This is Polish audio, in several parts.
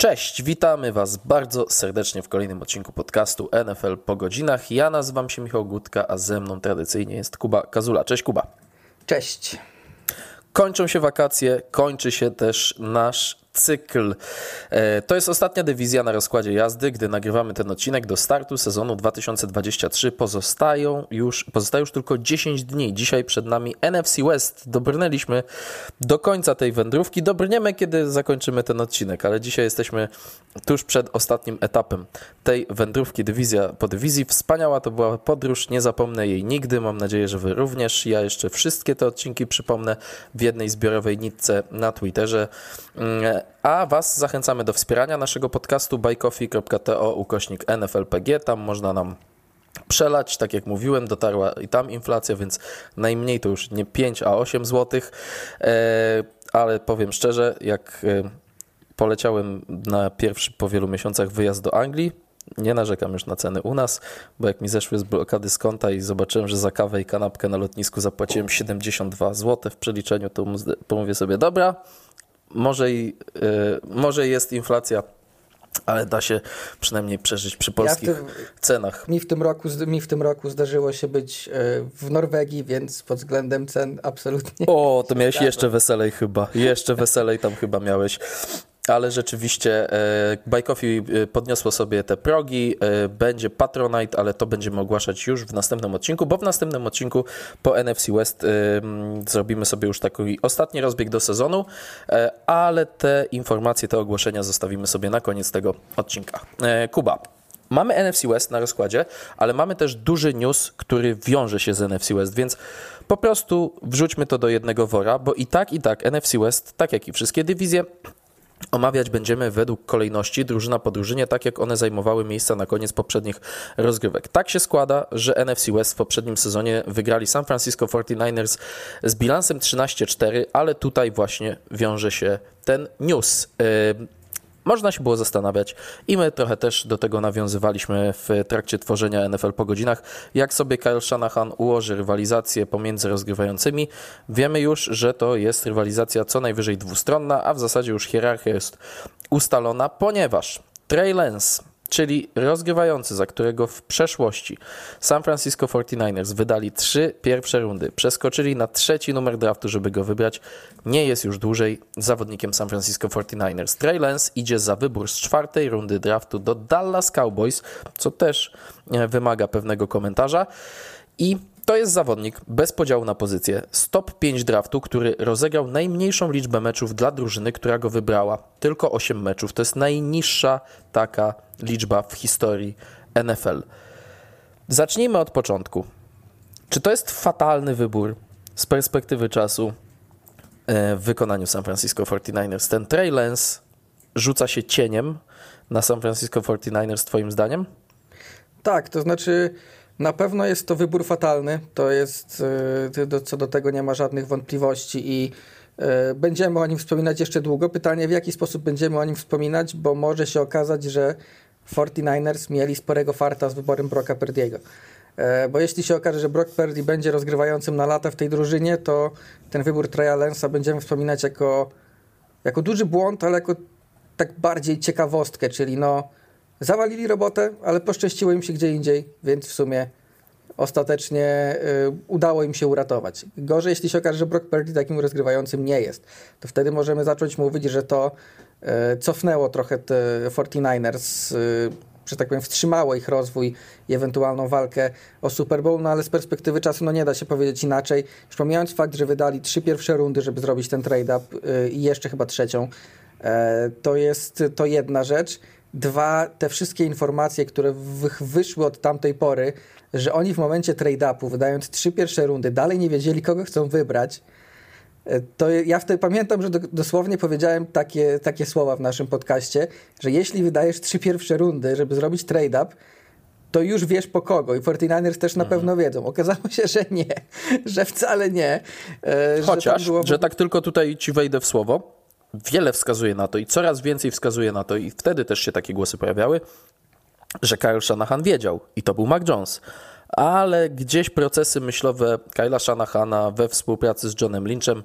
Cześć, witamy Was bardzo serdecznie w kolejnym odcinku podcastu NFL po godzinach. Ja nazywam się Michał Gutka, a ze mną tradycyjnie jest Kuba Kazula. Cześć Kuba. Cześć. Kończą się wakacje, kończy się też nasz cykl. E, to jest ostatnia dywizja na rozkładzie jazdy. Gdy nagrywamy ten odcinek do startu sezonu 2023 pozostają już, pozostaje już tylko 10 dni. Dzisiaj przed nami NFC West. Dobrnęliśmy do końca tej wędrówki. Dobrniemy, kiedy zakończymy ten odcinek, ale dzisiaj jesteśmy tuż przed ostatnim etapem tej wędrówki, dywizja po dywizji. Wspaniała to była podróż, nie zapomnę jej nigdy. Mam nadzieję, że Wy również. Ja jeszcze wszystkie te odcinki przypomnę w jednej zbiorowej nitce na Twitterze. A Was zachęcamy do wspierania naszego podcastu buycoffee.to ukośnik NFLPG. Tam można nam przelać, tak jak mówiłem, dotarła i tam inflacja, więc najmniej to już nie 5, a 8 zł. E, ale powiem szczerze, jak e, poleciałem na pierwszy po wielu miesiącach wyjazd do Anglii, nie narzekam już na ceny u nas, bo jak mi zeszły z blokady z konta i zobaczyłem, że za kawę i kanapkę na lotnisku zapłaciłem 72 zł w przeliczeniu, to pomówię sobie, dobra, może, i, y, może jest inflacja, ale da się przynajmniej przeżyć przy polskich ja tym, cenach. Mi w, tym roku, mi w tym roku zdarzyło się być y, w Norwegii, więc pod względem cen absolutnie. O, to miałeś jeszcze weselej chyba. Jeszcze weselej tam chyba miałeś ale rzeczywiście e, Coffee e, podniosło sobie te progi, e, będzie Patronite, ale to będziemy ogłaszać już w następnym odcinku, bo w następnym odcinku po NFC West zrobimy sobie już taki ostatni rozbieg do sezonu, ale te informacje, te ogłoszenia zostawimy sobie na koniec tego odcinka. Kuba, Mamy NFC West na rozkładzie, ale mamy też duży news, który wiąże się z NFC West, więc po prostu wrzućmy to do jednego wora, bo i tak, i tak NFC West, tak jak i wszystkie dywizje, Omawiać będziemy według kolejności drużyna po drużynie, tak jak one zajmowały miejsca na koniec poprzednich rozgrywek. Tak się składa, że NFC West w poprzednim sezonie wygrali San Francisco 49ers z bilansem 13-4, ale tutaj właśnie wiąże się ten news. Można się było zastanawiać i my trochę też do tego nawiązywaliśmy w trakcie tworzenia NFL po godzinach, jak sobie Kyle Shanahan ułoży rywalizację pomiędzy rozgrywającymi. Wiemy już, że to jest rywalizacja co najwyżej dwustronna, a w zasadzie już hierarchia jest ustalona, ponieważ Trey Lance czyli rozgrywający, za którego w przeszłości San Francisco 49ers wydali trzy pierwsze rundy, przeskoczyli na trzeci numer draftu, żeby go wybrać, nie jest już dłużej zawodnikiem San Francisco 49ers. Trey Lance idzie za wybór z czwartej rundy draftu do Dallas Cowboys, co też e, wymaga pewnego komentarza. I to jest zawodnik bez podziału na pozycję, stop 5 draftu, który rozegrał najmniejszą liczbę meczów dla drużyny, która go wybrała. Tylko 8 meczów. To jest najniższa taka liczba w historii NFL. Zacznijmy od początku. Czy to jest fatalny wybór z perspektywy czasu e, w wykonaniu San Francisco 49ers? Ten Trey Lance rzuca się cieniem na San Francisco 49ers, Twoim zdaniem? Tak, to znaczy na pewno jest to wybór fatalny. To jest, e, co do tego nie ma żadnych wątpliwości i e, będziemy o nim wspominać jeszcze długo. Pytanie, w jaki sposób będziemy o nim wspominać, bo może się okazać, że 49ers mieli sporego farta z wyborem Brocka Perdiego. E, bo jeśli się okaże, że Brock Purdy będzie rozgrywającym na lata w tej drużynie, to ten wybór Treya Lensa będziemy wspominać jako, jako duży błąd, ale jako tak bardziej ciekawostkę, czyli no zawalili robotę, ale poszczęściło im się gdzie indziej, więc w sumie ostatecznie y, udało im się uratować. Gorzej, jeśli się okaże, że Brock Purdy takim rozgrywającym nie jest, to wtedy możemy zacząć mówić, że to y, cofnęło trochę te 49ers, y, że tak powiem, wstrzymało ich rozwój i ewentualną walkę o Super Bowl, no ale z perspektywy czasu no nie da się powiedzieć inaczej. Już pomijając fakt, że wydali trzy pierwsze rundy, żeby zrobić ten trade-up y, i jeszcze chyba trzecią, e, to jest to jedna rzecz. Dwa, te wszystkie informacje, które wyszły od tamtej pory, że oni w momencie trade-upu, wydając trzy pierwsze rundy, dalej nie wiedzieli, kogo chcą wybrać, e, to ja wtedy pamiętam, że do, dosłownie powiedziałem takie, takie słowa w naszym podcaście, że jeśli wydajesz trzy pierwsze rundy, żeby zrobić trade-up, to już wiesz po kogo. I 49ers też na mhm. pewno wiedzą. Okazało się, że nie, że wcale nie. E, Chociaż, że, było... że tak tylko tutaj ci wejdę w słowo wiele wskazuje na to i coraz więcej wskazuje na to, i wtedy też się takie głosy pojawiały, że Kyle Shanahan wiedział i to był Mac Jones. Ale gdzieś procesy myślowe Kyla Shanahana we współpracy z Johnem Lynchem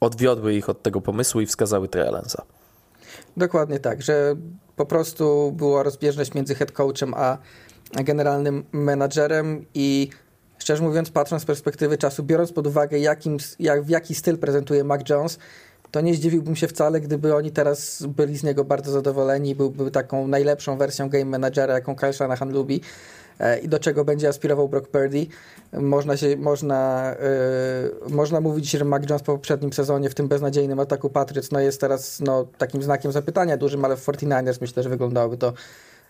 odwiodły ich od tego pomysłu i wskazały Trey Dokładnie tak, że po prostu była rozbieżność między head coachem a generalnym menadżerem i szczerze mówiąc, patrząc z perspektywy czasu, biorąc pod uwagę, jakim, jak, w jaki styl prezentuje Mac Jones, to nie zdziwiłbym się wcale, gdyby oni teraz byli z niego bardzo zadowoleni byłby taką najlepszą wersją game managera, jaką Kyle Shanahan lubi e, i do czego będzie aspirował Brock Purdy. Można, się, można, yy, można mówić, że Mac Jones po poprzednim sezonie w tym beznadziejnym ataku Patriots no jest teraz no, takim znakiem zapytania dużym, ale w 49ers myślę, że wyglądałoby to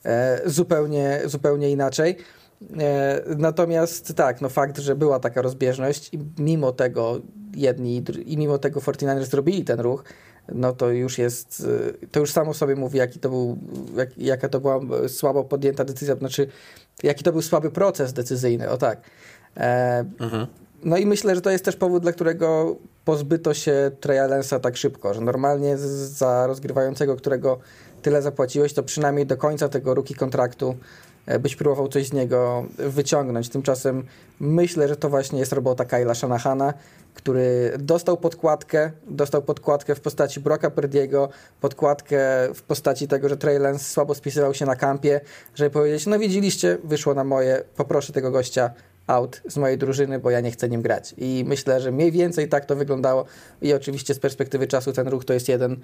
e, zupełnie, zupełnie inaczej. E, natomiast tak, no fakt, że była taka rozbieżność i mimo tego jedni i mimo tego 49ers zrobili ten ruch, no to już jest, e, to już samo sobie mówi, jaki to był, jak, jaka to była słabo podjęta decyzja, znaczy jaki to był słaby proces decyzyjny, o tak. E, mhm. No i myślę, że to jest też powód, dla którego pozbyto się Treya Lensa tak szybko, że normalnie za rozgrywającego, którego tyle zapłaciłeś, to przynajmniej do końca tego ruki kontraktu E, byś próbował coś z niego wyciągnąć. Tymczasem myślę, że to właśnie jest robota Kyla Shanahana, który dostał podkładkę, dostał podkładkę w postaci Broka Perdiego, podkładkę w postaci tego, że Trey Lance słabo spisywał się na kampie, żeby powiedzieć, no widzieliście, wyszło na moje, poproszę tego gościa out z mojej drużyny, bo ja nie chcę nim grać. I myślę, że mniej więcej tak to wyglądało i oczywiście z perspektywy czasu ten ruch to jest jeden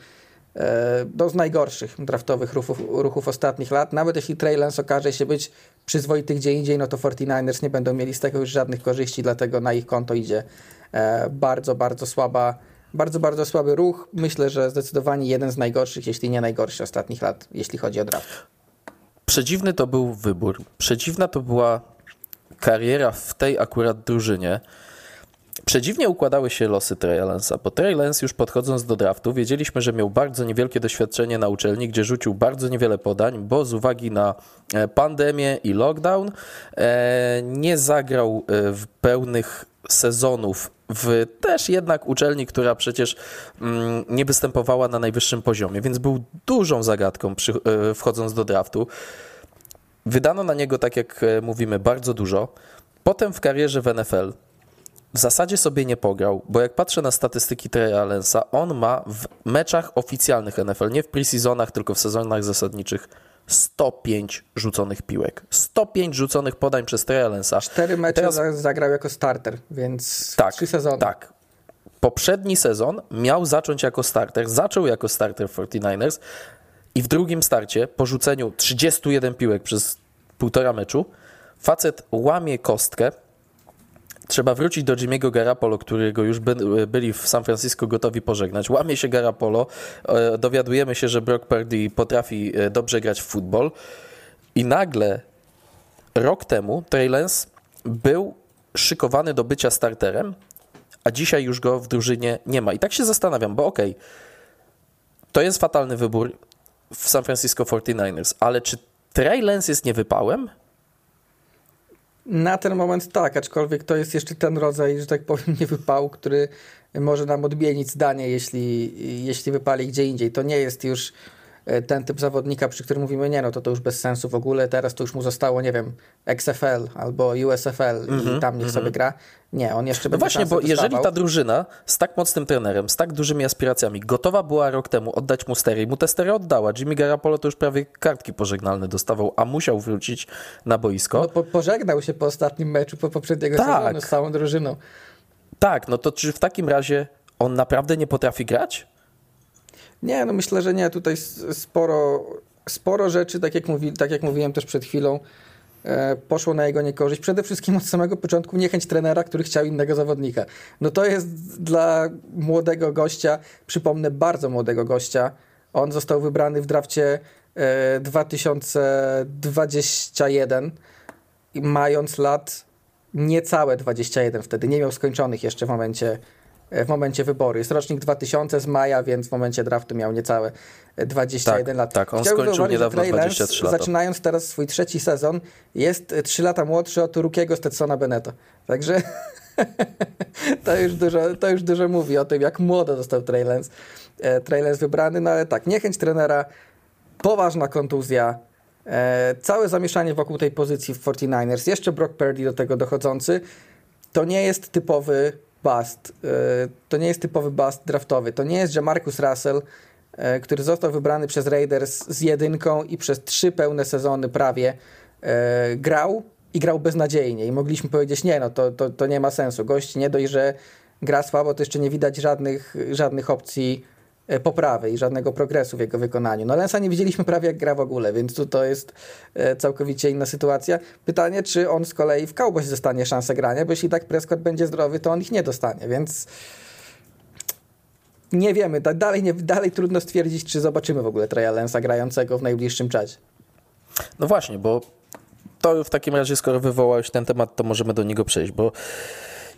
no, z najgorszych draftowych ruchów, ruchów ostatnich lat. Nawet jeśli Trey okaże się być przyzwoity gdzie indziej, no to 49ers nie będą mieli z tego już żadnych korzyści, dlatego na ich konto idzie e, bardzo, bardzo słaba, bardzo, bardzo słaby ruch. Myślę, że zdecydowanie jeden z najgorszych, jeśli nie najgorszy ostatnich lat, jeśli chodzi o draft. Przedziwny to był wybór. Przedziwna to była kariera w tej akurat drużynie. Przedziwnie układały się losy Trey Lance'a, bo Lance już podchodząc do draftu wiedzieliśmy, że miał bardzo niewielkie doświadczenie na uczelni, gdzie rzucił bardzo niewiele podań, bo z uwagi na e, pandemię i lockdown e, nie zagrał e, w pełnych sezonów w też jednak uczelni, która przecież mm, nie występowała na najwyższym poziomie, więc był dużą zagadką przy, wchodząc do draftu. Wydano na niego, tak jak mówimy, bardzo dużo. Potem w karierze w NFL w zasadzie sobie nie pograł, bo jak patrzę na statystyki Treya Lensa, on ma w meczach oficjalnych NFL, nie w preseasonach, tylko w sezonach zasadniczych, 105 rzuconych piłek. 105 rzuconych podań przez Treya Lensa. Cztery mecze Teraz... zagrał jako starter, więc tak, trzy sezony. Tak. Poprzedni sezon miał zacząć jako starter, zaczął jako starter 49ers i w drugim starcie, po rzuceniu 31 piłek przez półtora meczu, facet łamie kostkę, Trzeba wrócić do Jimmy'ego Garapolo, którego już by, byli w San Francisco gotowi pożegnać. Łamie się Garapolo, e, dowiadujemy się, że Brock Purdy potrafi e, dobrze grać w futbol i nagle rok temu Trey Lance był szykowany do bycia starterem, a dzisiaj już go w drużynie nie ma. I tak się zastanawiam, bo okej, okay, to jest fatalny wybór w San Francisco 49ers, ale czy Trey Lance jest niewypałem? Na ten moment tak, aczkolwiek to jest jeszcze ten rodzaj, że tak powiem, niewypału, który może nam odmienić zdanie, jeśli, jeśli wypali gdzie indziej. To nie jest już ten typ zawodnika, przy którym mówimy, nie no, to to już bez sensu w ogóle, teraz to już mu zostało, nie wiem, XFL albo USFL mm -hmm, i mhm, tam niech mm -hmm. sobie gra. Nie, on jeszcze no będzie Właśnie, bo dostawał. jeżeli ta drużyna z tak mocnym trenerem, z tak dużymi aspiracjami gotowa była rok temu oddać mu stery i mu te stery oddała, Jimmy Garapolo to już prawie kartki pożegnalne dostawał, a musiał wrócić na boisko. No po, pożegnał się po ostatnim meczu, po poprzedniego tak. sezonu z całą drużyną. Tak, no to czy w takim razie on naprawdę nie potrafi grać? Nie, no myślę, że nie. Tutaj sporo, sporo rzeczy, tak jak, mówi, tak jak mówiłem też przed chwilą, e, poszło na jego niekorzyść. Przede wszystkim od samego początku niechęć trenera, który chciał innego zawodnika. No to jest dla młodego gościa, przypomnę, bardzo młodego gościa. On został wybrany w drafcie e, 2021, mając lat niecałe 21 wtedy. Nie miał skończonych jeszcze w momencie E, w momencie wyboru. Jest rocznik 2000 z maja, więc w momencie draftu miał niecałe 21 tak, lat. Tak, on Chciałbym skończył niedawno 23 lata. Zaczynając teraz swój trzeci sezon, jest 3 lata młodszy od Rukiego Stetsona Beneta. Także to, już dużo, to już dużo mówi o tym, jak młodo został Trey Lance. Trey Lance wybrany, no ale tak, niechęć trenera, poważna kontuzja, e, całe zamieszanie wokół tej pozycji w 49ers, jeszcze Brock Purdy do tego dochodzący, to nie jest typowy bust. Y, to nie jest typowy bust draftowy. To nie jest, że Marcus Russell e, który został wybrany przez Raiders z jedynką i przez trzy pełne sezony prawie e, grał i grał beznadziejnie i mogliśmy powiedzieć, nie no, to, to, to nie ma sensu. Gość nie dość, że gra słabo, to jeszcze nie widać żadnych, żadnych opcji e, poprawy i żadnego progresu w jego wykonaniu. No Lensa nie widzieliśmy prawie jak gra w ogóle, więc tu to jest e, całkowicie inna sytuacja. Pytanie, czy on z kolei w Cowboys dostanie szansę grania, bo jeśli tak Prescott będzie zdrowy, to on ich nie dostanie, więc nie wiemy. Dalej, nie, dalej trudno stwierdzić, czy zobaczymy w ogóle Treya Lensa grającego w najbliższym czasie. No właśnie, bo to w takim razie, skoro wywołałeś ten temat, to możemy do niego przejść, bo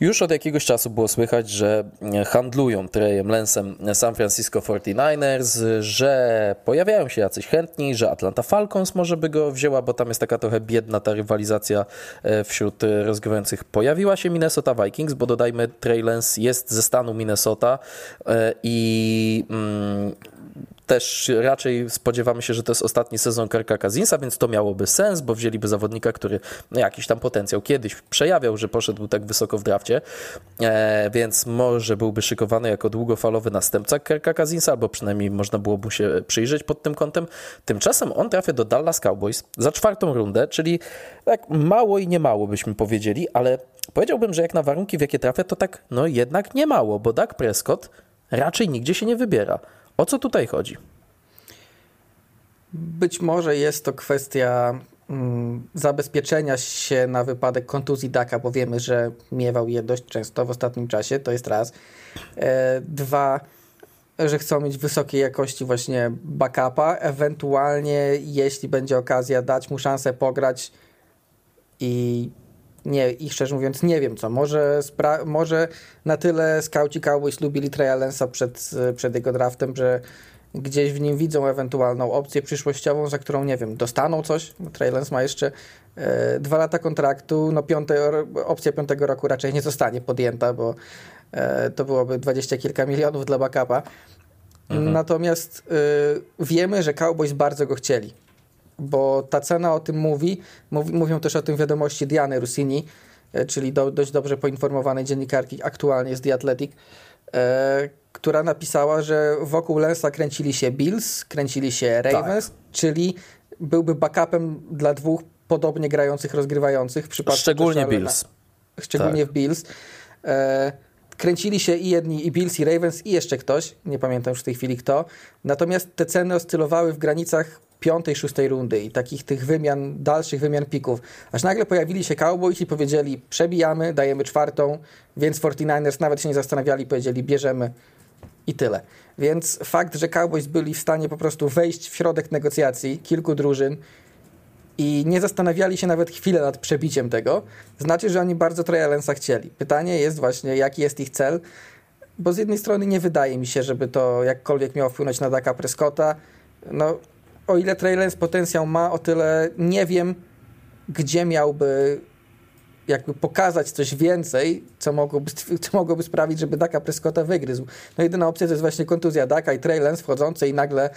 już od jakiegoś czasu było słychać, że handlują Treyem Lensem San Francisco 49ers, że pojawiają się jacyś chętni, że Atlanta Falcons może by go wzięła, bo tam jest taka trochę biedna ta rywalizacja e, wśród rozgrywających. Pojawiła się Minnesota Vikings, bo dodajmy, Trey Lens jest ze stanu Minnesota e, i mm, też raczej spodziewamy się, że to jest ostatni sezon Kirka Kazinsa, więc to miałoby sens, bo wzięliby zawodnika, który no, jakiś tam potencjał kiedyś przejawiał, że poszedł tak wysoko w drafcie, e, więc może byłby szykowany jako długofalowy następca Kirka Kazinsa, albo przynajmniej można byłoby się przyjrzeć pod tym kątem. Tymczasem on trafia do Dallas Cowboys za czwartą rundę, czyli tak mało i nie mało byśmy powiedzieli, ale powiedziałbym, że jak na warunki, w jakie trafia, to tak no jednak nie mało, bo Dak Prescott raczej nigdzie się nie wybiera. O co tutaj chodzi? Być może jest to kwestia mm, zabezpieczenia się na wypadek kontuzji Daka, bo wiemy, że miewał je dość często w ostatnim czasie, to jest raz. E, dwa, że chcą mieć wysokiej jakości właśnie backupa, ewentualnie jeśli będzie okazja dać mu szansę pograć i nie, i szczerze mówiąc nie wiem co, może, może na tyle skauci Cowboys lubili Treya Lensa przed, przed jego draftem, że gdzieś w nim widzą ewentualną opcję przyszłościową, za którą, nie wiem, dostaną coś. Trey Lance ma jeszcze e, dwa lata kontraktu, no piąte, opcja piątego roku raczej nie zostanie podjęta, bo e, to byłoby dwadzieścia kilka milionów dla backupa. Mhm. Natomiast e, wiemy, że Cowboys bardzo go chcieli bo ta cena o tym mówi. Mówią też o tym wiadomości Diany Rossini, e, czyli do, dość dobrze poinformowanej dziennikarki aktualnie z The Athletic, e, która napisała, że wokół Lensa kręcili się Bills, kręcili się Ravens, tak. czyli byłby backupem dla dwóch podobnie grających, rozgrywających w przypadku Szczególnie Bills. Szczególnie tak. w Bills. E, kręcili się i jedni, i Bills, i Ravens, i jeszcze ktoś, nie pamiętam już w tej chwili kto. Natomiast te ceny oscylowały w granicach piątej, szóstej rundy i takich tych wymian, dalszych wymian pików. Aż nagle pojawili się Cowboys i powiedzieli przebijamy, dajemy czwartą, więc 49ers nawet się nie zastanawiali, powiedzieli bierzemy i tyle. Więc fakt, że Cowboys byli w stanie po prostu wejść w środek negocjacji kilku drużyn i nie zastanawiali się nawet chwilę nad przebiciem tego, znaczy, że oni bardzo Treya Lensa chcieli. Pytanie jest właśnie, jaki jest ich cel, bo z jednej strony nie wydaje mi się, żeby to jakkolwiek miało wpłynąć na Daka Prescotta. No, o ile Lance potencjał ma, o tyle nie wiem, gdzie miałby jakby pokazać coś więcej, co mogłoby, co mogłoby sprawić, żeby Daka Prescotta wygryzł. No jedyna opcja to jest właśnie kontuzja Daka i Trey Lance wchodzący i nagle,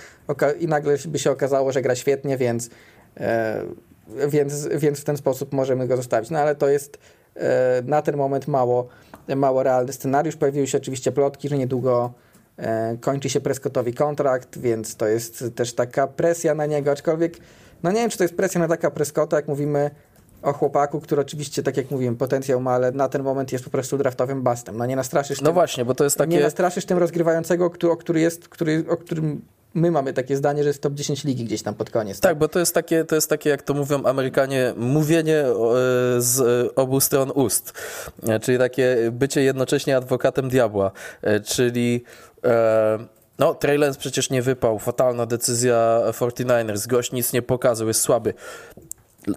i nagle by się okazało, że gra świetnie, więc, e, więc, więc w ten sposób możemy go zostawić. No ale to jest e, na ten moment mało, mało realny scenariusz. Pojawiły się oczywiście plotki, że niedługo kończy się Prescottowi kontrakt, więc to jest też taka presja na niego, aczkolwiek no nie wiem, czy to jest presja na taka Prescotta, jak mówimy o chłopaku, który oczywiście, tak jak mówiłem, potencjał ma, ale na ten moment jest po prostu draftowym bastem. No nie nastraszysz No tym, właśnie, bo to jest takie... Nie nastraszysz tym rozgrywającego, który, o, który jest, który, o którym my mamy takie zdanie, że jest top 10 ligi gdzieś tam pod koniec. Tak, tak bo to jest, takie, to jest takie, jak to mówią Amerykanie, mówienie e, z obu stron ust. E, czyli takie bycie jednocześnie adwokatem diabła. Czyli no, Trey Lance przecież nie wypał. Fatalna decyzja 49ers. Gość nic nie pokazał, jest słaby.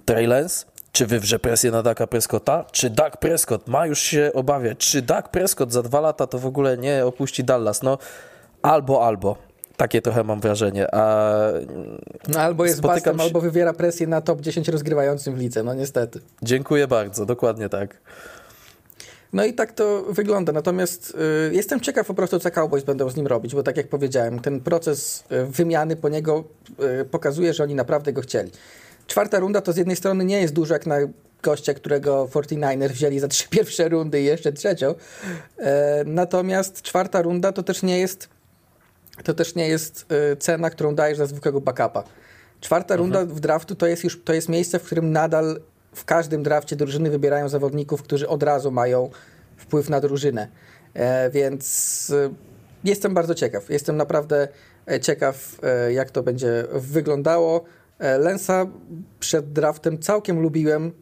Trey Lance? Czy wywrze presję na Daka Prescotta? Czy Dak Prescott ma już się obawiać? Czy Dak Prescott za dwa lata to w ogóle nie opuści Dallas? No, albo, albo. Takie trochę mam wrażenie. A no, albo jest bastem, się... albo wywiera presję na top 10 rozgrywającym w lidze, no niestety. Dziękuję bardzo, dokładnie tak. No i tak to wygląda. Natomiast y, jestem ciekaw po prostu, co Cowboys będą z nim robić, bo tak jak powiedziałem, ten proces y, wymiany po niego y, pokazuje, że oni naprawdę go chcieli. Czwarta runda to z jednej strony nie jest dużo jak na gościa, którego 49ers wzięli za trzy pierwsze rundy i jeszcze trzecią. E, natomiast czwarta runda to też nie jest to też nie jest y, cena, którą dajesz za zwykłego backupa. Czwarta mhm. runda w draftu to jest już to jest miejsce, w którym nadal w każdym drafcie drużyny wybierają zawodników, którzy od razu mają wpływ na drużynę. E, więc e, jestem bardzo ciekaw. Jestem naprawdę e, ciekaw, jak to będzie wyglądało. Lensa przed draftem całkiem lubiłem.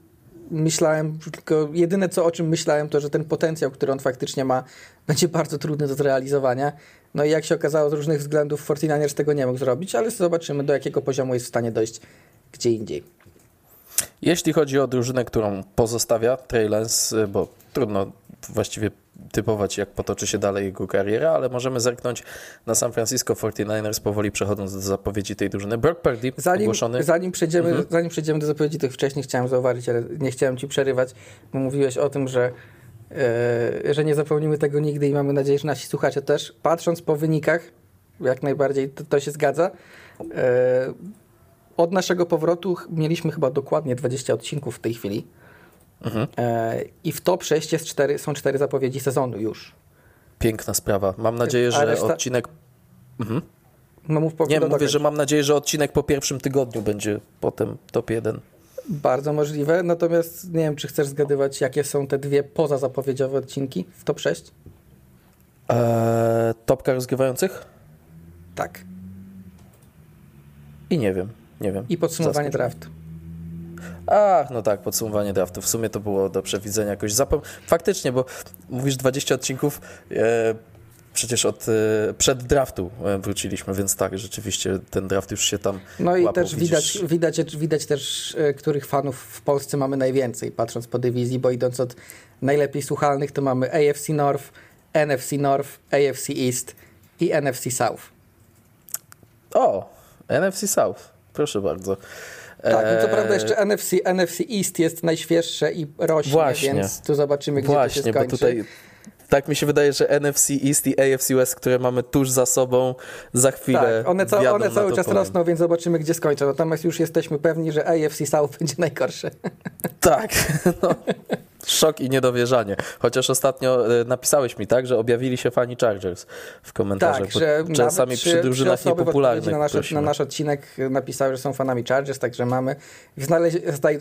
Myślałem, tylko jedyne co o czym myślałem, to że ten potencjał, który on faktycznie ma, będzie bardzo trudny do zrealizowania. No i jak się okazało, z różnych względów 49ers tego nie mógł zrobić, ale zobaczymy, do jakiego poziomu jest w stanie dojść gdzie indziej. Jeśli chodzi o drużynę, którą pozostawia Trey Lance, bo trudno właściwie typować, jak potoczy się dalej jego kariera, ale możemy zerknąć na San Francisco 49ers, powoli przechodząc do zapowiedzi tej drużyny. Brock Purdy zanim, ogłoszony. Zanim przejdziemy, mhm. zanim przejdziemy do zapowiedzi tych wcześniej, chciałem zauważyć, ale nie chciałem ci przerywać, bo mówiłeś o tym, że, e, że nie zapomnimy tego nigdy i mamy nadzieję, że nasi słuchacze też. Patrząc po wynikach, jak najbardziej to, to się zgadza. E, od naszego powrotu mieliśmy chyba dokładnie 20 odcinków w tej chwili. Mhm. E, I w top 6 jest cztery, są cztery zapowiedzi sezonu już. Piękna sprawa. Mam nadzieję, że reszta... odcinek. Mhm. No mów Nie, mówię, że mam nadzieję, że odcinek po pierwszym tygodniu będzie potem top 1. Bardzo możliwe, natomiast nie wiem, czy chcesz zgadywać, jakie są te dwie poza zapowiedziowe odcinki w top 6? Eee, topka rozgrywających? Tak. I nie wiem, nie wiem. I podsumowanie draftu. Ach, no tak, podsumowanie draftu. W sumie to było do przewidzenia jakoś. Zapom Faktycznie, bo mówisz 20 odcinków, e, przecież od e, przed draftu e, wróciliśmy, więc tak, rzeczywiście ten draft już się tam No i łapał, też widać, widać, widać też, e, których fanów w Polsce mamy najwięcej, patrząc po dywizji, bo idąc od najlepiej słuchalnych, to mamy AFC North, NFC North, AFC East i NFC South. O, NFC South, proszę bardzo. Tak, no co prawda jeszcze NFC, NFC East jest najświeższe i rośnie, Właśnie. więc tu zobaczymy, gdzie Właśnie, to się skończy. Bo tutaj tak mi się wydaje, że NFC East i AFC West, które mamy tuż za sobą, za chwilę. Tak, one, ca one cały czas rosną, więc zobaczymy, gdzie skończą. Natomiast już jesteśmy pewni, że AFC South będzie najgorsze. Tak. No. Szok i niedowierzanie. Chociaż ostatnio e, napisałeś mi tak, że objawili się fani Chargers w komentarzach. Tak, że czasami przy drużynach niepopularnych. Na nasz, na nasz odcinek napisały, że są fanami Chargers, także mamy.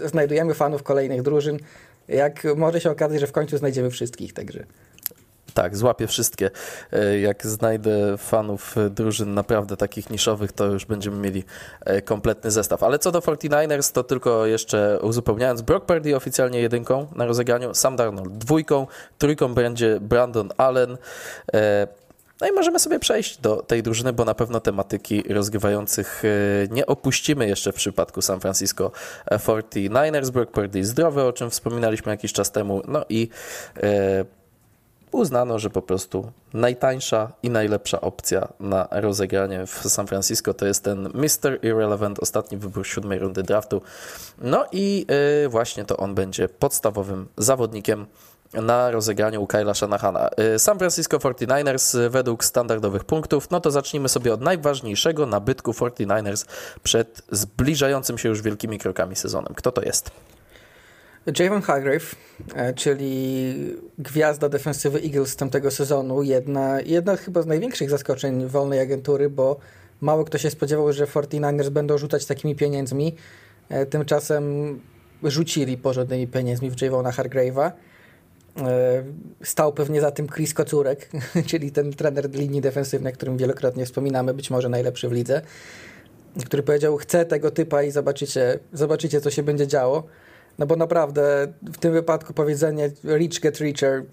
Znajdujemy fanów kolejnych drużyn. Jak może się okazać, że w końcu znajdziemy wszystkich, także. Tak, złapię wszystkie. E, jak znajdę fanów drużyn naprawdę takich niszowych, to już będziemy mieli e, kompletny zestaw. Ale co do 49ers, to tylko jeszcze uzupełniając, Brock Purdy oficjalnie jedynką na rozegraniu, Sam Darnold dwójką, trójką będzie Brandon Allen. E, no i możemy sobie przejść do tej drużyny, bo na pewno tematyki rozgrywających nie opuścimy jeszcze w przypadku San Francisco 49ers. Brock Purdy zdrowy, o czym wspominaliśmy jakiś czas temu. No i uznano, że po prostu najtańsza i najlepsza opcja na rozegranie w San Francisco to jest ten Mr. Irrelevant, ostatni wybór siódmej rundy draftu. No i yy, właśnie to on będzie podstawowym zawodnikiem na rozegraniu u Kyla Shanahana. Y, San Francisco 49ers według standardowych punktów, no to zacznijmy sobie od najważniejszego nabytku 49ers przed zbliżającym się już wielkimi krokami sezonem. Kto to jest? Javon Hargrave, e, czyli gwiazda defensywy Eagles z tamtego sezonu, jedna, jedna chyba z największych zaskoczeń wolnej agentury, bo mało kto się spodziewał, że 49ers będą rzucać takimi pieniędzmi. E, tymczasem rzucili porządnymi pieniędzmi w Javona Hargrave'a. E, stał pewnie za tym Chris Kocurek, czyli ten trener linii defensywnej, którym wielokrotnie wspominamy, być może najlepszy w lidze, który powiedział, chcę tego typa i zobaczycie, zobaczycie co się będzie działo. No bo naprawdę w tym wypadku powiedzenie rich get richer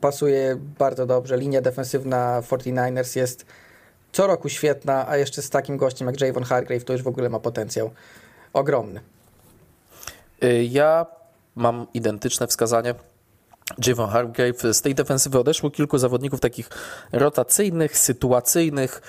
pasuje bardzo dobrze. Linia defensywna 49ers jest co roku świetna, a jeszcze z takim gościem jak Javon Hargrave to już w ogóle ma potencjał ogromny. Y, ja mam identyczne wskazanie. Javon Hargrave z tej defensywy odeszło kilku zawodników takich rotacyjnych, sytuacyjnych,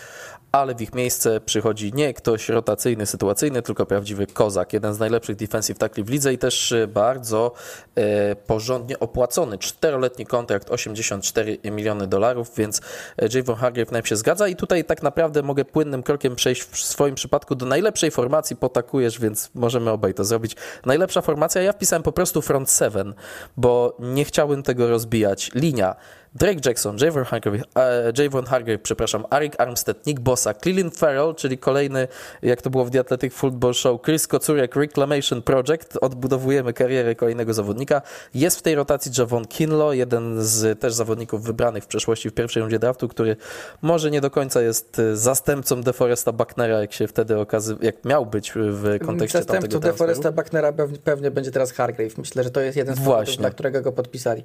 ale w ich miejsce przychodzi nie ktoś rotacyjny, sytuacyjny, tylko prawdziwy kozak. Jeden z najlepszych defensive tackli w lidze i też e, bardzo e, porządnie opłacony. Czteroletni kontrakt, 84 miliony dolarów, więc e, Javon Hargrave najpierw się zgadza i tutaj tak naprawdę mogę płynnym krokiem przejść w swoim przypadku do najlepszej formacji, potakujesz, więc możemy obaj to zrobić. Najlepsza formacja, ja wpisałem po prostu front seven, bo nie chciałbym tego rozbijać. Linia Drake Jackson, Javon Hargrave, e, Javon Hargrave, przepraszam, Arik Armstead, Nick Bossa, Cleveland Farrell, czyli kolejny, jak to było w The Athletic Football Show, Chris Kocurek Reclamation Project, odbudowujemy karierę kolejnego zawodnika. Jest w tej rotacji Javon Kinlo, jeden z też zawodników wybranych w przeszłości w pierwszej rundzie draftu, który może nie do końca jest e, zastępcą DeForesta Bucknera, jak się wtedy okazywał, jak miał być w kontekście Zastępcą tamtego DeForesta Bucknera pewnie będzie teraz Hargrave. Myślę, że to jest jeden z powodów, dla którego go podpisali.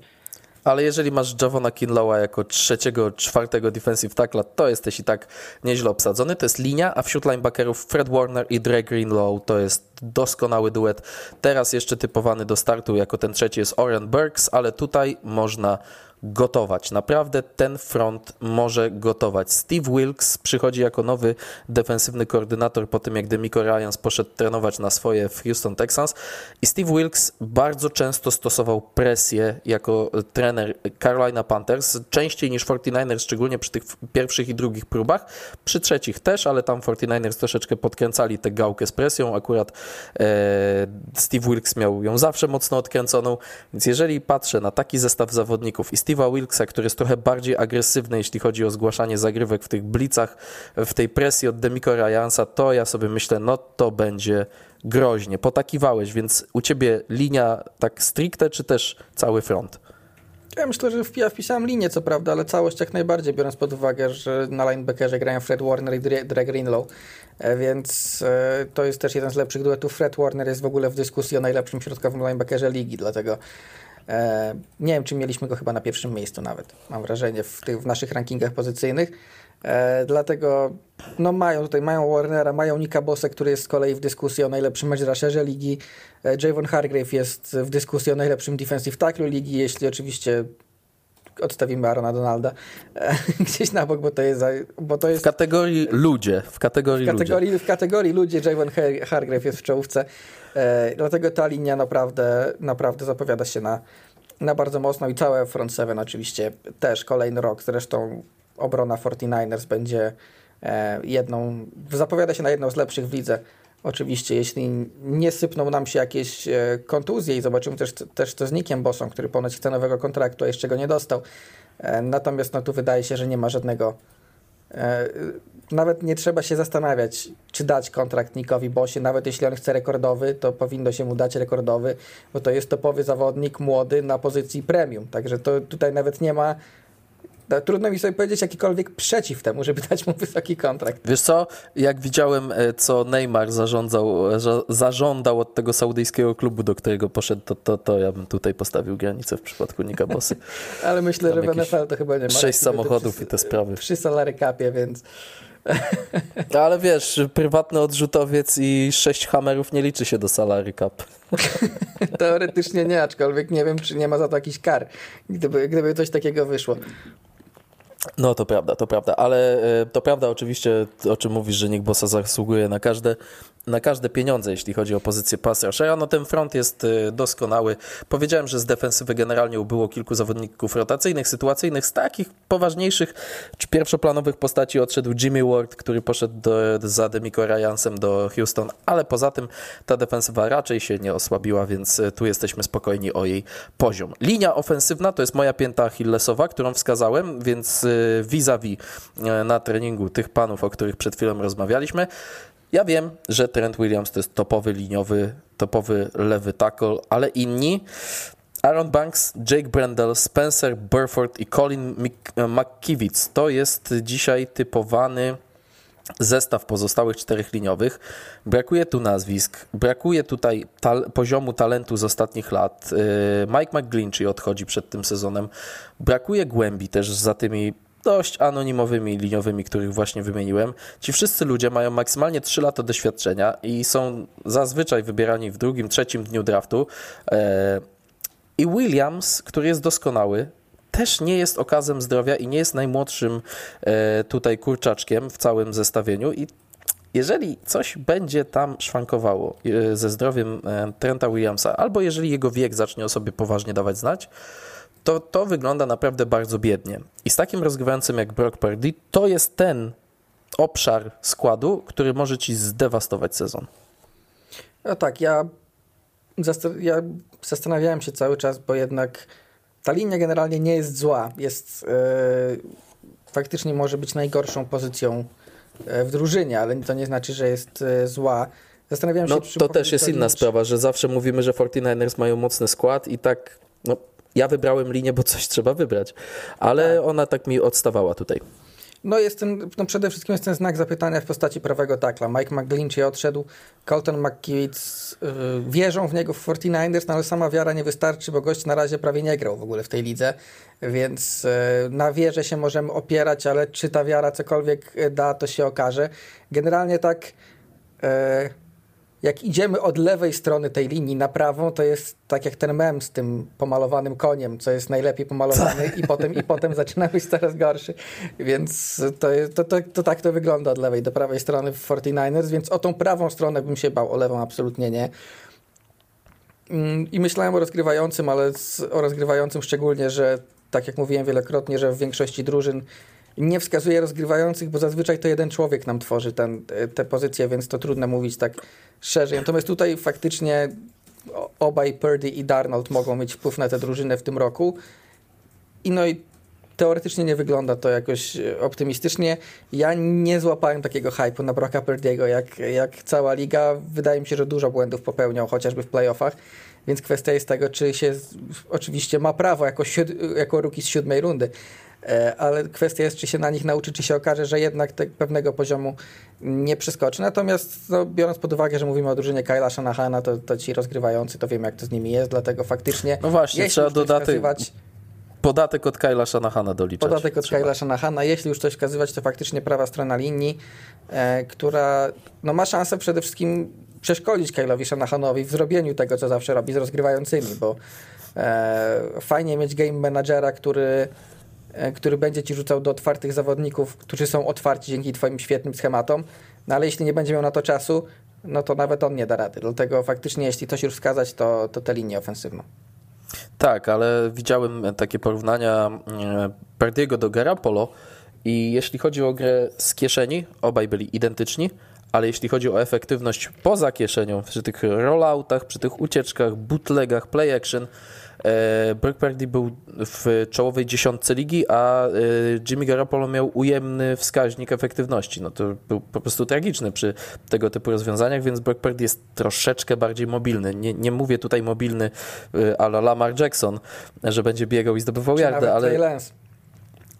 Ale jeżeli masz Javona Kinlowa jako trzeciego, czwartego defensive tackla, to jesteś i tak nieźle obsadzony. To jest linia, a wśród linebackerów Fred Warner i Dre Greenlow to jest doskonały duet. Teraz jeszcze typowany do startu jako ten trzeci jest Orion Burks, ale tutaj można gotować. Naprawdę ten front może gotować. Steve Wilkes przychodzi jako nowy defensywny koordynator po tym, jak Demico Ryans poszedł trenować na swoje w Houston Texans i Steve Wilkes bardzo często stosował presję jako trener Carolina Panthers, częściej niż 49ers, szczególnie przy tych pierwszych i drugich próbach, przy trzecich też, ale tam 49ers troszeczkę podkręcali tę gałkę z presją, akurat e, Steve Wilkes miał ją zawsze mocno odkręconą, więc jeżeli patrzę na taki zestaw zawodników i Steve Steve'a Wilkesa, który jest trochę bardziej agresywny, jeśli chodzi o zgłaszanie zagrywek w tych blicach, w tej presji od Demiko Ryansa, to ja sobie myślę, no to będzie groźnie. Potakiwałeś, więc u ciebie linia tak stricte, czy też cały front? Ja myślę, że ja wpisałem linię, co prawda, ale całość jak najbardziej, biorąc pod uwagę, że na linebackerze grają Fred Warner i Dre Greenlow, e, więc e, to jest też jeden z lepszych duetów. Fred Warner jest w ogóle w dyskusji o najlepszym środkowym linebackerze ligi, dlatego nie wiem, czy mieliśmy go chyba na pierwszym miejscu nawet, mam wrażenie, w, tych, w naszych rankingach pozycyjnych. E, dlatego no mają tutaj, mają Warnera, mają Nika Bossa, który jest z kolei w dyskusji o najlepszym edge rusherze ligi. E, Javon Hargrave jest w dyskusji o najlepszym defensive tackle ligi, jeśli oczywiście odstawimy Arona Donalda e, gdzieś na bok, bo to jest... Bo to jest w kategorii ludzie. W kategorii, w kategorii, ludzie. W kategorii ludzie Javon Hargrave jest w czołówce. E, dlatego ta linia naprawdę, naprawdę zapowiada się na, na bardzo mocno i całe front seven oczywiście też kolejny rok. Zresztą obrona 49ers będzie e, jedną, zapowiada się na jedną z lepszych w lidze. Oczywiście, jeśli nie sypną nam się jakieś e, kontuzje i zobaczymy też, też co z Nickiem Bossą, który ponoć chce nowego kontraktu, a jeszcze go nie dostał. Natomiast no, tu wydaje się, że nie ma żadnego nawet nie trzeba się zastanawiać, czy dać kontrakt Nikowi Bosie, nawet jeśli on chce rekordowy, to powinno się mu dać rekordowy, bo to jest topowy zawodnik młody na pozycji premium, także to tutaj nawet nie ma no, trudno mi sobie powiedzieć jakikolwiek przeciw temu, żeby dać mu wysoki kontrakt. Wiesz co, jak widziałem, e, co Neymar zarządzał, e, zażądał od tego saudyjskiego klubu, do którego poszedł, to, to, to ja bym tutaj postawił granicę w przypadku Nika Bossy. Ale myślę, Tam że w NFL to chyba nie ma. Sześć samochodów i te sprawy. Przy salary capie, więc... Ale wiesz, prywatny odrzutowiec i sześć hamerów nie liczy się do salary cap. Teoretycznie nie, aczkolwiek nie wiem, czy nie ma za to jakichś kar, gdyby, gdyby coś takiego wyszło. No to prawda, to prawda, ale e, to prawda oczywiście, o czym mówisz, że Nick Bossa zasługuje na każde na każde pieniądze, jeśli chodzi o pozycję pass rushera. No ten front jest y, doskonały. Powiedziałem, że z defensywy generalnie ubyło kilku zawodników rotacyjnych, sytuacyjnych. Z takich poważniejszych czy pierwszoplanowych postaci odszedł Jimmy Ward, który poszedł do, za Demico Ryansem do Houston, ale poza tym ta defensywa raczej się nie osłabiła, więc y, tu jesteśmy spokojni o jej poziom. Linia ofensywna to jest moja pięta achillesowa, którą wskazałem, więc y, vis-a-vis -vis na treningu tych panów, o których przed chwilą rozmawialiśmy, ja wiem, że Trent Williams to jest topowy liniowy, topowy lewy tackle, ale inni Aaron Banks, Jake Brendel, Spencer Burford i Colin McKivitz to jest dzisiaj typowany zestaw pozostałych czterech liniowych. Brakuje tu nazwisk, brakuje tutaj ta poziomu talentu z ostatnich lat. Y, Mike McGlinchey odchodzi przed tym sezonem. Brakuje głębi też za tymi dość anonimowymi liniowymi, których właśnie wymieniłem. Ci wszyscy ludzie mają maksymalnie 3 lata doświadczenia i są zazwyczaj wybierani w drugim, trzecim dniu draftu. E, I Williams, który jest doskonały, też nie jest okazem zdrowia i nie jest najmłodszym e, tutaj kurczaczkiem w całym zestawieniu i jeżeli coś będzie tam szwankowało e, ze zdrowiem Trenta Williamsa, albo jeżeli jego wiek zacznie o sobie poważnie dawać znać, to, to wygląda naprawdę bardzo biednie. I z takim rozgrywającym jak Brock Purdy, to jest ten obszar składu, który może ci zdewastować sezon. No tak, ja, ja zastanawiałem się cały czas, bo jednak ta linia generalnie nie jest zła. Jest faktycznie może być najgorszą pozycją w drużynie, ale to nie znaczy, że jest zła. Zastanawiam się, no, to też jest inna sprawa, że zawsze mówimy, że 49ers mają mocny skład i tak, no, ja wybrałem linię, bo coś trzeba wybrać, ale tak. ona tak mi odstawała tutaj. No, jest ten, no przede wszystkim jest ten znak zapytania w postaci prawego takla. Mike McGlinchey odszedł, Colton McKiewicz yy, wierzą w niego w 49ers, no ale sama wiara nie wystarczy, bo gość na razie prawie nie grał w ogóle w tej lidze, więc yy, na wierze się możemy opierać, ale czy ta wiara cokolwiek da, to się okaże. Generalnie tak... Yy, jak idziemy od lewej strony tej linii na prawą, to jest tak jak ten mem z tym pomalowanym koniem, co jest najlepiej pomalowany i potem, i potem zaczyna być coraz gorszy. Więc to, to, to, to, tak to wygląda od lewej do prawej strony w 49ers, więc o tą prawą stronę bym się bał, o lewą absolutnie nie. Mm, I myślałem o rozgrywającym, ale o rozgrywającym szczególnie, że tak jak mówiłem wielokrotnie, że w większości drużyn nie wskazuje rozgrywających, bo zazwyczaj to jeden człowiek nam tworzy ten, te pozycje, więc to trudno mówić tak szerzej. Natomiast tutaj faktycznie obaj Purdy i Darnold mogą mieć wpływ na tę drużynę w tym roku. I no i teoretycznie nie wygląda to jakoś optymistycznie. Ja nie złapałem takiego hype'u na Brocka Purdy'ego jak, jak cała liga. Wydaje mi się, że dużo błędów popełniał, chociażby w playoffach. Więc kwestia jest tego, czy się oczywiście ma prawo jako, siód, jako z siódmej rundy, E, ale kwestia jest, czy się na nich nauczy, czy się okaże, że jednak pewnego poziomu nie przeskoczy. Natomiast no, biorąc pod uwagę, że mówimy o drużynie Kyla Shanahana, to, to ci rozgrywający, to wiem jak to z nimi jest, dlatego faktycznie... No właśnie, trzeba dodatek... Podatek od Kyla Shanahana doliczać. Podatek od trzeba. Kyla Shanahana. Jeśli już coś wskazywać, to faktycznie prawa strona linii, e, która no, ma szansę przede wszystkim przeszkolić Kylowi Shanahanowi w zrobieniu tego, co zawsze robi z rozgrywającymi, bo e, fajnie mieć game managera, który E, który będzie ci rzucał do otwartych zawodników, którzy są otwarci dzięki twoim świetnym schematom, no ale jeśli nie będzie miał na to czasu, no to nawet on nie da rady. Dlatego faktycznie, jeśli coś już wskazać, to, to tę linię ofensywną. Tak, ale widziałem takie porównania e, Perdiego do Garapolo i jeśli chodzi o grę z kieszeni, obaj byli identyczni, ale jeśli chodzi o efektywność poza kieszenią, przy tych rolloutach, przy tych ucieczkach, bootlegach, play action, E, Brock Purdy był w czołowej dziesiątce ligi, a e, Jimmy Garoppolo miał ujemny wskaźnik efektywności. No to był po prostu tragiczny przy tego typu rozwiązaniach, więc Brock Purdy jest troszeczkę bardziej mobilny. Nie, nie mówię tutaj mobilny e, ala Lamar Jackson, że będzie biegał i zdobywał czy yardę, ale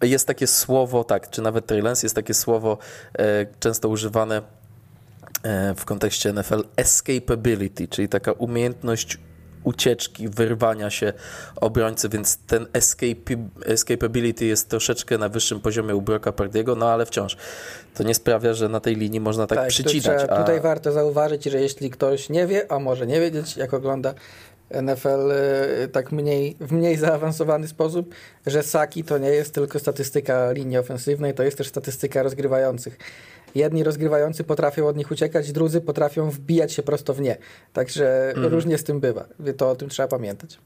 jest takie słowo, tak, czy nawet Trey Lance, jest takie słowo e, często używane w kontekście NFL escapability, czyli taka umiejętność ucieczki, wyrwania się obrońcy, więc ten escape, escapability jest troszeczkę na wyższym poziomie u Broka Pardiego, no ale wciąż to nie sprawia, że na tej linii można tak, tak przycinać. A... Tutaj warto zauważyć, że jeśli ktoś nie wie, a może nie wiedzieć, jak ogląda NFL y, tak mniej, w mniej zaawansowany sposób, że saki to nie jest tylko statystyka linii ofensywnej, to jest też statystyka rozgrywających. Jedni rozgrywający potrafią od nich uciekać, drudzy potrafią wbijać się prosto w nie. Także mhm. różnie z tym bywa. To o tym trzeba pamiętać.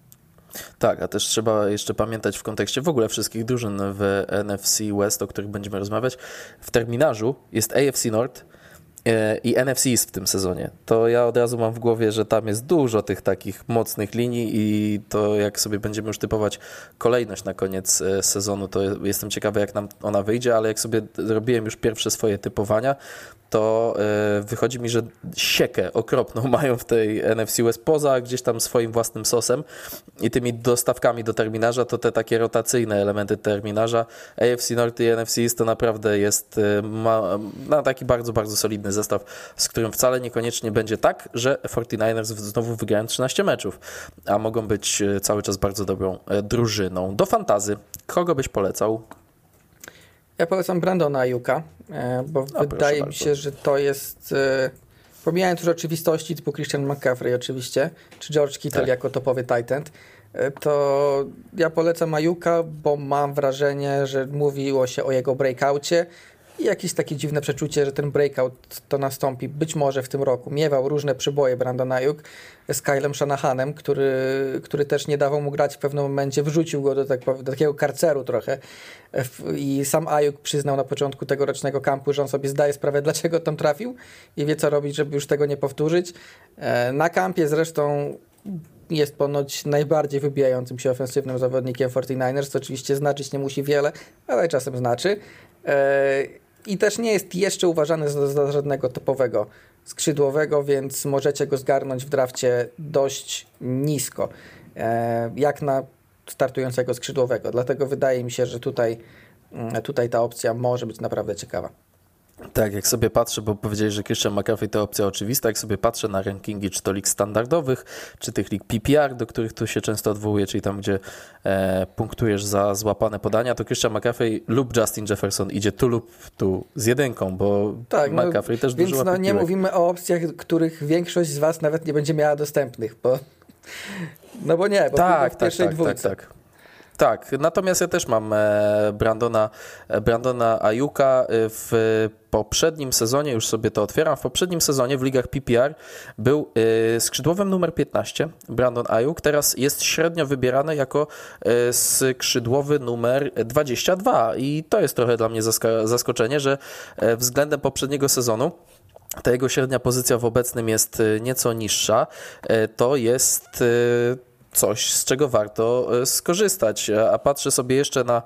Tak, a też trzeba jeszcze pamiętać w kontekście w ogóle wszystkich drużyn w NFC West, o których będziemy rozmawiać. W terminarzu jest AFC North, i NFC jest w tym sezonie, to ja od razu mam w głowie, że tam jest dużo tych takich mocnych linii i to jak sobie będziemy już typować kolejność na koniec e, sezonu, to jestem ciekawy jak nam ona wyjdzie, ale jak sobie zrobiłem już pierwsze swoje typowania, to e, wychodzi mi, że siekę okropną mają w tej NFC West poza gdzieś tam swoim własnym sosem i tymi dostawkami do terminarza, to te takie rotacyjne elementy terminarza AFC North i NFC East to naprawdę jest e, ma, taki bardzo, bardzo solidny zestaw, z którym wcale niekoniecznie będzie tak, że 49ers znowu wygrają 13 meczów, a mogą być e, cały czas bardzo dobrą drużyną. Do fantazy, kogo byś polecał? Ja polecam Brandona Ajuka, e, bo A, wydaje mi się, że to jest e, pomijając już oczywistości typu Christian McCaffrey oczywiście, czy George Kittle tak. jako topowy titan, e, to ja polecam Ajuka, bo mam wrażenie, że mówiło się o jego breakoutie i jakieś takie dziwne przeczucie, że ten breakout to nastąpi być może w tym roku. Miewał różne przyboje Brandon Ayuk z Kylem Shanahanem, który, który też nie dawał mu grać w pewnym momencie, wrzucił go do, tak, do takiego karceru trochę i sam Ayuk przyznał na początku tegorocznego kampu, że on sobie zdaje sprawę, dlaczego tam trafił i wie co robić, żeby już tego nie powtórzyć. E, na kampie zresztą jest ponoć najbardziej wybijającym się ofensywnym zawodnikiem 49ers, co oczywiście znaczyć nie musi wiele, ale czasem znaczy. I też nie jest jeszcze uważany za, za żadnego topowego skrzydłowego, więc możecie go zgarnąć w drafcie dość nisko, e, jak na startującego skrzydłowego. Dlatego wydaje mi się, że tutaj, mm, tutaj ta opcja może być naprawdę ciekawa. Tak, jak sobie patrzę, bo powiedzieli, że Christian McCaffrey to opcja oczywista, jak sobie patrzę na rankingi czy to lig standardowych, czy tych lig PPR, do których tu się często odwołuje, czyli tam, gdzie e, punktujesz za złapane podania, to Christian McCaffrey lub Justin Jefferson idzie tu lub tu z jedynką, bo tak, no, McCaffrey no, też Więc dużo no, nie mówimy o opcjach, których większość z Was nawet nie będzie miała dostępnych, bo no bo nie, bo tak, w tak, pierwszej tak, dwójce. Tak, tak. Tak, natomiast ja też mam e, Brandona, e, Brandona Ajuka e, w poprzednim sezonie, już sobie to otwieram, w poprzednim sezonie w ligach PPR był skrzydłowym numer 15, Brandon Ajuk, teraz jest średnio wybierany jako skrzydłowy numer 22 i to jest trochę dla mnie zaskoczenie, że względem poprzedniego sezonu ta jego średnia pozycja w obecnym jest nieco niższa. To jest coś, z czego warto e, skorzystać. A patrzę sobie jeszcze na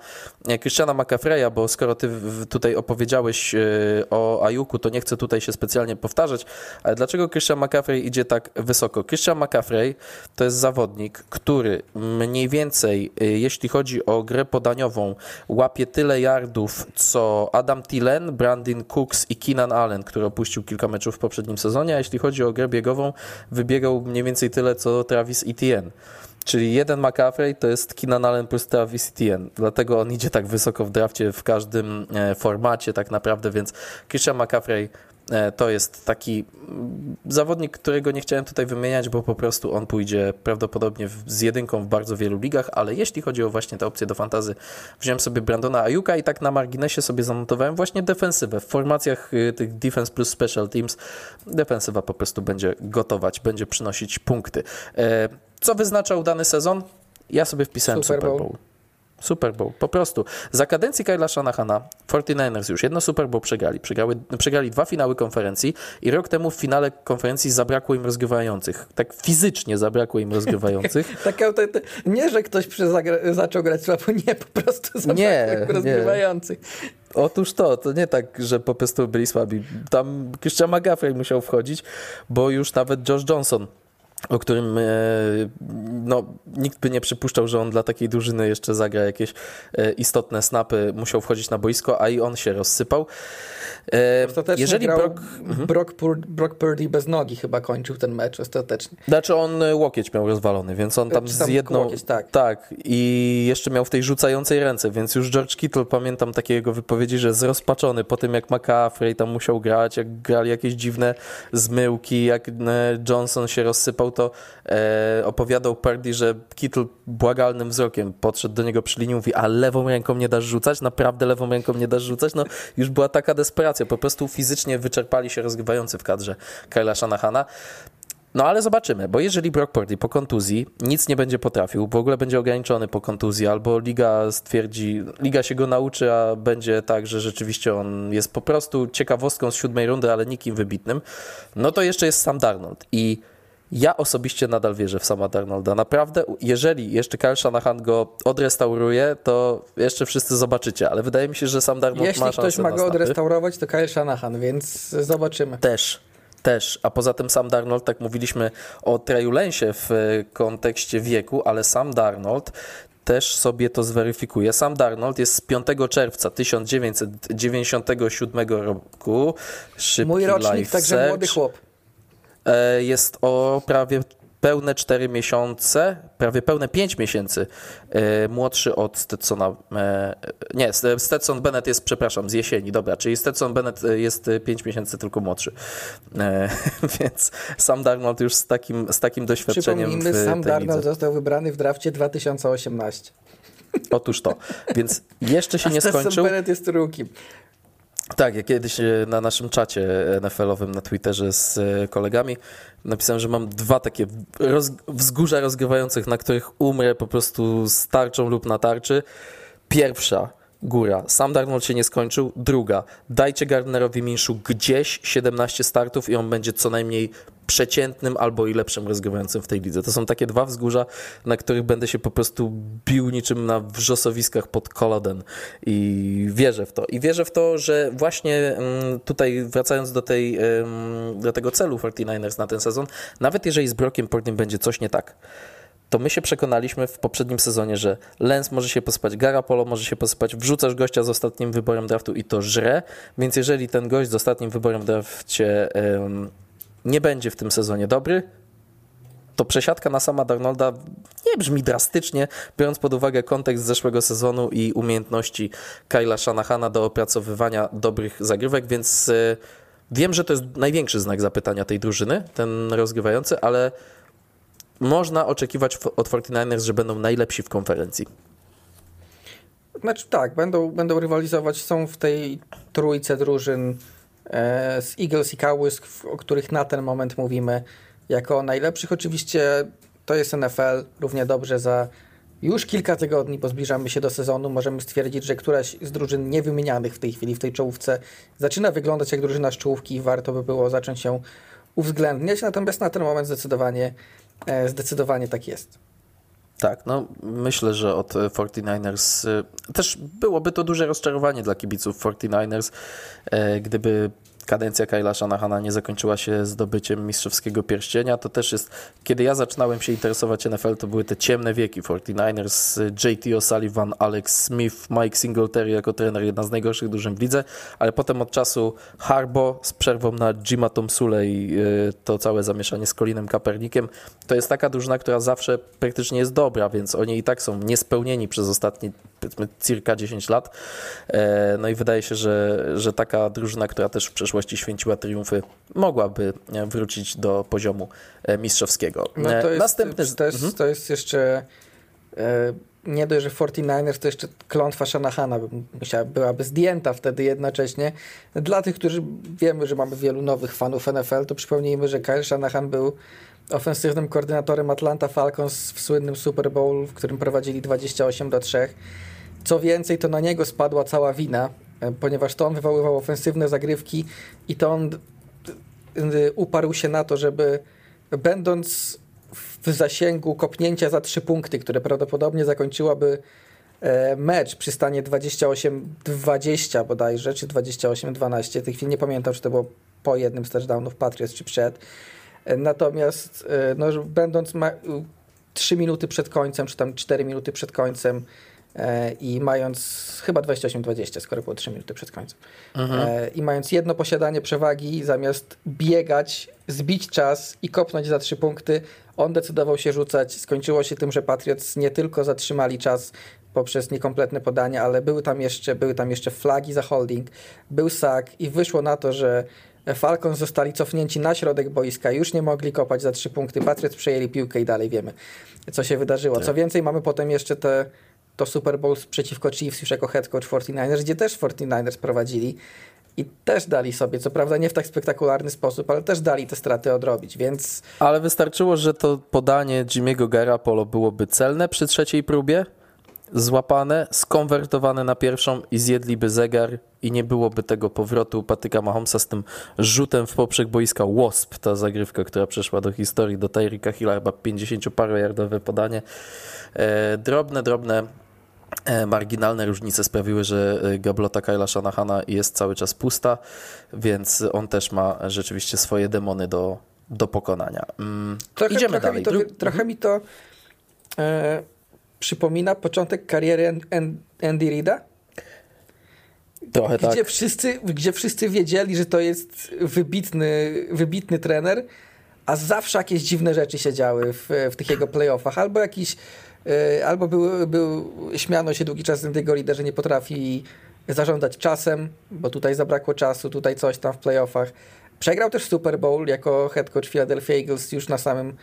e, Christiana McAfreya, bo skoro ty tutaj opowiedziałeś e, o Ajuku, to nie chcę tutaj się specjalnie powtarzać, ale dlaczego Christian McAfee idzie tak wysoko? Christian McAfee to jest zawodnik, który mniej więcej, jeśli chodzi o grę podaniową, łapie tyle yardów, co Adam Tillen, Brandon Cooks i Keenan Allen, który opuścił kilka meczów w poprzednim sezonie, a jeśli chodzi o grę biegową, wybiegał mniej więcej tyle, co Travis Etienne. Czyli jeden McCaffrey to jest Keenan Allen plus Travis Etienne. Dlatego on idzie tak wysoko w drafcie w każdym e, formacie tak naprawdę, więc Christian McCaffrey e, to jest taki mm, zawodnik, którego nie chciałem tutaj wymieniać, bo po prostu on pójdzie prawdopodobnie z jedynką w bardzo wielu ligach, ale jeśli chodzi o właśnie te opcje do fantazy, wziąłem sobie Brandona Ayuka i tak na marginesie sobie zanotowałem właśnie defensywę. W formacjach y, tych defense plus special teams defensywa po prostu będzie gotować, będzie przynosić punkty. Co wyznaczał dany sezon? Ja sobie wpisałem Super Bowl. Super Bowl. Super Bowl, po prostu. Za kadencji Kyla Shanahana 49ers już jedno Super Bowl przegrali. Przegrali, przegrali dwa finały konferencji i rok temu w finale konferencji zabrakło im rozgrywających. Tak fizycznie zabrakło im rozgrywających. tak, nie, że ktoś zaczął grać słabo, nie, po prostu zabrakło nie, rozgrywających. Nie. Otóż to, to nie tak, że po prostu byli słabi. Tam Christian McGaffrey musiał wchodzić, bo już nawet Josh Johnson o którym e, no, nikt by nie przypuszczał, że on dla takiej drużyny jeszcze zagra jakieś e, istotne snapy, musiał wchodzić na boisko, a i on się rozsypał. E, ostatecznie Jeżeli Brock, mhm. Brock, Brock Purdy bez nogi chyba kończył ten mecz ostatecznie. Znaczy on łokieć miał rozwalony, więc on tam, tam z jedną... Łokieć, tak. tak. I jeszcze miał w tej rzucającej ręce, więc już George Kittle, pamiętam takie jego wypowiedzi, że zrozpaczony po tym jak McCaffrey tam musiał grać, jak grali jakieś dziwne zmyłki, jak Johnson się rozsypał to e, opowiadał Purdy, że Kittle błagalnym wzrokiem podszedł do niego przy linii i mówi, a lewą ręką nie dasz rzucać? Naprawdę lewą ręką nie dasz rzucać? No już była taka desperacja, po prostu fizycznie wyczerpali się rozgrywający w kadrze Kyla Shanahana. No ale zobaczymy, bo jeżeli Brock Purdy po kontuzji nic nie będzie potrafił, w ogóle będzie ograniczony po kontuzji, albo liga stwierdzi, liga się go nauczy, a będzie tak, że rzeczywiście on jest po prostu ciekawostką z siódmej rundy, ale nikim wybitnym, no to jeszcze jest Sam Darnold i ja osobiście nadal wierzę w sama Darnolda. Naprawdę, jeżeli jeszcze Kyle Shanahan go odrestauruje, to jeszcze wszyscy zobaczycie, ale wydaje mi się, że sam Darnold Jeśli ma szansę Jeśli ktoś ma go odrestaurować, to Kyle Shanahan, więc zobaczymy. Też, też, a poza tym sam Darnold, tak mówiliśmy o Treju Lensie w kontekście wieku, ale sam Darnold też sobie to zweryfikuje. Sam Darnold jest z 5 czerwca 1997 roku. Szybki Mój rocznik, także młody chłop. E, jest o prawie pełne 4 miesiące, prawie pełne 5 miesięcy e, młodszy od Stetsona. E, nie, Stetson Bennett jest, przepraszam, z jesieni, dobra, czyli Stetson Bennett jest 5 miesięcy tylko młodszy. Więc Sam Darnold już z takim, z takim doświadczeniem Przypomnijmy, Sam Darnold został wybrany w drafcie 2018. Otóż to. Więc jeszcze się A nie skończył. Stetson Bennett jest rookie. Tak, ja kiedyś e, na naszym czacie NFL-owym na Twitterze z e, kolegami napisałem, że mam dwa takie roz, wzgórza rozgrywających, na których umrę po prostu z tarczą lub na tarczy. Pierwsza góra. Sam Darnold się nie skończył. Druga. Dajcie Gardnerowi Minszu gdzieś 17 startów i on będzie co najmniej przeciętnym albo i lepszym rozgrywającym w tej lidze. To są takie dwa wzgórza, na których będę się po prostu bił niczym na wrzosowiskach pod Koloden i wierzę w to. I wierzę w to, że właśnie mm, tutaj wracając do, tej, do tego celu 49ers na ten sezon, nawet jeżeli z Brokiem Purdy będzie coś nie tak, to my się przekonaliśmy w poprzednim sezonie, że Lens może się posypać, Garapolo może się posypać, wrzucasz gościa z ostatnim wyborem draftu i to żre, więc jeżeli ten gość z ostatnim wyborem drafcie um, nie będzie w tym sezonie dobry, to przesiadka na sama Darnolda nie brzmi drastycznie, biorąc pod uwagę kontekst zeszłego sezonu i umiejętności Kyla Shanahana do opracowywania dobrych zagrywek, więc e, wiem, że to jest największy znak zapytania tej drużyny, ten rozgrywający, ale można oczekiwać od 49ers, że będą najlepsi w konferencji. Znaczy tak, będą, będą rywalizować, są w tej trójce drużyn z Eagles i Cowboys, o których na ten moment mówimy jako najlepszych. Oczywiście to jest NFL, równie dobrze za już kilka tygodni, bo zbliżamy się do sezonu, możemy stwierdzić, że któraś z drużyn niewymienianych w tej chwili w tej czołówce zaczyna wyglądać jak drużyna z czołówki i warto by było zacząć ją uwzględniać, natomiast na ten moment zdecydowanie E, zdecydowanie tak jest. Tak, no myślę, że od 49ers e, też byłoby to duże rozczarowanie dla kibiców 49ers, e, gdyby kadencja Kyla Shanahana nie zakończyła się zdobyciem mistrzowskiego pierścienia. To też jest, kiedy ja zaczynałem się interesować NFL, to były te ciemne wieki 49ers, JT O'Sullivan, Alex Smith, Mike Singletary jako trener, jedna z najgorszych drużyn w lidze, ale potem od czasu Harbo z przerwą na Jima Tomsule i y, to całe zamieszanie z Colinem Kaepernickiem, to jest taka drużyna, która zawsze praktycznie jest dobra, więc oni i tak są niespełnieni przez ostatnie powiedzmy circa 10 lat. E, no i wydaje się, że, że taka drużyna, która też w przeszłości święciła triumfy, mogłaby wrócić do poziomu e, mistrzowskiego. No to e, jest, Następny... to jest, mhm. to jest jeszcze nie dość, że 49ers to jeszcze klątwa Shanahana musiała, byłaby zdjęta wtedy jednocześnie. Dla tych, którzy wiemy, że mamy wielu nowych fanów NFL, to przypomnijmy, że Kyle Shanahan był ofensywnym koordynatorem Atlanta Falcons w słynnym Super Bowl, w którym prowadzili 28 do 3. Co więcej, to na niego spadła cała wina, e, ponieważ to on wywoływał ofensywne zagrywki i to on e, uparł się na to, żeby będąc w zasięgu kopnięcia za trzy punkty, które prawdopodobnie zakończyłaby e, mecz przy stanie 28-20 bodajże, czy 28-12. W tej chwili nie pamiętam, czy to było po jednym z touchdownów Patriots, czy przed. Natomiast no, będąc 3 minuty przed końcem, czy tam 4 minuty przed końcem, E, i mając chyba 28-20, skoro było 3 minuty przed końcem. Mhm. E, I mając jedno posiadanie przewagi, zamiast biegać, zbić czas i kopnąć za trzy punkty, on decydował się rzucać. Skończyło się tym, że Patriots nie tylko zatrzymali czas poprzez niekompletne podania, ale były tam jeszcze, były tam jeszcze flagi za holding, był sack i wyszło na to, że Falcons zostali cofnięci na środek boiska, już nie mogli kopać za trzy punkty. Patriots przejęli piłkę i dalej wiemy, co się wydarzyło. Co tak. więcej, mamy potem jeszcze te to Super Bowl przeciwko Chiefs już jako head coach 49ers, gdzie też 49ers prowadzili i też dali sobie, co prawda nie w tak spektakularny sposób, ale też dali te straty odrobić, więc... Ale wystarczyło, że to podanie Jimmy'ego Garapolo byłoby celne przy trzeciej próbie, złapane, skonwertowane na pierwszą i zjedliby zegar i nie byłoby tego powrotu Patyka Mahomesa z tym rzutem w poprzek boiska Wasp, ta zagrywka, która przeszła do historii, do Tyrika Hilla, chyba 50 yardowe podanie. E, drobne, drobne marginalne różnice sprawiły, że e, gablota Kyla Shanahana jest cały czas pusta, więc on też ma rzeczywiście swoje demony do, do pokonania. Mm, trochę, Idziemy trochę dalej. Mi to, trochę mi to e, przypomina początek kariery Andy Rida. Trochę gdzie tak. Wszyscy, gdzie wszyscy wiedzieli, że to jest wybitny, wybitny trener, a zawsze jakieś dziwne rzeczy się działy w, w tych jego playoffach. Albo jakiś E, albo był, był, śmiano się długi czas z lidera, że nie potrafi zarządzać czasem, bo tutaj zabrakło czasu, tutaj coś tam w playoffach. Przegrał też Super Bowl jako head coach Philadelphia Eagles już na samym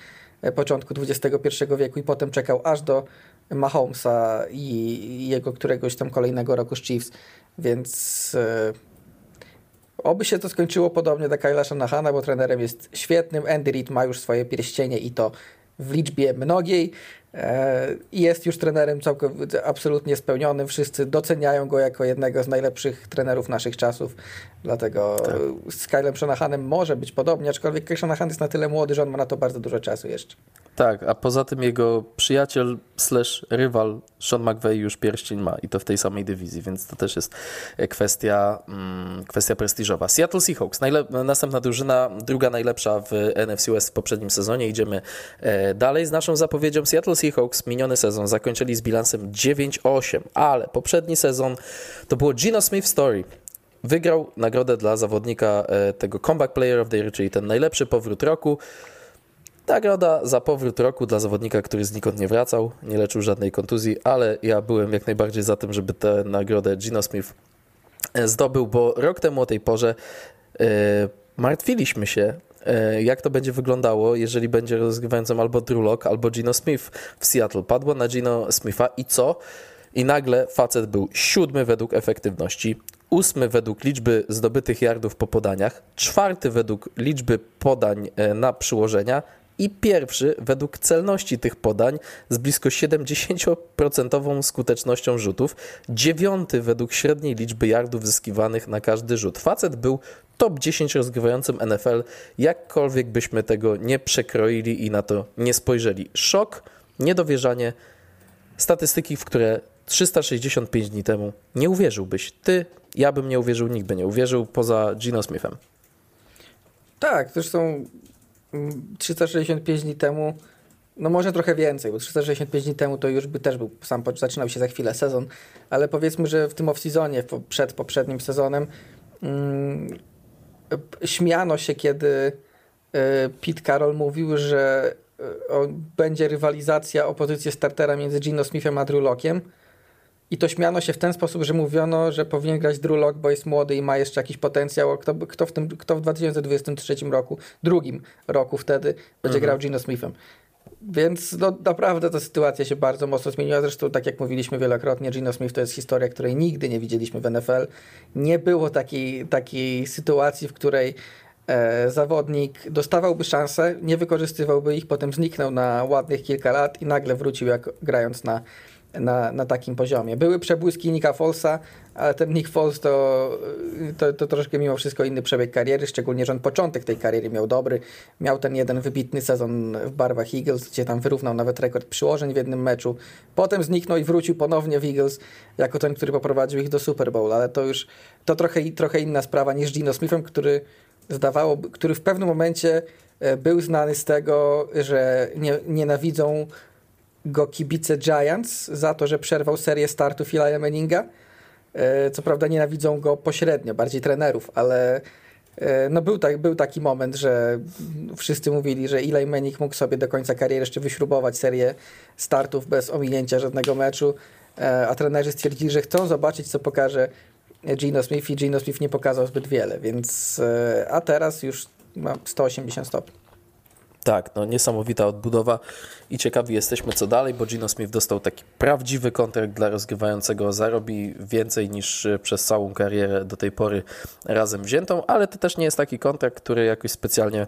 e, początku XXI wieku i potem czekał aż do Mahomesa i jego któregoś tam kolejnego roku z Chiefs, więc e, oby się to skończyło podobnie do Kyla Shanahana, bo trenerem jest świetnym. Andy Reid ma już swoje pierścienie i to w liczbie mnogiej. E, jest już trenerem całkowicie absolutnie spełnionym. Wszyscy doceniają go jako jednego z najlepszych trenerów naszych czasów. Dlatego tak. z Kylem Shanahanem może być podobnie, aczkolwiek Kyle Shanahan jest na tyle młody, że on ma na to bardzo dużo czasu jeszcze. Tak, a poza tym jego przyjaciel slash rywal Sean McVay już pierścień ma i to w tej samej dywizji, więc to też jest kwestia, mm, kwestia prestiżowa. Seattle Seahawks, następna drużyna, druga najlepsza w NFC West w poprzednim sezonie. Idziemy e, dalej z naszą zapowiedzią. Seattle Seahawks miniony sezon zakończyli z bilansem 9-8, ale poprzedni sezon to było Gino Smith Story. Wygrał nagrodę dla zawodnika e, tego Comeback Player of the Year, czyli ten najlepszy powrót roku. Nagroda za powrót roku dla zawodnika, który znikąd nie wracał, nie leczył żadnej kontuzji, ale ja byłem jak najbardziej za tym, żeby tę nagrodę Gino Smith e, zdobył, bo rok temu o tej porze yy, martwiliśmy się, yy, jak to będzie wyglądało, jeżeli będzie rozgrywającym albo Drew Lock, albo Gino Smith w Seattle. Padło na Gino Smitha i co? I nagle facet był siódmy według efektywności, ósmy według liczby zdobytych yardów po podaniach, czwarty według liczby podań na przyłożenia, i pierwszy według celności tych podań z blisko 70% skutecznością rzutów, dziewiąty według średniej liczby yardów zyskiwanych na każdy rzut. Facet był top 10 rozgrywającym NFL, jakkolwiek byśmy tego nie przekroili i na to nie spojrzeli. Szok, niedowierzanie, statystyki, w które 365 dni temu nie uwierzyłbyś. Ty, ja bym nie uwierzył, nikt by nie uwierzył, poza Gino Smithem. Tak, zresztą 365 dni temu, no może trochę więcej, bo 365 dni temu to już by też był, sam zaczynał się za chwilę sezon, ale powiedzmy, że w tym off-seasonie, przed poprzednim sezonem, mm, śmiano się, kiedy y, Pete Carroll mówił, że y, będzie rywalizacja o pozycję startera między Gino Smithem a Drew Lockiem, i to śmiano się w ten sposób, że mówiono, że powinien grać Drew Lock, bo jest młody i ma jeszcze jakiś potencjał. Kto, kto, w, tym, kto w 2023 roku, drugim roku wtedy, będzie mhm. grał Gino Smithem. Więc no, naprawdę ta sytuacja się bardzo mocno zmieniła. Zresztą, tak jak mówiliśmy wielokrotnie, Gino Smith to jest historia, której nigdy nie widzieliśmy w NFL. Nie było takiej, takiej sytuacji, w której e, zawodnik dostawałby szansę, nie wykorzystywałby ich, potem zniknął na ładnych kilka lat i nagle wrócił jak grając na na, na takim poziomie. Były przebłyski Nika Folsa, ale ten Nick Foles to, to, to troszkę mimo wszystko inny przebieg kariery, szczególnie, że on początek tej kariery miał dobry. Miał ten jeden wybitny sezon w barwach Eagles, gdzie tam wyrównał nawet rekord przyłożeń w jednym meczu. Potem zniknął i wrócił ponownie w Eagles jako ten, który poprowadził ich do Super Bowl, ale to już to trochę, trochę inna sprawa niż Gino Smithem, który zdawało, który w pewnym momencie e, był znany z tego, że nie, nienawidzą go kibice Giants za to, że przerwał serię startów Eli'a Manninga. E, co prawda nienawidzą go pośrednio, bardziej trenerów, ale e, no był, tak, był taki moment, że wszyscy mówili, że Eli Manning mógł sobie do końca kariery jeszcze wyśrubować serię startów bez ominięcia żadnego meczu, e, a trenerzy stwierdzili, że chcą zobaczyć, co pokaże Gino Smith i Gino Smith nie pokazał zbyt wiele, więc a teraz już ma 180 stopni. Tak, no niesamowita odbudowa i ciekawi jesteśmy co dalej, bo Gino Smith dostał taki prawdziwy kontrakt dla rozgrywającego, zarobi więcej niż przez całą karierę do tej pory razem wziętą, ale to też nie jest taki kontrakt, który jakoś specjalnie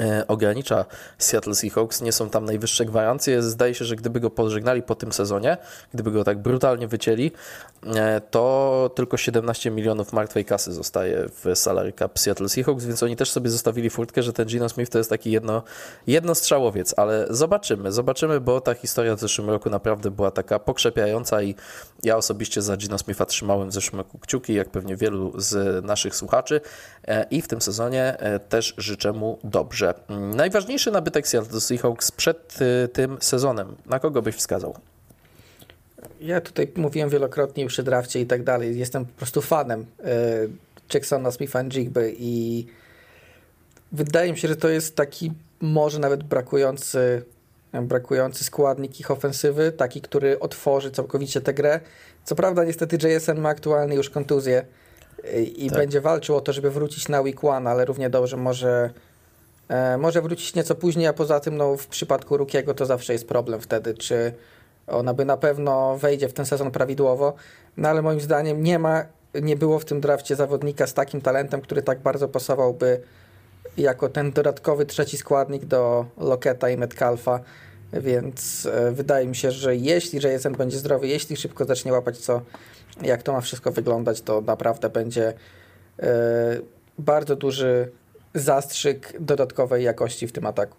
E, ogranicza Seattle Seahawks. Nie są tam najwyższe gwarancje. Zdaje się, że gdyby go pożegnali po tym sezonie, gdyby go tak brutalnie wycięli, e, to tylko 17 milionów martwej kasy zostaje w salary cap Seattle Seahawks, więc oni też sobie zostawili furtkę, że ten Gino Smith to jest taki jedno, jednostrzałowiec, ale zobaczymy, zobaczymy, bo ta historia w zeszłym roku naprawdę była taka pokrzepiająca i ja osobiście za Gino Smitha trzymałem w zeszłym roku kciuki, jak pewnie wielu z naszych słuchaczy e, i w tym sezonie też życzę mu dobrze. Najważniejszy nabytek Seattle Seahawks przed tym sezonem. Na kogo byś wskazał? Ja tutaj mówiłem wielokrotnie przy drafcie i tak dalej. Jestem po prostu fanem y, Jacksona Smitha Jigby i wydaje mi się, że to jest taki może nawet brakujący brakujący składnik ich ofensywy, taki, który otworzy całkowicie tę grę. Co prawda niestety JSN ma aktualnie już kontuzję y, i tak. będzie walczył o to, żeby wrócić na week one, ale równie dobrze może E, może wrócić nieco później, a poza tym no, w przypadku Rukiego to zawsze jest problem wtedy, czy ona by na pewno wejdzie w ten sezon prawidłowo, no ale moim zdaniem nie ma, nie było w tym drafcie zawodnika z takim talentem, który tak bardzo pasowałby jako ten dodatkowy trzeci składnik do Loketa i Metcalfa. Więc e, wydaje mi się, że jeśli JSN będzie zdrowy, jeśli szybko zacznie łapać co, jak to ma wszystko wyglądać, to naprawdę będzie e, bardzo duży zastrzyk dodatkowej jakości w tym ataku.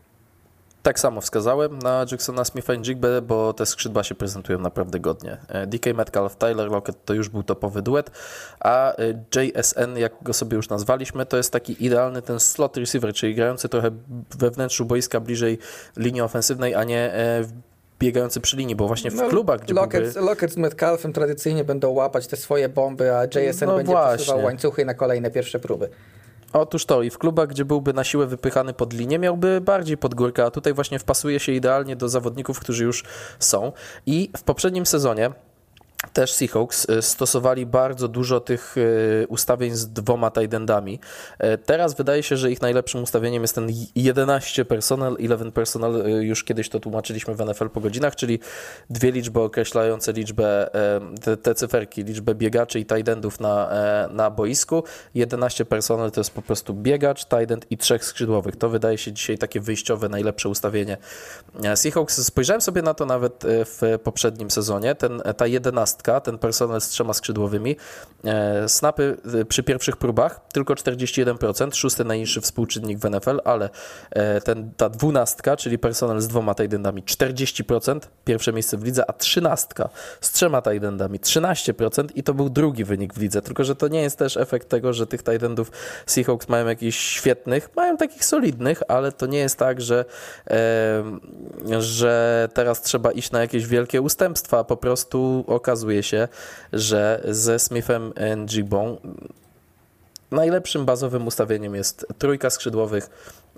Tak samo wskazałem na Jacksona Smitha i Jigbe, bo te skrzydła się prezentują naprawdę godnie. E, DK Metcalf, Tyler Lockett to już był topowy duet, a e, JSN, jak go sobie już nazwaliśmy, to jest taki idealny ten slot receiver, czyli grający trochę we wnętrzu boiska bliżej linii ofensywnej, a nie e, biegający przy linii, bo właśnie w no, klubach, gdzie Lockett, byłby... Lockett z Metcalfem tradycyjnie będą łapać te swoje bomby, a JSN no będzie właśnie. posuwał łańcuchy na kolejne pierwsze próby. Otóż to i w klubach, gdzie byłby na siłę wypychany pod linię, miałby bardziej pod górkę, a tutaj właśnie wpasuje się idealnie do zawodników, którzy już są. I w poprzednim sezonie też Seahawks e, stosowali bardzo dużo tych e, ustawień z dwoma tight-endami. E, teraz wydaje się, że ich najlepszym ustawieniem jest ten 11 personal, 11 personal, już kiedyś to tłumaczyliśmy w NFL po godzinach, czyli dwie liczby określające liczbę, te, te cyferki, liczbę biegaczy i tight-endów na, na boisku. 11 personal to jest po prostu biegacz, tight-end i trzech skrzydłowych. To wydaje się dzisiaj takie wyjściowe, najlepsze ustawienie Seahawks. Spojrzałem sobie na to nawet w poprzednim sezonie. Ten, ta 11 ten personel z trzema skrzydłowymi. E, snapy e, przy pierwszych próbach tylko 41%, szósty najniższy współczynnik w NFL, ale e, ten, ta dwunastka, czyli personel z dwoma tajdendami 40%, pierwsze miejsce w lidze, a trzynastka z trzema tajdendami 13% i to był drugi wynik w lidze, tylko że to nie jest też efekt tego, że tych tajdendów Seahawks mają jakichś świetnych, mają takich solidnych, ale to nie jest tak, że, że teraz trzeba iść na jakieś wielkie ustępstwa, po prostu okazuje okazuje się, że ze Smithem Jibą najlepszym bazowym ustawieniem jest trójka skrzydłowych.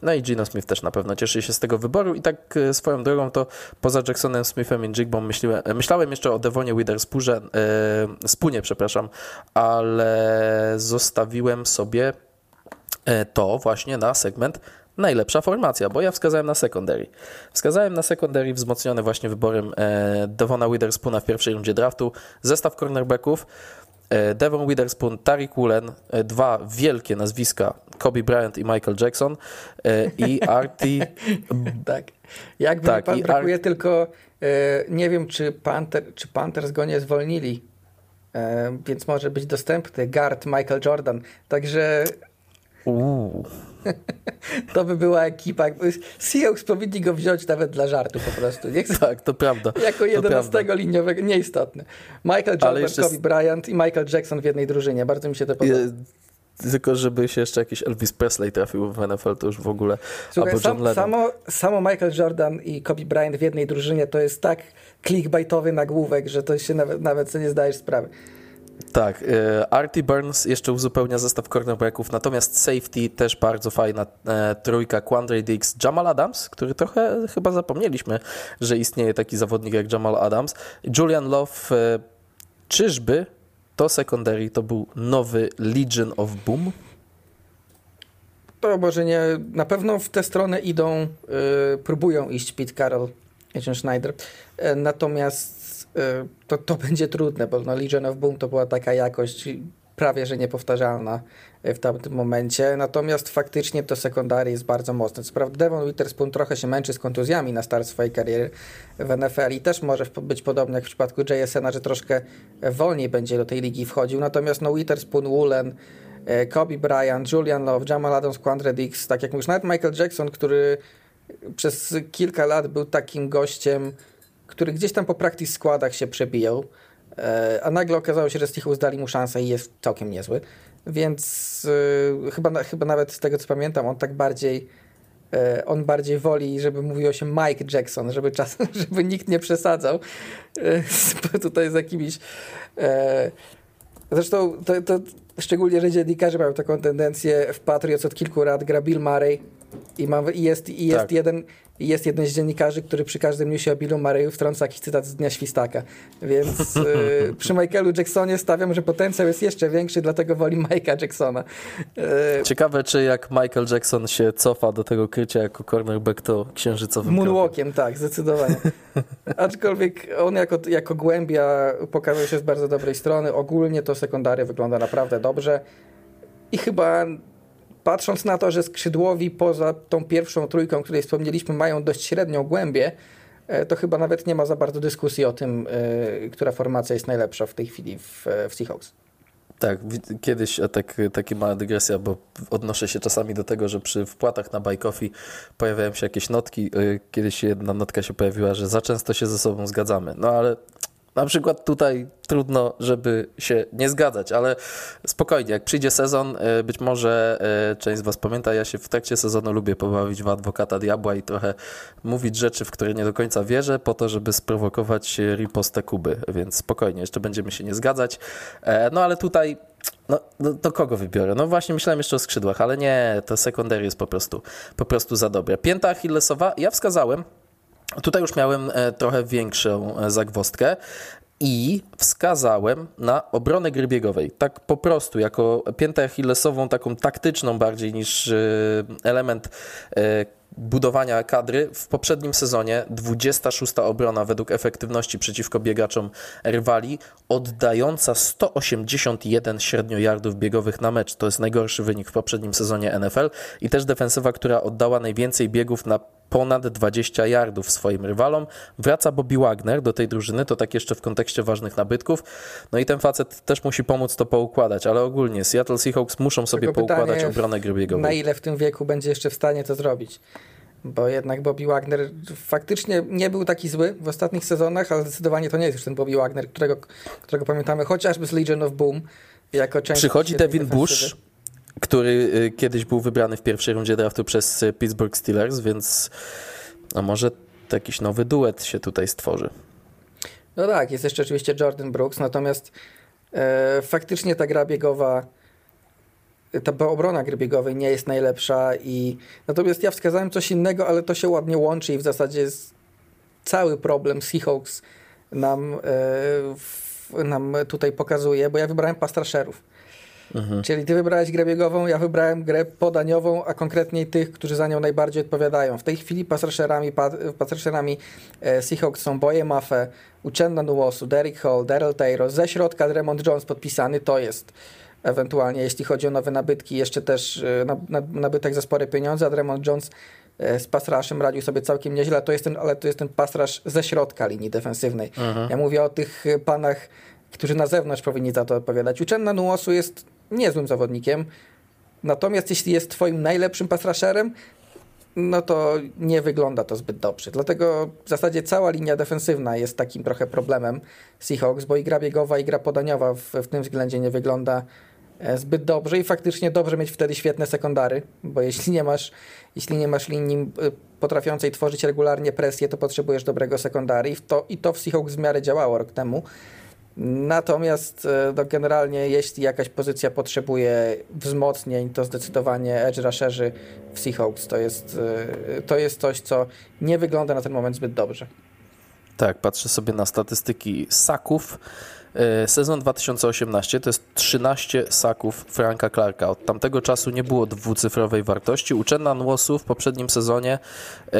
No i Gino Smith też na pewno cieszy się z tego wyboru i tak e, swoją drogą to poza Jacksonem Smithem i Jigbą myślałem, myślałem jeszcze o Devonie Witherspoonze, e, przepraszam, ale zostawiłem sobie e, to właśnie na segment najlepsza formacja, bo ja wskazałem na secondary. Wskazałem na secondary wzmocniony właśnie wyborem e, Devona Witherspoona w pierwszej rundzie draftu, zestaw cornerbacków, e, Devon Witherspoon, Tariq Woolen, e, dwa wielkie nazwiska, Kobe Bryant i Michael Jackson i Artie... tak, jakby tak, pan brakuje Ar... tylko, nie wiem czy, Panther, czy Panthers go nie zwolnili, więc może być dostępny guard Michael Jordan, także... Uuu. To by była ekipa. Seahawks powinni go wziąć nawet dla żartu po prostu. Nie chcę, tak, to prawda. Jako 11 liniowego, nieistotne. Michael Jordan, jeszcze... Kobe Bryant i Michael Jackson w jednej drużynie. Bardzo mi się to podoba. Tylko żeby się jeszcze jakiś Elvis Presley trafił w NFL, to już w ogóle. Słuchaj, albo sam, samo, samo Michael Jordan i Kobe Bryant w jednej drużynie to jest tak clickbaitowy nagłówek, że to się nawet, nawet nie zdajesz sprawy. Tak, e, Artie Burns jeszcze uzupełnia zestaw cornerbacków, natomiast safety też bardzo fajna e, trójka, Quandre Dix, Jamal Adams, który trochę chyba zapomnieliśmy, że istnieje taki zawodnik jak Jamal Adams, Julian Love, e, czyżby to secondary to był nowy Legion of Boom? To może nie, na pewno w tę stronę idą, próbują iść Pete Carroll, Agent Schneider, natomiast Y, to, to będzie trudne, bo no Legion of Boom to była taka jakość prawie że niepowtarzalna w tamtym momencie, natomiast faktycznie to sekundary jest bardzo mocne. Co prawda Devon Witherspoon trochę się męczy z kontuzjami na start swojej kariery w NFL i też może być podobnie jak w przypadku JSN, że troszkę wolniej będzie do tej ligi wchodził, natomiast no Witherspoon, Woolen, e, Kobe Bryant, Julian Love, Jamal Adams, Quandre Dix, tak jak mówisz, nawet Michael Jackson, który przez kilka lat był takim gościem, który gdzieś tam po practice składach się przebijał, e, a nagle okazało się, że Seahawks dali mu szansę i jest całkiem niezły. Więc yy, chyba, chyba nawet z tego co pamiętam, on tak bardziej yy, on bardziej woli, żeby mówiło się Mike Jackson, żeby czasem, żeby nikt nie przesadzał yy, tutaj z jakimiś zresztą to, to szczególnie, że dziennikarze mają taką tendencję w Patriots od kilku lat gra Bill Murray i, ma, i jest, i jest tak. jeden jest jeden z dziennikarzy, który przy każdym newsie o Billu Mareju wtrąca jakiś cytat z Dnia Świstaka. Więc y, przy Michaelu Jacksonie stawiam, że potencjał jest jeszcze większy, dlatego woli Mike'a Jacksona. Y, Ciekawe, czy jak Michael Jackson się cofa do tego krycia jako cornerback, to księżycowym Moonwalkiem, tak, zdecydowanie. Aczkolwiek on jako, jako głębia pokazał się z bardzo dobrej strony. Ogólnie to sekundary wygląda naprawdę dobrze. I chyba patrząc na to, że skrzydłowi poza tą pierwszą trójką, której wspomnieliśmy, mają dość średnią głębię, to chyba nawet nie ma za bardzo dyskusji o tym, która formacja jest najlepsza w tej chwili w, w Seahawks. Tak, kiedyś tak, taka mała dygresja, bo odnoszę się czasami do tego, że przy wpłatach na Coffee pojawiają się jakieś notki. Kiedyś jedna notka się pojawiła, że za często się ze sobą zgadzamy. No ale na przykład tutaj trudno, żeby się nie zgadzać, ale spokojnie, jak przyjdzie sezon, e, być może e, część z Was pamięta, ja się w trakcie sezonu lubię pobawić w adwokata diabła i trochę mówić rzeczy, w które nie do końca wierzę, po to, żeby sprowokować ripostę Kuby, więc spokojnie, jeszcze będziemy się nie zgadzać. E, no ale tutaj no, do, do, kogo wybiorę? No właśnie myślałem jeszcze o skrzydłach, ale nie, to secondary jest po prostu, po prostu za dobre. Pięta Achillesowa, ja wskazałem, Tutaj już miałem e, trochę większą e, zagwostkę i wskazałem na obronę gry biegowej. Tak po prostu, jako piętę achillesową, taką taktyczną bardziej niż e, element budowania kadry. W poprzednim sezonie 26 obrona według efektywności przeciwko biegaczom rywali, oddająca 181 średnio yardów biegowych na mecz. To jest najgorszy wynik w poprzednim sezonie NFL i też defensywa, która oddała najwięcej biegów na ponad 20 yardów swoim rywalom. Wraca Bobby Wagner do tej drużyny, to tak jeszcze w kontekście ważnych nabytków. No i ten facet też musi pomóc to poukładać, ale ogólnie Seattle Seahawks muszą sobie Tylko poukładać pytanie, obronę gry biegowej. Na ile w tym wieku będzie jeszcze w stanie to zrobić? Bo jednak Bobby Wagner faktycznie nie był taki zły w ostatnich sezonach, ale zdecydowanie to nie jest już ten Bobby Wagner, którego, którego pamiętamy chociażby z Legion of Boom. Jako część Przychodzi Devin Bush, który y, kiedyś był wybrany w pierwszej rundzie draftu przez y, Pittsburgh Steelers, więc a może jakiś nowy duet się tutaj stworzy. No tak, jest jeszcze oczywiście Jordan Brooks, natomiast e, faktycznie ta gra biegowa, ta obrona gry biegowej nie jest najlepsza i natomiast ja wskazałem coś innego, ale to się ładnie łączy i w zasadzie cały problem Seahawks nam, e, w, nam tutaj pokazuje, bo ja wybrałem pastrasherów. Mhm. Czyli ty wybrałeś grę biegową, ja wybrałem grę podaniową, a konkretniej tych, którzy za nią najbardziej odpowiadają. W tej chwili pasrasherami, pasrasherami e, Seahawks są Boje Mafe, Uchenna Nuosu, Derek Hall, Daryl Taylor, ze środka Dremont Jones podpisany, to jest ewentualnie, jeśli chodzi o nowe nabytki, jeszcze też e, nabytek za spore pieniądze, a Dremont Jones e, z pasraszem radził sobie całkiem nieźle, to jest ten, ale to jest ten pasrasz ze środka linii defensywnej. Mhm. Ja mówię o tych panach, którzy na zewnątrz powinni za to odpowiadać. Uchenna Nuosu jest niezłym zawodnikiem. Natomiast jeśli jest twoim najlepszym pasrasherem, no to nie wygląda to zbyt dobrze. Dlatego w zasadzie cała linia defensywna jest takim trochę problemem Seahawks, bo i gra biegowa, i gra podaniowa w, w tym względzie nie wygląda e, zbyt dobrze i faktycznie dobrze mieć wtedy świetne sekundary, bo jeśli nie masz, jeśli nie masz linii e, potrafiącej tworzyć regularnie presję, to potrzebujesz dobrego sekundary i to, i to w Seahawks w miarę działało rok temu. Natomiast e, no, generalnie jeśli jakaś pozycja potrzebuje wzmocnień, to zdecydowanie edge rusherzy w Seahawks to jest, e, to jest coś, co nie wygląda na ten moment zbyt dobrze. Tak, patrzę sobie na statystyki saków. E, sezon 2018 to jest 13 saków Franka Clarka. Od tamtego czasu nie było dwucyfrowej wartości. Uczena Nłosu w poprzednim sezonie e,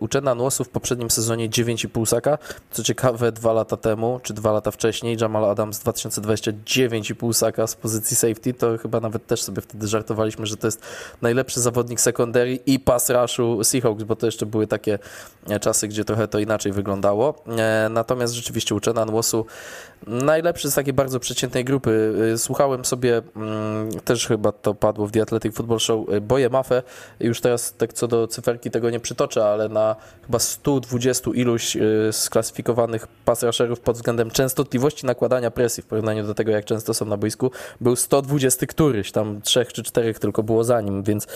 Uczena Nłosu w poprzednim sezonie 9,5 saka. Co ciekawe, dwa lata temu, czy dwa lata wcześniej, Jamal Adams 2020 9,5 saka z pozycji safety. To chyba nawet też sobie wtedy żartowaliśmy, że to jest najlepszy zawodnik secondary i pass rushu Seahawks, bo to jeszcze były takie czasy, gdzie trochę to inaczej wyglądało. E, natomiast rzeczywiście Uczena Nłosu Najlepszy z takiej bardzo przeciętnej grupy. Y, słuchałem sobie, mm, też chyba to padło w The Athletic Football Show, y, Boje Mafę. Już teraz tak co do cyferki tego nie przytoczę, ale na chyba 120 iluś y, sklasyfikowanych pass rusherów pod względem częstotliwości nakładania presji w porównaniu do tego, jak często są na boisku, był 120 któryś, tam trzech czy czterech tylko było za nim, więc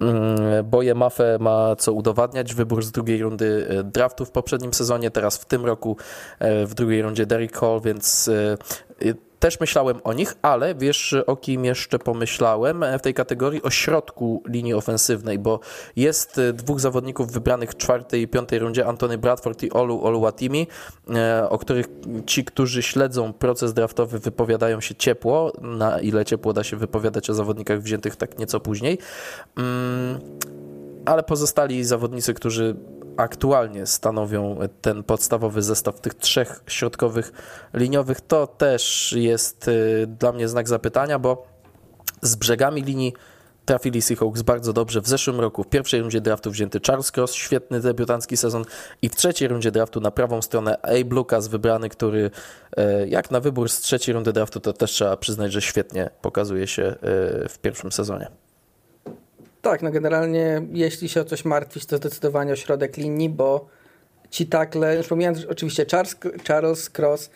mm, Boje Mafę ma co udowadniać. Wybór z drugiej rundy draftu w poprzednim sezonie, teraz w tym roku w drugiej rundzie Derek Hall, więc y, y, też myślałem o nich, ale wiesz o kim jeszcze pomyślałem w tej kategorii? O środku linii ofensywnej, bo jest y, dwóch zawodników wybranych w czwartej i piątej rundzie, Antony Bradford i Olu Oluwatimi, o których ci, którzy śledzą proces draftowy wypowiadają się ciepło, na ile ciepło da się wypowiadać o zawodnikach wziętych tak nieco później. Mm, ale pozostali zawodnicy, którzy aktualnie stanowią ten podstawowy zestaw tych trzech środkowych liniowych, to też jest y, dla mnie znak zapytania, bo z brzegami linii trafili Seahawks bardzo dobrze. W zeszłym roku w pierwszej rundzie draftu wzięty Charles Cross, świetny debiutancki sezon i w trzeciej rundzie draftu na prawą stronę Abe Lucas wybrany, który e, jak na wybór z trzeciej rundy draftu to też trzeba przyznać, że świetnie pokazuje się e, w pierwszym sezonie. Tak, no generalnie jeśli się o coś martwić, to zdecydowanie o środek linii, bo ci takle, już pomijając oczywiście Charles, Charles Cross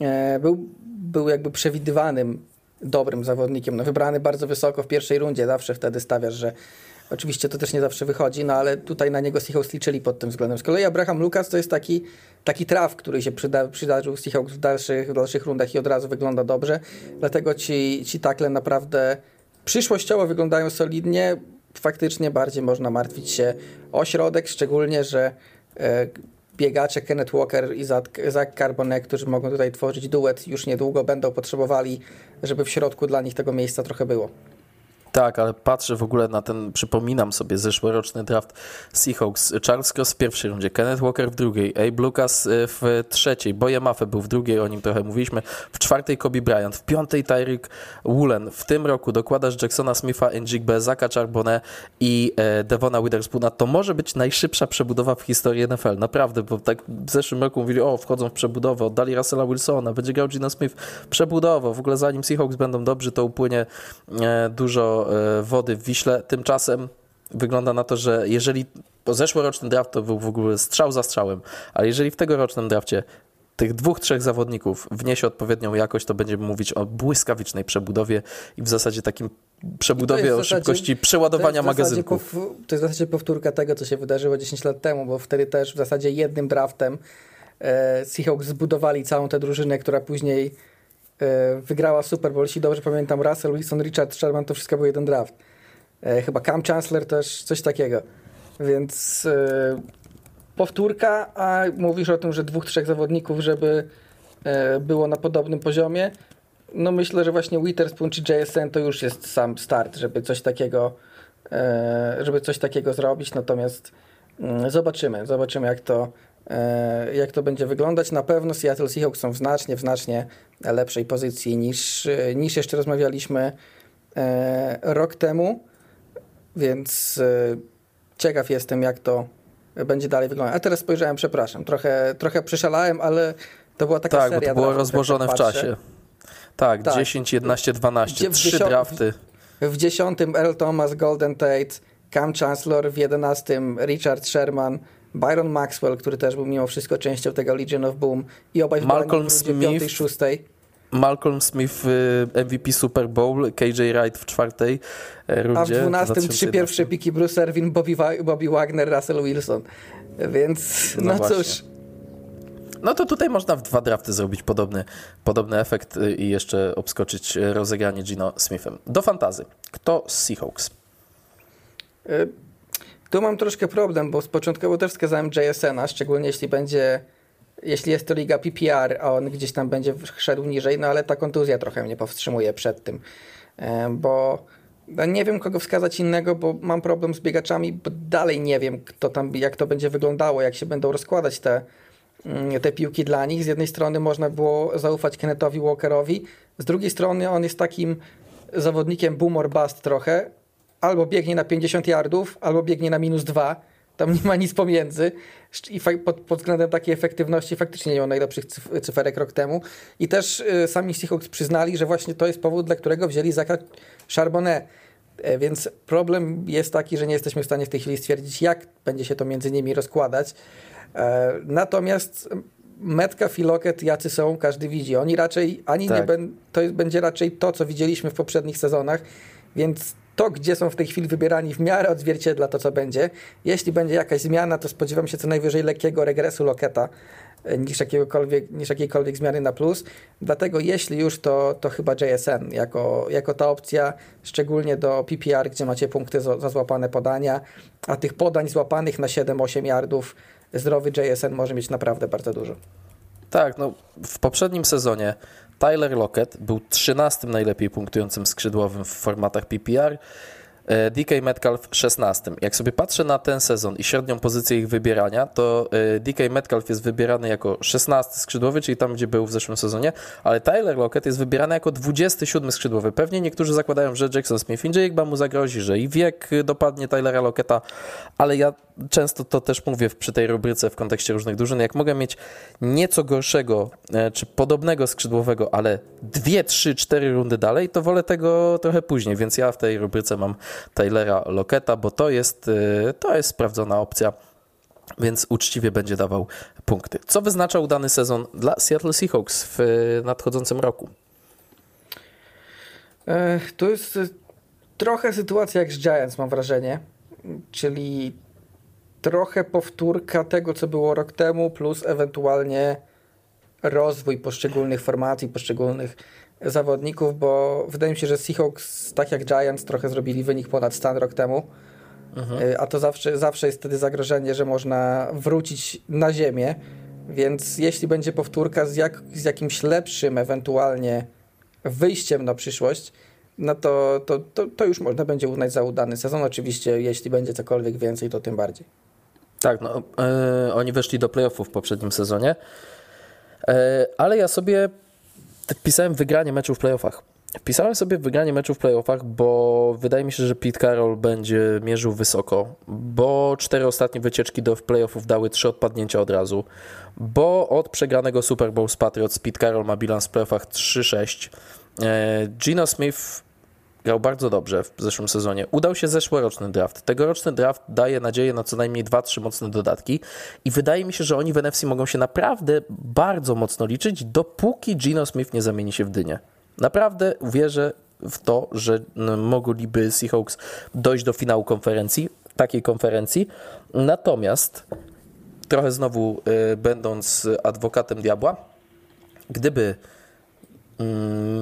e, był, był jakby przewidywanym dobrym zawodnikiem, no wybrany bardzo wysoko w pierwszej rundzie, zawsze wtedy stawiasz, że oczywiście to też nie zawsze wychodzi, no ale tutaj na niego Seahawks liczyli pod tym względem. Z kolei Abraham Lucas to jest taki, taki traf, który się przyda, przydarzył Seahawks w dalszych, w dalszych rundach i od razu wygląda dobrze, dlatego ci, ci takle naprawdę przyszłościowo wyglądają solidnie, faktycznie bardziej można martwić się o środek, szczególnie, że e, biegacze Kenneth Walker i Zach Carbonet, którzy mogą tutaj tworzyć duet, już niedługo będą potrzebowali, żeby w środku dla nich tego miejsca trochę było. Tak, ale patrzę w ogóle na ten, przypominam sobie zeszłoroczny draft Seahawks. Charles Cross w pierwszej rundzie, Kenneth Walker w drugiej, Abe Lucas y, w trzeciej, Boje Maffei był w drugiej, o nim trochę mówiliśmy, w czwartej Kobe Bryant, w piątej Tyreek Woolen. W tym roku dokładasz Jacksona Smitha, Njigbe, Zaka Charbonnet i e, Devona Witherspoona. To może być najszybsza przebudowa w historii NFL, naprawdę, bo tak w zeszłym roku mówili, o, wchodzą w przebudowę, oddali Russella Wilsona, będzie grał Gino Smith, przebudowa, w ogóle zanim Seahawks będą dobrzy, to upłynie e, dużo E, wody w Wiśle. Tymczasem wygląda na to, że jeżeli po zeszłoroczny draft to był w ogóle strzał za strzałem, ale jeżeli w tegorocznym drafcie tych dwóch, trzech zawodników wniesie odpowiednią jakość, to będziemy mówić o błyskawicznej przebudowie i w zasadzie takim przebudowie o zasadzie, szybkości przeładowania magazynków. to jest w zasadzie powtórka tego, co się wydarzyło 10 lat temu, bo wtedy też w zasadzie jednym draftem e, Seahawks zbudowali całą tę drużynę, która później E, wygrała Super Bowl, jeśli dobrze pamiętam, Russell Wilson, Richard Sherman, to wszystko był jeden draft. E, chyba Cam Chancellor też, coś takiego. Więc e, powtórka, a mówisz o tym, że dwóch, trzech zawodników, żeby było na podobnym poziomie. No myślę, że właśnie Witherspoon czy JSN to już jest sam start, żeby coś takiego żeby coś takiego zrobić, natomiast mm, zobaczymy, zobaczymy jak to E, jak to będzie wyglądać. Na pewno Seattle Seahawks są w znacznie, w znacznie lepszej pozycji niż, niż jeszcze rozmawialiśmy e, rok temu, więc e, ciekaw jestem, jak to będzie dalej wyglądać. A teraz spojrzałem, przepraszam, trochę, trochę przeszalałem, ale to była taka tak, seria. Tak, to było rozłożone w czasie. Tak, tak, 10, 11, 12, trzy drafty. W 10 Earl Thomas, Golden Tate, Cam Chancellor, w 11 Richard Sherman, Byron Maxwell, który też był mimo wszystko częścią tego Legion of Boom i obaj Malcolm Smith, w 6. Malcolm Smith MVP Super Bowl, KJ Wright w czwartej rundzie. A w 12 trzy pierwsze piki Bruce Erwin, Bobby, Bobby Wagner, Russell Wilson. Więc no, no cóż. No to tutaj można w dwa drafty zrobić podobny, podobny efekt y, i jeszcze obskoczyć rozegranie Gino Smithem. Do fantazy. Kto z Seahawks? Y tu mam troszkę problem, bo z początkowo też wskazałem JSN-a, szczególnie jeśli będzie, jeśli jest to liga PPR, a on gdzieś tam będzie szedł niżej, no ale ta kontuzja trochę mnie powstrzymuje przed tym, e, bo no nie wiem kogo wskazać innego, bo mam problem z biegaczami, bo dalej nie wiem kto tam, jak to będzie wyglądało, jak się będą rozkładać te, mm, te piłki dla nich. Z jednej strony można było zaufać Kennethowi Walkerowi, z drugiej strony on jest takim zawodnikiem boom or bust trochę, albo biegnie na 50 yardów, albo biegnie na minus 2. Tam nie ma nic pomiędzy. I pod, pod względem takiej efektywności faktycznie nie miał najlepszych cyferek rok temu. I też y, sami Seahawks przyznali, że właśnie to jest powód, dla którego wzięli Zaka Charbonnet. E, więc problem jest taki, że nie jesteśmy w stanie w tej chwili stwierdzić, jak będzie się to między nimi rozkładać. E, natomiast Metcalf i Lockett jacy są, każdy widzi. Oni raczej, ani tak. nie ben, to będzie raczej to, co widzieliśmy w poprzednich sezonach, więc to, gdzie są w tej chwili wybierani, w miarę odzwierciedla to, co będzie. Jeśli będzie jakaś zmiana, to spodziewam się co najwyżej lekkiego regresu Loketa e, niż, jakiegokolwiek, niż jakiejkolwiek zmiany na plus. Dlatego jeśli już, to, to chyba JSN jako, jako ta opcja, szczególnie do PPR, gdzie macie punkty za, złapane podania, a tych podań złapanych na 7-8 yardów zdrowy JSN może mieć naprawdę bardzo dużo. Tak, no w poprzednim sezonie Tyler Lockett był 13 najlepiej punktującym skrzydłowym w formatach PPR. E, DK Metcalf 16. Jak sobie patrzę na ten sezon i średnią pozycję ich wybierania, to e, DK Metcalf jest wybierany jako 16 skrzydłowy, czyli tam, gdzie był w zeszłym sezonie, ale Tyler Lockett jest wybierany jako 27 skrzydłowy. Pewnie niektórzy zakładają, że Jackson Smith Jigba mu zagrozi, że i wiek dopadnie Tylera Locketta, ale ja często to też mówię przy tej rubryce w kontekście różnych drużyn. Jak mogę mieć nieco gorszego e, czy podobnego skrzydłowego, ale dwie, trzy, cztery rundy dalej, to wolę tego trochę później, więc ja w tej rubryce mam Taylora Locketta, bo to jest, e, to jest sprawdzona opcja więc uczciwie będzie dawał punkty. Co wyznacza udany sezon dla Seattle Seahawks w nadchodzącym roku? To jest trochę sytuacja jak z Giants, mam wrażenie. Czyli trochę powtórka tego, co było rok temu, plus ewentualnie rozwój poszczególnych formacji, poszczególnych zawodników, bo wydaje mi się, że Seahawks, tak jak Giants, trochę zrobili wynik ponad stan rok temu. Mhm. A to zawsze, zawsze jest wtedy zagrożenie, że można wrócić na ziemię. Więc jeśli będzie powtórka z, jak, z jakimś lepszym, ewentualnie wyjściem na przyszłość, no to, to, to, to już można będzie uznać za udany sezon. Oczywiście, jeśli będzie cokolwiek więcej, to tym bardziej. Tak, no, yy, oni weszli do playoffów w poprzednim sezonie, yy, ale ja sobie wpisałem wygranie meczu w playoffach. Wpisałem sobie wygranie meczu w playoffach, bo wydaje mi się, że Pete Carroll będzie mierzył wysoko, bo cztery ostatnie wycieczki do playoffów dały trzy odpadnięcia od razu, bo od przegranego Super Bowl z Patriots Pete Carroll ma bilans w playoffach 3-6. E, Gino Smith grał bardzo dobrze w zeszłym sezonie. Udał się zeszłoroczny draft. Tegoroczny draft daje nadzieję na co najmniej 2-3 mocne dodatki i wydaje mi się, że oni w NFC mogą się naprawdę bardzo mocno liczyć, dopóki Gino Smith nie zamieni się w dynię. Naprawdę wierzę w to, że mogliby Seahawks dojść do finału konferencji, takiej konferencji. Natomiast trochę znowu y, będąc adwokatem diabła, gdyby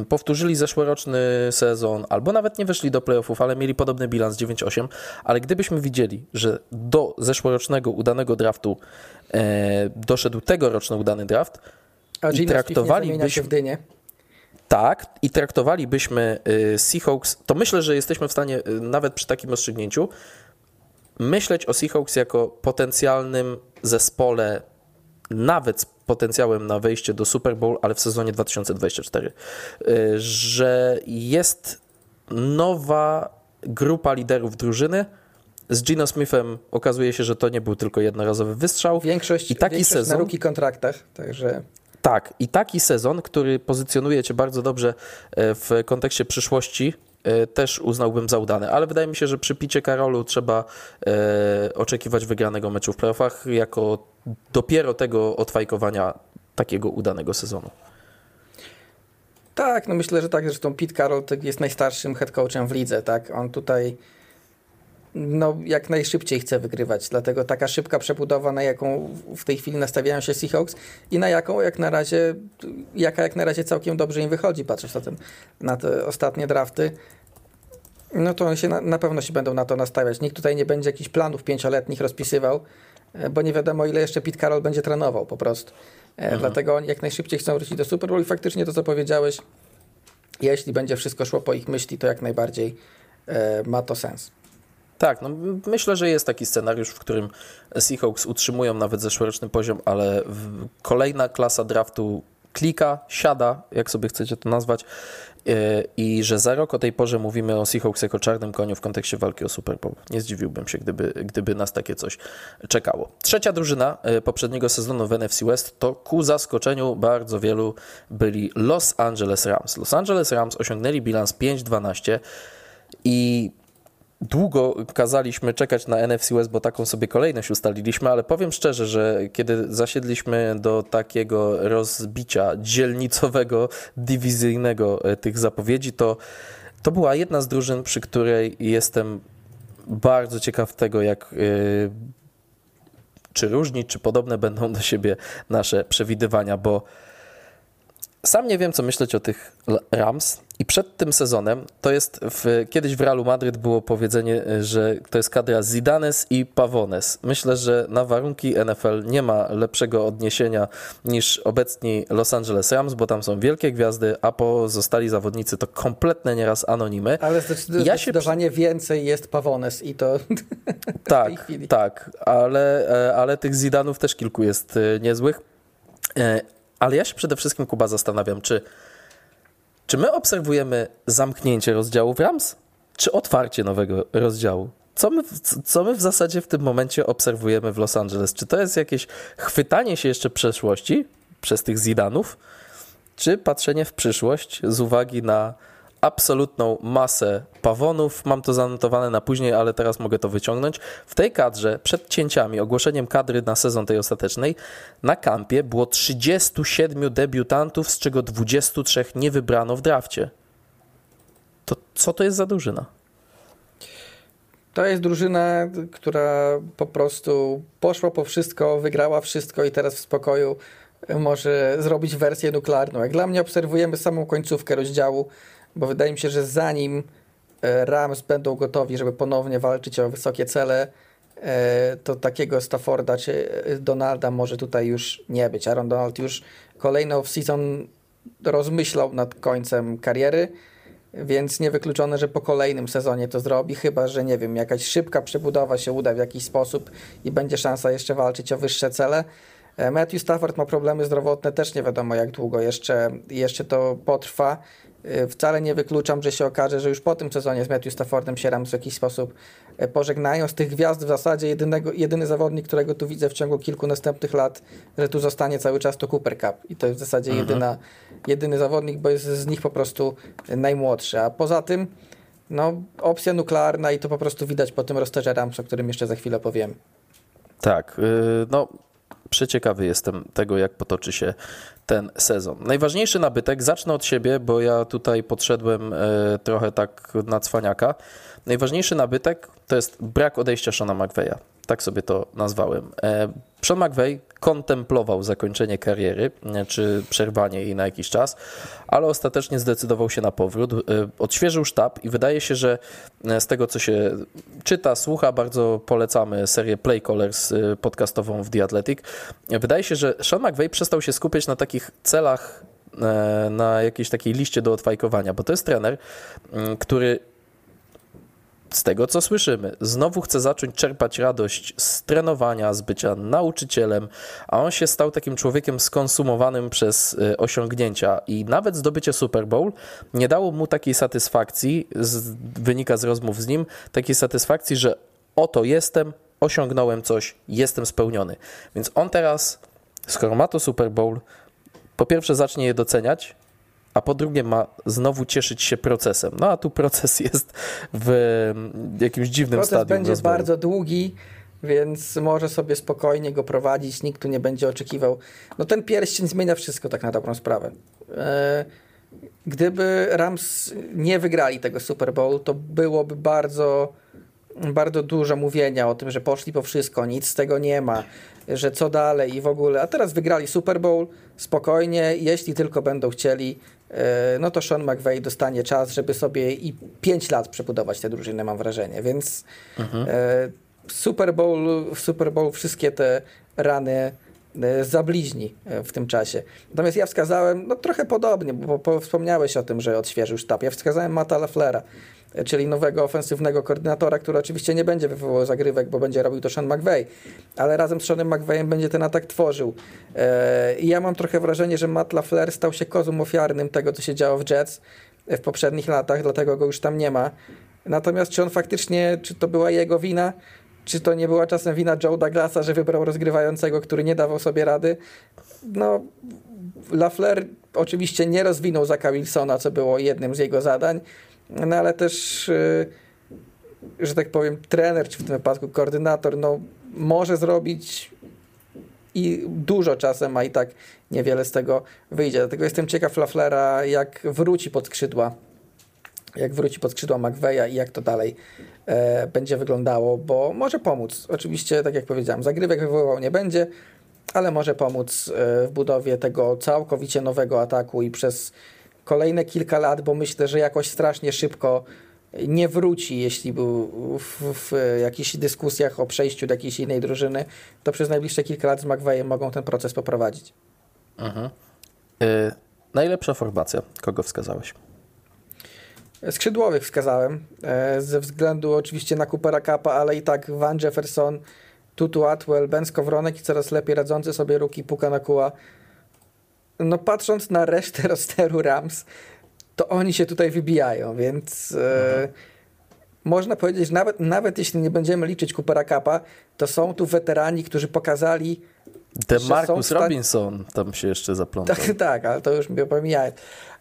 powtórzyli zeszłoroczny sezon, albo nawet nie weszli do playoffów, ale mieli podobny bilans 9-8, ale gdybyśmy widzieli, że do zeszłorocznego udanego draftu e, doszedł tegoroczny udany draft A i traktowalibyśmy w dynie. Tak, i traktowalibyśmy y, Seahawks, to myślę, że jesteśmy w stanie y, nawet przy takim rozstrzygnięciu myśleć o Seahawks jako potencjalnym zespole nawet z potencjałem na wejście do Super Bowl, ale w sezonie 2024, y, że jest nowa grupa liderów drużyny. Z Gino Smithem okazuje się, że to nie był tylko jednorazowy wystrzał. Większość, I taki większość sezon, na ruki kontraktach, także... Tak, i taki sezon, który pozycjonuje cię bardzo dobrze e, w kontekście przyszłości, też uznałbym za udany, ale wydaje mi się, że przy picie Karolu trzeba e, oczekiwać wygranego meczu w playoffach jako dopiero tego odfajkowania takiego udanego sezonu. Tak, no myślę, że tak. Zresztą Pete Carroll jest najstarszym head coachem w lidze, tak? On tutaj no, jak najszybciej chce wygrywać, dlatego taka szybka przebudowa, na jaką w tej chwili nastawiają się Seahawks i na jaką jak na razie, jaka jak na razie całkiem dobrze im wychodzi, patrząc na, ten, na te ostatnie drafty, no to oni się na, na pewno się będą na to nastawiać. Nikt tutaj nie będzie jakichś planów pięcioletnich rozpisywał, E, bo nie wiadomo ile jeszcze Pete Carroll będzie trenował po prostu. E, mhm. Dlatego oni jak najszybciej chcą wrócić do Super Bowl i faktycznie to, co powiedziałeś, jeśli będzie wszystko szło po ich myśli, to jak najbardziej e, ma to sens. Tak, no myślę, że jest taki scenariusz, w którym Seahawks utrzymują nawet zeszłoroczny poziom, ale kolejna klasa draftu klika, siada, jak sobie chcecie to nazwać, E, i że za rok o tej porze mówimy o Seahawks jako czarnym koniu w kontekście walki o Super Bowl. Nie zdziwiłbym się, gdyby, gdyby nas takie coś czekało. Trzecia drużyna e, poprzedniego sezonu w NFC West to ku zaskoczeniu bardzo wielu byli Los Angeles Rams. Los Angeles Rams osiągnęli bilans 5-12 i długo kazaliśmy czekać na NFC West, bo taką sobie kolejność ustaliliśmy, ale powiem szczerze, że kiedy zasiedliśmy do takiego rozbicia dzielnicowego, diwizyjnego e, tych zapowiedzi, to to była jedna z drużyn, przy której jestem bardzo ciekaw tego, jak yy, czy różni, czy podobne będą do siebie nasze przewidywania, bo sam nie wiem, co myśleć o tych Rams. I przed tym sezonem to jest w, kiedyś w Realu Madryt było powiedzenie, że to jest kadra Zidanes i Pavones. Myślę, że na warunki NFL nie ma lepszego odniesienia niż obecni Los Angeles Rams, bo tam są wielkie gwiazdy, a pozostali zawodnicy to kompletne nieraz anonimy. Ale zdecydowanie ja się... więcej jest Pavones i to Tak, tak, ale, e, ale tych Zidanów też kilku jest e, niezłych. Ale ja się przede wszystkim, Kuba, zastanawiam, czy, czy my obserwujemy zamknięcie rozdziału w Rams, czy otwarcie nowego rozdziału? Co my, co my w zasadzie w tym momencie obserwujemy w Los Angeles? Czy to jest jakieś chwytanie się jeszcze przeszłości przez tych Zidanów, czy patrzenie w przyszłość z uwagi na absolutną masę pawonów. Mam to zanotowane na później, ale teraz mogę to wyciągnąć. W tej kadrze, przed cięciami, ogłoszeniem kadry na sezon tej ostatecznej, na kampie było 37 debiutantów, z czego 23 nie wybrano w drafcie. To co to jest za drużyna? To jest drużyna, która po prostu poszła po wszystko, wygrała wszystko i teraz w spokoju może zrobić wersję nuklearną. Jak dla mnie obserwujemy samą końcówkę rozdziału, bo wydaje mi się, że zanim e, Rams będą gotowi, żeby ponownie walczyć o wysokie cele, e, to takiego Stafforda czy e, Donalda może tutaj już nie być. Aaron Donald już kolejny off-season rozmyślał nad końcem kariery, więc niewykluczone, że po kolejnym sezonie to zrobi, chyba że nie wiem, jakaś szybka przebudowa się uda w jakiś sposób i będzie szansa jeszcze walczyć o wyższe cele. Matthew Stafford ma problemy zdrowotne, też nie wiadomo jak długo jeszcze, jeszcze to potrwa. E, wcale nie wykluczam, że się okaże, że już po tym sezonie z Matthew Staffordem się Rams w jakiś sposób e, pożegnają. Z tych gwiazd w zasadzie jedynego, jedyny zawodnik, którego tu widzę w ciągu kilku następnych lat, że tu zostanie cały czas to Cooper Cup. I to jest w zasadzie mhm. jedyna, jedyny zawodnik, bo jest z nich po prostu najmłodszy. A poza tym no, opcja nuklearna i to po prostu widać po tym rosterze Rams, o którym jeszcze za chwilę powiem. Tak, no przeciekawy jestem tego, jak potoczy się ten sezon. Najważniejszy nabytek, zacznę od siebie, bo ja tutaj podszedłem e, trochę tak na cwaniaka. Najważniejszy nabytek to jest brak odejścia Shona McVeya. Tak sobie to nazwałem. E, Sean McVay kontemplował zakończenie kariery, czy przerwanie jej na jakiś czas, ale ostatecznie zdecydował się na powrót. E, odświeżył sztab i wydaje się, że e, z tego, co się czyta, słucha, bardzo polecamy serię Play podcastową w The Athletic. Wydaje się, że Sean McVay przestał się skupiać na takich celach, na jakiejś takiej liście do odfajkowania, bo to jest trener, który z tego co słyszymy, znowu chce zacząć czerpać radość z trenowania, z bycia nauczycielem, a on się stał takim człowiekiem skonsumowanym przez y, osiągnięcia i nawet zdobycie Super Bowl nie dało mu takiej satysfakcji, z, wynika z rozmów z nim, takiej satysfakcji, że oto jestem, osiągnąłem coś, jestem spełniony. Więc on teraz, skoro ma to Super Bowl, po pierwsze zacznie je doceniać, a po drugie ma znowu cieszyć się procesem. No a tu proces jest w jakimś dziwnym proces stadium. Proces będzie rozwoju. bardzo długi, więc może sobie spokojnie go prowadzić, nikt tu nie będzie oczekiwał. No ten pierścień zmienia wszystko tak na dobrą sprawę. E, gdyby Rams nie wygrali tego Super Bowl, to byłoby bardzo bardzo dużo mówienia o tym, że poszli po wszystko, nic z tego nie ma, że co dalej i w ogóle. A teraz wygrali Super Bowl spokojnie, jeśli tylko będą chcieli, no to Sean McVay dostanie czas, żeby sobie i 5 lat przebudować tę drużynę, mam wrażenie. Więc mhm. E, Super Bowl, Super Bowl wszystkie te rany e, zabliźni w tym czasie. Natomiast ja wskazałem, no trochę podobnie, bo, bo wspomniałeś o tym, że odświeżył sztab. Ja wskazałem Mata LaFlera, czyli nowego ofensywnego koordynatora, który oczywiście nie będzie wywoływał zagrywek, bo będzie robił to Sean McVay, ale razem z Seanem McVayem będzie ten atak tworzył. E, I ja mam trochę wrażenie, że Matt LaFleur stał się kozłem ofiarnym tego, co się działo w Jets w poprzednich latach, dlatego go już tam nie ma. Natomiast czy on faktycznie, czy to była jego wina, czy to nie była czasem wina Joe Douglasa, że wybrał rozgrywającego, który nie dawał sobie rady? No, LaFleur oczywiście nie rozwinął Zaka Wilsona, co było jednym z jego zadań, no ale też, y, że tak powiem, trener, czy w tym wypadku koordynator, no może zrobić i dużo czasem, a i tak niewiele z tego wyjdzie. Dlatego jestem ciekaw Laflera, jak wróci pod skrzydła, jak wróci pod skrzydła McVeya i jak to dalej e, będzie wyglądało, bo może pomóc. Oczywiście, tak jak powiedziałem, zagrywek wywoływał nie będzie, ale może pomóc w budowie tego całkowicie nowego ataku i przez kolejne kilka lat, bo myślę, że jakoś strasznie szybko nie wróci, jeśli był w, w jakichś dyskusjach o przejściu do jakiejś innej drużyny, to przez najbliższe kilka lat z McVeighem mogą ten proces poprowadzić. Mhm. Y najlepsza formacja. Kogo wskazałeś? Skrzydłowych wskazałem, e, ze względu oczywiście na Coopera Kappa, ale i tak Van Jefferson, Tutu Atwell, Ben Skowronek i coraz lepiej radzący sobie Ruki Puka Nakua. No patrząc na resztę rosteru Rams, to oni się tutaj wybijają, więc e, mhm. można powiedzieć, że nawet, nawet jeśli nie będziemy liczyć Coopera Kappa, to są tu weterani, którzy pokazali Marcus Robinson tam się jeszcze zaplątał. Tak, tak, ale to już mi pomijałem.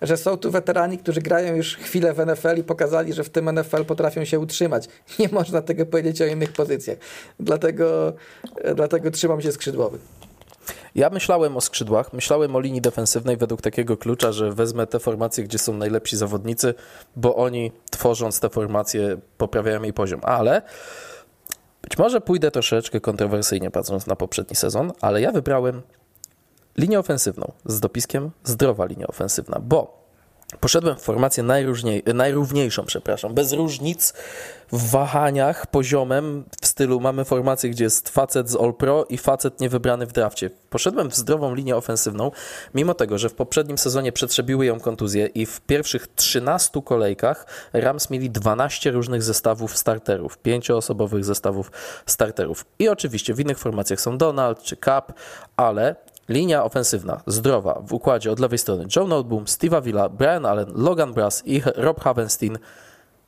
Że są tu weterani, którzy grają już chwilę w NFL i pokazali, że w tym NFL potrafią się utrzymać. Nie można tego powiedzieć o innych pozycjach. Dlatego, dlatego trzymam się skrzydłowych. Ja myślałem o skrzydłach, myślałem o linii defensywnej według takiego klucza, że wezmę te formacje, gdzie są najlepsi zawodnicy, bo oni tworząc te formacje poprawiają jej poziom. Ale być może pójdę troszeczkę kontrowersyjnie patrząc na poprzedni sezon, ale ja wybrałem linię ofensywną z dopiskiem zdrowa linia ofensywna, bo Poszedłem w formację najróżniej, najrówniejszą, przepraszam, bez różnic w wahaniach poziomem w stylu mamy formację, gdzie jest facet z All Pro i facet niewybrany w drafcie. Poszedłem w zdrową linię ofensywną, mimo tego, że w poprzednim sezonie przetrzebiły ją kontuzje i w pierwszych 13 kolejkach Rams mieli 12 różnych zestawów starterów, pięcioosobowych zestawów starterów. I oczywiście w innych formacjach są Donald czy Cap, ale Linia ofensywna, zdrowa, w układzie od lewej strony Joe Noteboom, Steve'a Villa, Brian Allen, Logan Brass i Rob Havenstein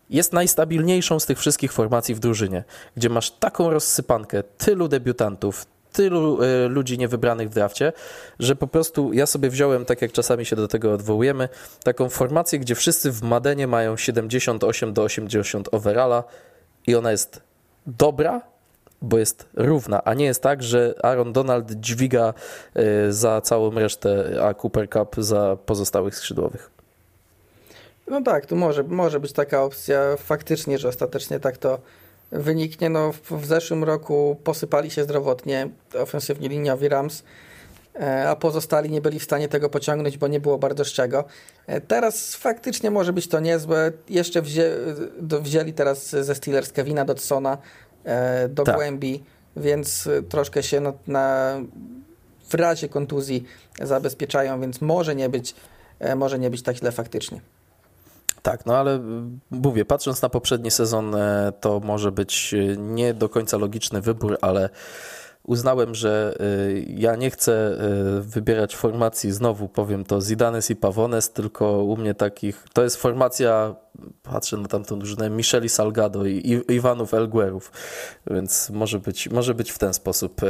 jest najstabilniejszą z tych wszystkich formacji w drużynie, gdzie masz taką rozsypankę tylu debiutantów, tylu y, ludzi niewybranych w drafcie, że po prostu ja sobie wziąłem, tak jak czasami się do tego odwołujemy, taką formację, gdzie wszyscy w Madenie mają 78 do 80 overalla i ona jest dobra, bo jest równa, a nie jest tak, że Aaron Donald dźwiga e, za całą resztę, a Cooper Cup za pozostałych skrzydłowych. No tak, tu może, może być taka opcja faktycznie, że ostatecznie tak to wyniknie. No, w, w zeszłym roku posypali się zdrowotnie ofensywnie liniowi Rams, e, a pozostali nie byli w stanie tego pociągnąć, bo nie było bardzo z czego. E, teraz faktycznie może być to niezłe. Jeszcze wzię, wzięli teraz ze Steelers Kevina Dodsona, do tak. głębi, więc troszkę się na, na, w razie kontuzji zabezpieczają, więc może nie być, e, może nie być tak źle faktycznie. Tak, no ale mówię, patrząc na poprzedni sezon, e, to może być nie do końca logiczny wybór, ale uznałem, że ja nie chcę wybierać formacji, znowu powiem to, Zidanes i Pavones, tylko u mnie takich, to jest formacja, patrzę na tamtą drużynę, Micheli Salgado i Iwanów Elguerów, więc może być, może być w ten sposób. Y,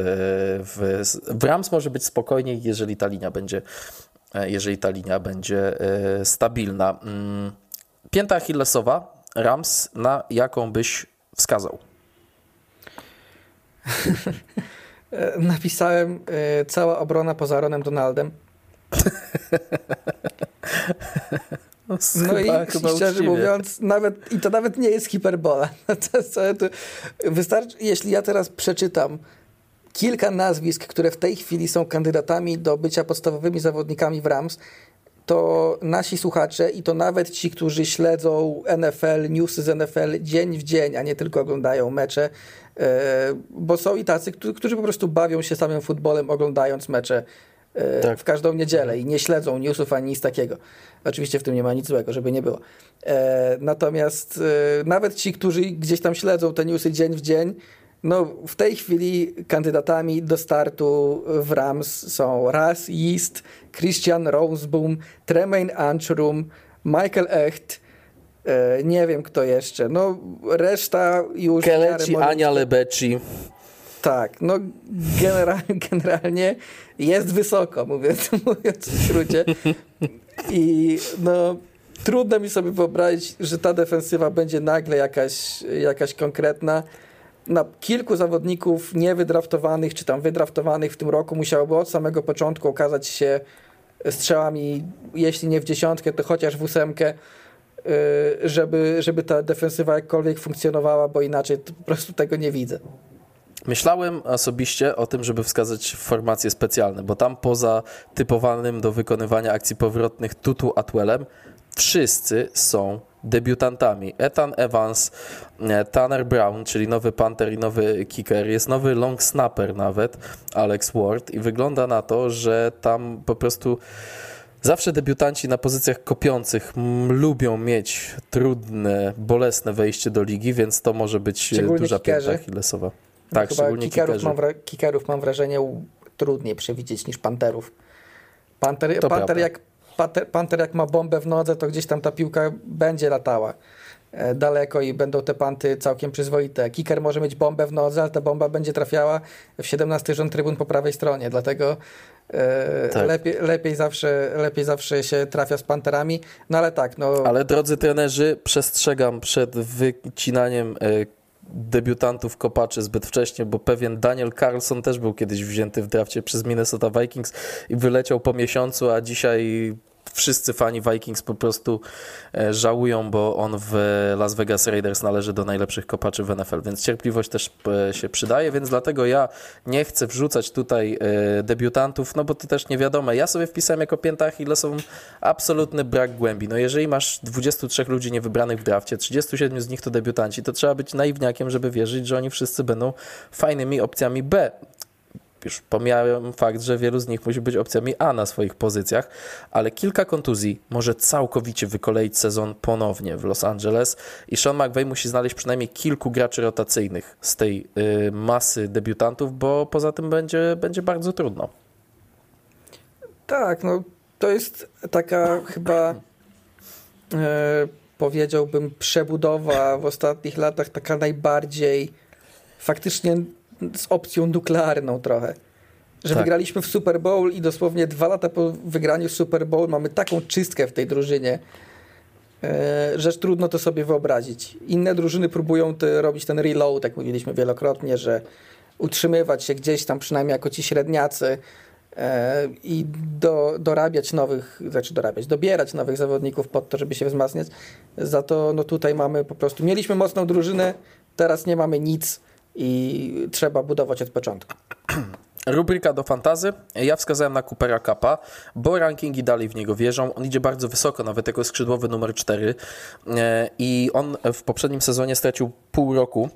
w, w Rams może być spokojniej, jeżeli ta linia będzie, jeżeli ta linia będzie stabilna. Mm, pięta Achillesowa, Rams, na jaką byś wskazał? E, napisałem e, cała obrona poza Ronem Donaldem. No, no i, chyba szczerze uczciwie. mówiąc, nawet, i to nawet nie jest hiperbola. wystarczy, jeśli ja teraz przeczytam kilka nazwisk, które w tej chwili są kandydatami do bycia podstawowymi zawodnikami w Rams, to nasi słuchacze i to nawet ci, którzy śledzą NFL, newsy z NFL dzień w dzień, a nie tylko oglądają mecze, e, bo są i tacy, którzy po prostu bawią się samym futbolem, oglądając mecze tak. w każdą niedzielę i nie śledzą newsów ani nic takiego. Oczywiście w tym nie ma nic złego, żeby nie było. E, natomiast nawet ci, którzy gdzieś tam śledzą te newsy dzień w dzień, no, w tej chwili kandydatami do startu w Rams są Ras East, Christian Roseboom, Tremaine Anchrum, Michael Echt, e, nie wiem kto jeszcze. No, reszta już... Keleci, Ania Lebeci. Tak, no generalnie, generalnie jest wysoko, mówiąc, mówiąc w skrócie. I no trudno mi sobie wyobrazić, że ta defensywa będzie nagle jakaś, jakaś konkretna na kilku zawodników niewydraftowanych, czy tam wydraftowanych w tym roku musiałoby od samego początku okazać się strzałami, jeśli nie w dziesiątkę, to chociaż w ósemkę, y, żeby, żeby ta defensywa jakkolwiek funkcjonowała, bo inaczej po prostu tego nie widzę. Myślałem osobiście o tym, żeby wskazać formacje specjalne, bo tam poza typowanym do wykonywania akcji powrotnych Tutu Atwellem wszyscy są debiutantami. Ethan Evans, e, Tanner Brown, czyli nowy punter i nowy kicker, jest nowy long snapper nawet, Alex Ward i wygląda na to, że tam po prostu Zawsze debiutanci na pozycjach kopiących lubią mieć trudne, bolesne wejście do ligi, więc to może być szczególnie duża pięta Achillesowa. No Tak, chyba szczególnie kickerów mam, wra- kickerów mam wrażenie trudniej przewidzieć niż panterów. Panter, To panter, prawda. jak, panter, panter jak ma bombę w nodze, to gdzieś tam ta piłka będzie latała e, daleko i będą te panty całkiem przyzwoite. Kicker może mieć bombę w nodze, ale ta bomba będzie trafiała w 17 rząd trybun po prawej stronie, dlatego e, Tak. lepiej, lepiej, zawsze, lepiej zawsze się trafia z panterami. No ale tak, no Ale drodzy trenerzy, przestrzegam przed wycinaniem e, debiutantów kopaczy zbyt wcześnie, bo pewien Daniel Carlson też był kiedyś wzięty w drafcie przez Minnesota Vikings i wyleciał po miesiącu, a dzisiaj wszyscy fani Vikings po prostu e, żałują, bo on w Las Vegas Raiders należy do najlepszych kopaczy w NFL, więc cierpliwość też e, się przydaje, więc dlatego ja nie chcę wrzucać tutaj e, debiutantów, no bo to też nie wiadomo. Ja sobie wpisałem jako pięta Achillesową absolutny brak głębi. No jeżeli masz 23 ludzi niewybranych w drafcie, 37 z nich to debiutanci, to trzeba być naiwniakiem, żeby wierzyć, że oni wszyscy będą fajnymi opcjami B już fakt, że wielu z nich musi być opcjami A na swoich pozycjach, ale kilka kontuzji może całkowicie wykoleić sezon ponownie w Los Angeles i Sean McVay musi znaleźć przynajmniej kilku graczy rotacyjnych z tej y, masy debiutantów, bo poza tym będzie, będzie bardzo trudno. Tak, no to jest taka chyba e, powiedziałbym przebudowa w ostatnich latach taka najbardziej faktycznie z opcją nuklearną trochę. Że Tak. wygraliśmy w Super Bowl i dosłownie dwa lata po wygraniu Super Bowl mamy taką czystkę w tej drużynie, e, że trudno to sobie wyobrazić. Inne drużyny próbują te, robić ten reload, jak mówiliśmy wielokrotnie, że utrzymywać się gdzieś tam przynajmniej jako ci średniacy e, i do, dorabiać nowych, znaczy dorabiać, dobierać nowych zawodników pod to, żeby się wzmacniać. Za to no tutaj mamy po prostu, mieliśmy mocną drużynę, teraz nie mamy nic i trzeba budować od początku. Rubryka do fantazy. Ja wskazałem na Coopera Kappa, bo rankingi dalej w niego wierzą. On idzie bardzo wysoko, nawet jako skrzydłowy numer 4 E, i on w poprzednim sezonie stracił pół roku,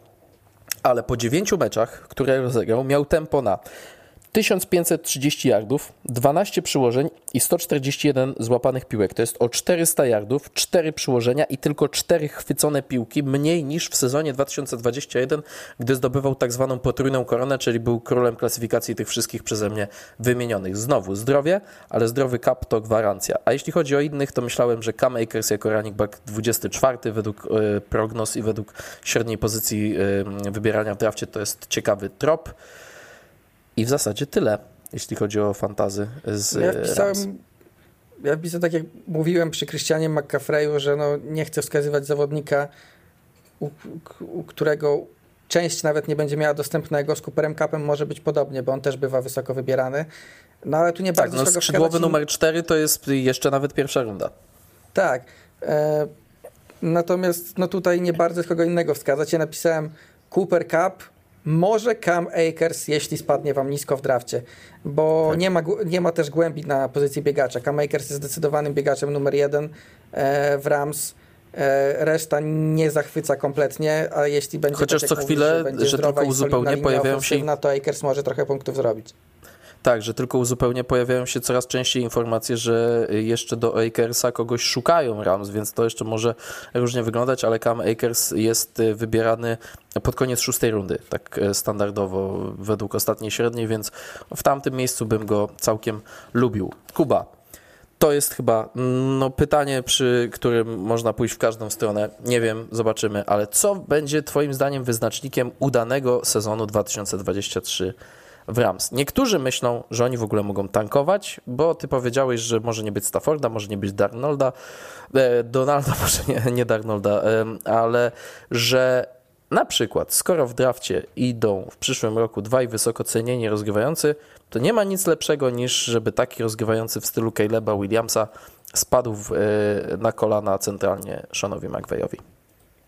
ale po 9 meczach, które rozegrał, miał tempo na 1530 yardów, 12 przyłożeń i 141 złapanych piłek. To jest o 400 yardów, 4 przyłożenia i tylko 4 chwycone piłki, mniej niż w sezonie 2021, gdy zdobywał tak zwaną potrójną koronę, czyli był królem klasyfikacji tych wszystkich przeze mnie wymienionych. Znowu zdrowie, ale zdrowy cap to gwarancja. A jeśli chodzi o innych, to myślałem, że Cam Akers jako running back 24 według e, prognoz i według średniej pozycji e, wybierania w drafcie to jest ciekawy trop. I w zasadzie tyle, jeśli chodzi o fantazy z Ja Rams. wpisałem, ja wpisałem tak jak mówiłem przy Christianie McCaffreyu, że no nie chcę wskazywać zawodnika, u, u którego część nawet nie będzie miała dostępnego. Z Cooperem Cupem może być podobnie, bo on też bywa wysoko wybierany. No ale tu nie Tak, bardzo no skrzydłowy wskazać. numer 4 to jest jeszcze nawet pierwsza runda. Tak. E, natomiast no tutaj nie bardzo z kogo innego wskazać. Ja napisałem Cooper Cup, może Cam Akers, jeśli spadnie wam nisko w drafcie, bo Tak. nie, ma, nie ma też głębi na pozycji biegacza. Cam Akers jest zdecydowanym biegaczem numer jeden e, w Rams. E, reszta nie zachwyca kompletnie, a jeśli będzie Chociaż tak, co chwilę, mówisz, że, że tylko uzupełnię, pojawiają się- ofensywna, to Akers może trochę punktów zrobić. Tak, że tylko uzupełnie pojawiają się coraz częściej informacje, że jeszcze do Akersa kogoś szukają Rams, więc to jeszcze może różnie wyglądać, ale Cam Akers jest y, wybierany pod koniec szóstej rundy, tak y, standardowo według ostatniej średniej, więc w tamtym miejscu bym go całkiem lubił. Kuba. To jest chyba no, pytanie, przy którym można pójść w każdą stronę. Nie wiem, zobaczymy, ale co będzie Twoim zdaniem wyznacznikiem udanego sezonu 2023 w Rams? Niektórzy myślą, że oni w ogóle mogą tankować, bo Ty powiedziałeś, że może nie być Stafforda, może nie być Darnolda, e, Donalda, może nie, nie Darnolda, ale że na przykład, skoro w drafcie idą w przyszłym roku dwaj wysoko cenieni rozgrywający, to nie ma nic lepszego niż żeby taki rozgrywający w stylu Caleba Williamsa spadł w, e, na kolana centralnie Seanowi McVeyowi.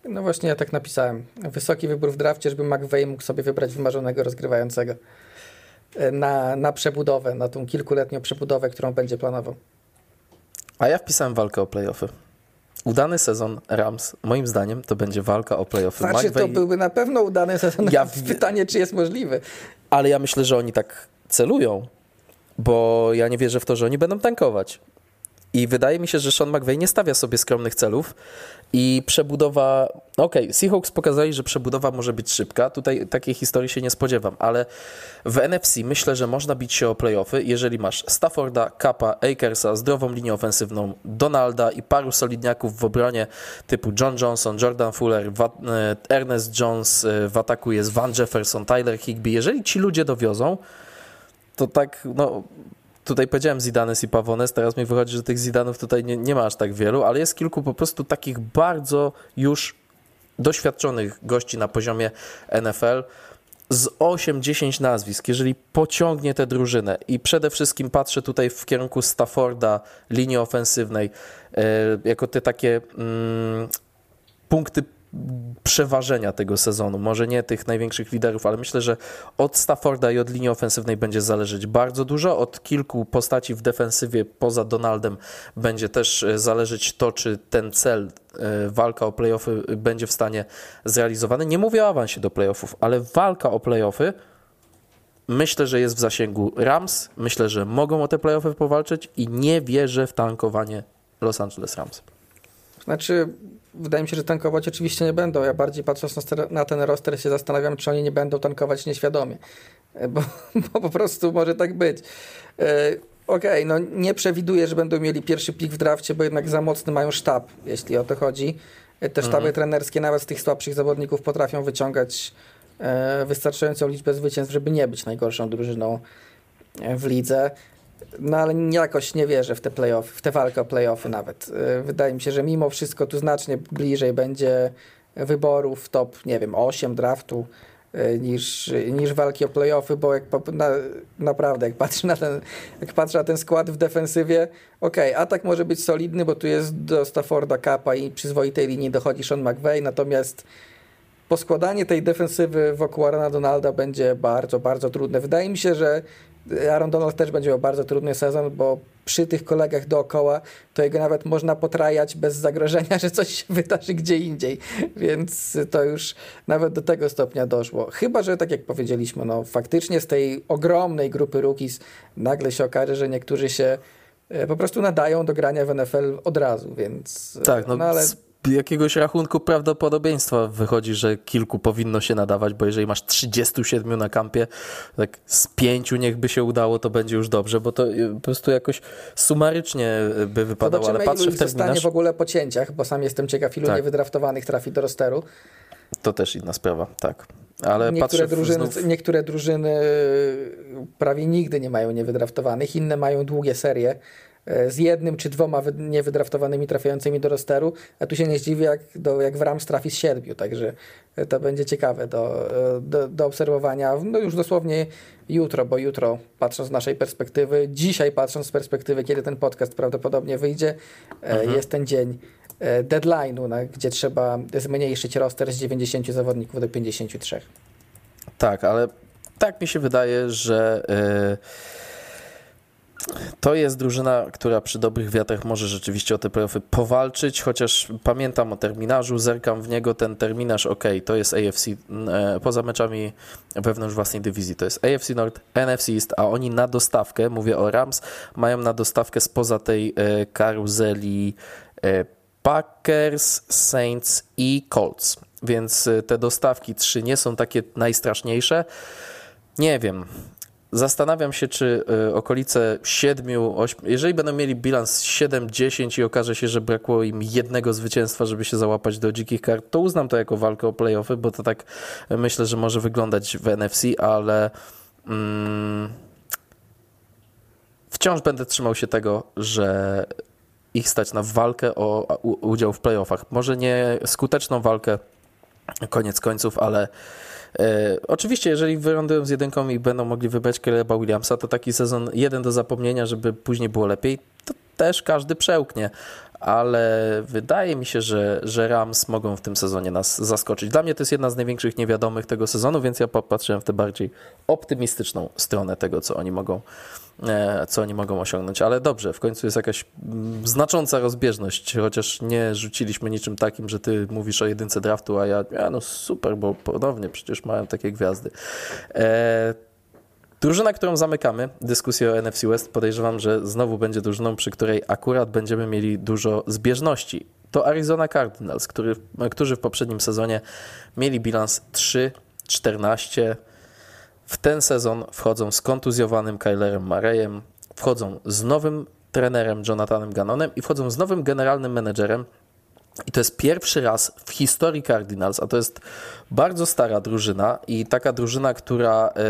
No właśnie, ja tak napisałem. Wysoki wybór w drafcie, żeby McVeigh mógł sobie wybrać wymarzonego rozgrywającego na, na przebudowę, na tą kilkuletnią przebudowę, którą będzie planował. A ja wpisałem walkę o playoffy. Udany sezon Rams, moim zdaniem, to będzie walka o playoffy. Znaczy, McVay... to byłby na pewno udany sezon ja... Pytanie, czy jest możliwy. Ale ja myślę, że oni tak celują, bo ja nie wierzę w to, że oni będą tankować. I wydaje mi się, że Sean McVay nie stawia sobie skromnych celów i przebudowa. Okej, okay, Seahawks pokazali, że przebudowa może być szybka. Tutaj takiej historii się nie spodziewam, ale w NFC myślę, że można bić się o playoffy, jeżeli masz Stafforda, Kappa, Akersa, zdrową linię ofensywną, Donalda i paru solidniaków w obronie typu John Johnson, Jordan Fuller, e, Ernest Jones, e, w ataku jest Van Jefferson, Tyler Higby. Jeżeli ci ludzie dowiozą, to tak, no tutaj powiedziałem Zidanes i Pavones, teraz mi wychodzi, że tych Zidanów tutaj nie, nie ma aż tak wielu, ale jest kilku po prostu takich bardzo już doświadczonych gości na poziomie NFL z 8-10 nazwisk, jeżeli pociągnie tę drużynę i przede wszystkim patrzę tutaj w kierunku Stafforda, linii ofensywnej, e, jako te takie mm, punkty przeważenia tego sezonu. Może nie tych największych liderów, ale myślę, że od Stafforda i od linii ofensywnej będzie zależeć bardzo dużo. Od kilku postaci w defensywie poza Donaldem będzie też e, zależeć to, czy ten cel, e, walka o playoffy będzie w stanie zrealizowany. Nie mówię o awansie do playoffów, ale walka o playoffy myślę, że jest w zasięgu Rams. Myślę, że mogą o te playoffy powalczyć i nie wierzę w tankowanie Los Angeles Rams. Znaczy, wydaje mi się, że tankować oczywiście nie będą. Ja bardziej patrząc na, ten roster się zastanawiam, czy oni nie będą tankować nieświadomie. E, bo, bo po prostu może tak być. E, okej, okay, no nie przewiduję, że będą mieli pierwszy pik w drafcie, bo jednak za mocny mają sztab, jeśli o to chodzi. E, te sztaby mhm. trenerskie nawet z tych słabszych zawodników potrafią wyciągać wystarczającą liczbę zwycięstw, żeby nie być najgorszą drużyną w lidze. No ale jakoś nie wierzę w te playoffy, w tę walkę o playoffy nawet. Y, wydaje mi się, że mimo wszystko tu znacznie bliżej będzie wyborów top, nie wiem, 8 draftu y, niż, niż walki o playoffy, bo jak na, naprawdę, jak patrzę na ten, jak patrzę na ten skład w defensywie, okej, okay, atak może być solidny, bo tu jest do Stafforda Kappa i przyzwoitej linii dochodzi Sean McVay, natomiast poskładanie tej defensywy wokół Arona Donalda będzie bardzo, bardzo trudne. Wydaje mi się, że Aaron Donald też będzie miał bardzo trudny sezon, bo przy tych kolegach dookoła to jego nawet można potrajać bez zagrożenia, że coś się wydarzy gdzie indziej. Więc to już nawet do tego stopnia doszło. Chyba, że tak jak powiedzieliśmy, no faktycznie z tej ogromnej grupy rookies nagle się okaże, że niektórzy się e, po prostu nadają do grania w NFL od razu, więc... Tak, no, no ale jakiegoś rachunku prawdopodobieństwa wychodzi, że kilku powinno się nadawać, bo jeżeli masz 37 na kampie, tak z pięciu niech by się udało, to będzie już dobrze, bo to y, po prostu jakoś sumarycznie y, by wypadało, ale patrzę w terminarz... zostanie w ogóle po cięciach, bo sam jestem ciekaw, ilu tak. niewydraftowanych trafi do rosteru. To też inna sprawa, tak. Ale niektóre, drużyny, znów... niektóre drużyny prawie nigdy nie mają niewydraftowanych, inne mają długie serie z jednym czy dwoma niewydraftowanymi trafiającymi do rosteru, a tu się nie zdziwię, jak, do, jak w Rams trafi z siedmiu, także to będzie ciekawe do, e, do, do obserwowania, no już dosłownie jutro, bo jutro patrząc z naszej perspektywy, dzisiaj patrząc z perspektywy, kiedy ten podcast prawdopodobnie wyjdzie, e, mhm. jest ten dzień deadline'u, gdzie trzeba zmniejszyć roster z 90 zawodników do 53. Tak, ale tak mi się wydaje, że yy to jest drużyna, która przy dobrych wiatrach może rzeczywiście o te playoffy powalczyć, chociaż pamiętam o terminarzu, zerkam w niego, ten terminarz, ok, to jest AFC, e, poza meczami wewnątrz własnej dywizji, to jest AFC North, NFC East, a oni na dostawkę, mówię o Rams, mają na dostawkę spoza tej e, karuzeli e, Packers, Saints i Colts, więc te dostawki trzy nie są takie najstraszniejsze. Nie wiem, Zastanawiam się, czy y, okolice 7, 8, jeżeli będą mieli bilans 7-10 i okaże się, że brakło im jednego zwycięstwa, żeby się załapać do dzikich kart, to uznam to jako walkę o playoffy, bo to tak myślę, że może wyglądać w NFC, ale mm, wciąż będę trzymał się tego, że ich stać na walkę o udział w playoffach. Może nie skuteczną walkę, koniec końców, ale E, oczywiście, jeżeli wylądują z jedynką i będą mogli wybrać Caleba Williamsa, to taki sezon jeden do zapomnienia, żeby później było lepiej. to też każdy przełknie, ale wydaje mi się, że, że Rams mogą w tym sezonie nas zaskoczyć. Dla mnie to jest jedna z największych niewiadomych tego sezonu, więc ja popatrzyłem w tę bardziej optymistyczną stronę tego, co oni mogą co oni mogą osiągnąć. Ale dobrze, w końcu jest jakaś mm, znacząca rozbieżność, chociaż nie rzuciliśmy niczym takim, że ty mówisz o jedynce draftu, a ja, ja no super, bo ponownie przecież mają takie gwiazdy. E, Drużyna, którą zamykamy, dyskusję o NFC West, podejrzewam, że znowu będzie drużyną, przy której akurat będziemy mieli dużo zbieżności. To Arizona Cardinals, który, którzy w poprzednim sezonie mieli bilans 3-14. W ten sezon wchodzą z kontuzjowanym Kylerem Marejem, wchodzą z nowym trenerem Jonathanem Gannonem i wchodzą z nowym generalnym menedżerem. I to jest pierwszy raz w historii Cardinals, a to jest bardzo stara drużyna i taka drużyna, która yy,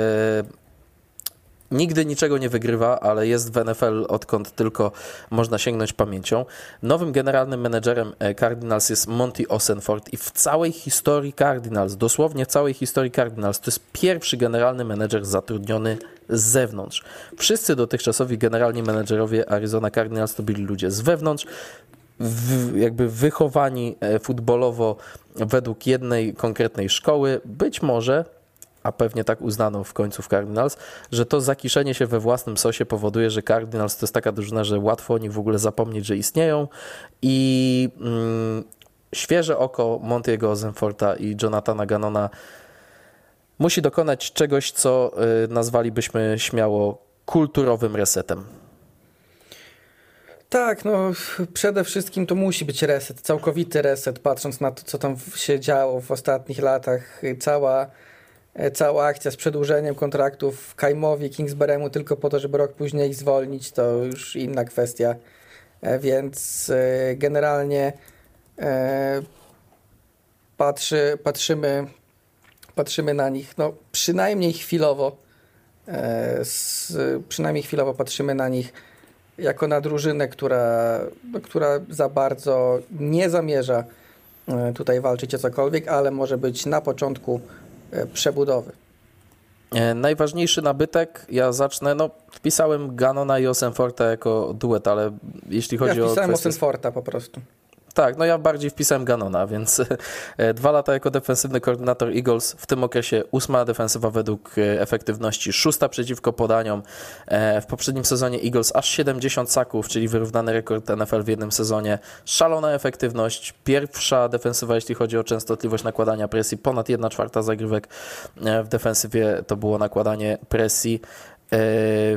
nigdy niczego nie wygrywa, ale jest w NFL odkąd tylko można sięgnąć pamięcią. Nowym generalnym menedżerem e, Cardinals jest Monty Osenford i w całej historii Cardinals, dosłownie w całej historii Cardinals, to jest pierwszy generalny menedżer zatrudniony z zewnątrz. Wszyscy dotychczasowi generalni menedżerowie Arizona Cardinals to byli ludzie z wewnątrz, w, jakby wychowani e, futbolowo według jednej konkretnej szkoły, być może a pewnie tak uznano w końcu w Cardinals, że to zakiszenie się we własnym sosie powoduje, że Cardinals to jest taka drużyna, że łatwo o nich w ogóle zapomnieć, że istnieją i mm, świeże oko Montiego Ozenforta i Jonathana Gannona musi dokonać czegoś, co y, nazwalibyśmy śmiało kulturowym resetem. Tak, no przede wszystkim to musi być reset, całkowity reset, patrząc na to, co tam się działo w ostatnich latach. Cała cała akcja z przedłużeniem kontraktów Kajmowi, Kingsberemu tylko po to, żeby rok później ich zwolnić, to już inna kwestia. E, więc e, generalnie patrzy, patrzymy, patrzymy na nich, no przynajmniej chwilowo, przynajmniej chwilowo patrzymy na nich jako na drużynę, która, która za bardzo nie zamierza tutaj walczyć o cokolwiek, ale może być na początku E, przebudowy. E, najważniejszy nabytek, ja zacznę, no wpisałem Ganona i Osenforta jako duet, ale jeśli chodzi ja o... wpisałem kwestię... Osenforta po prostu. Tak, no ja bardziej wpisałem Ganona, więc e, dwa lata jako defensywny koordynator Eagles, w tym okresie ósma defensywa według e, efektywności, szósta przeciwko podaniom. E, w poprzednim sezonie Eagles aż 70 saków, czyli wyrównany rekord NFL w jednym sezonie. Szalona efektywność, pierwsza defensywa, jeśli chodzi o częstotliwość nakładania presji, ponad 1 czwarta zagrywek w defensywie to było nakładanie presji. E,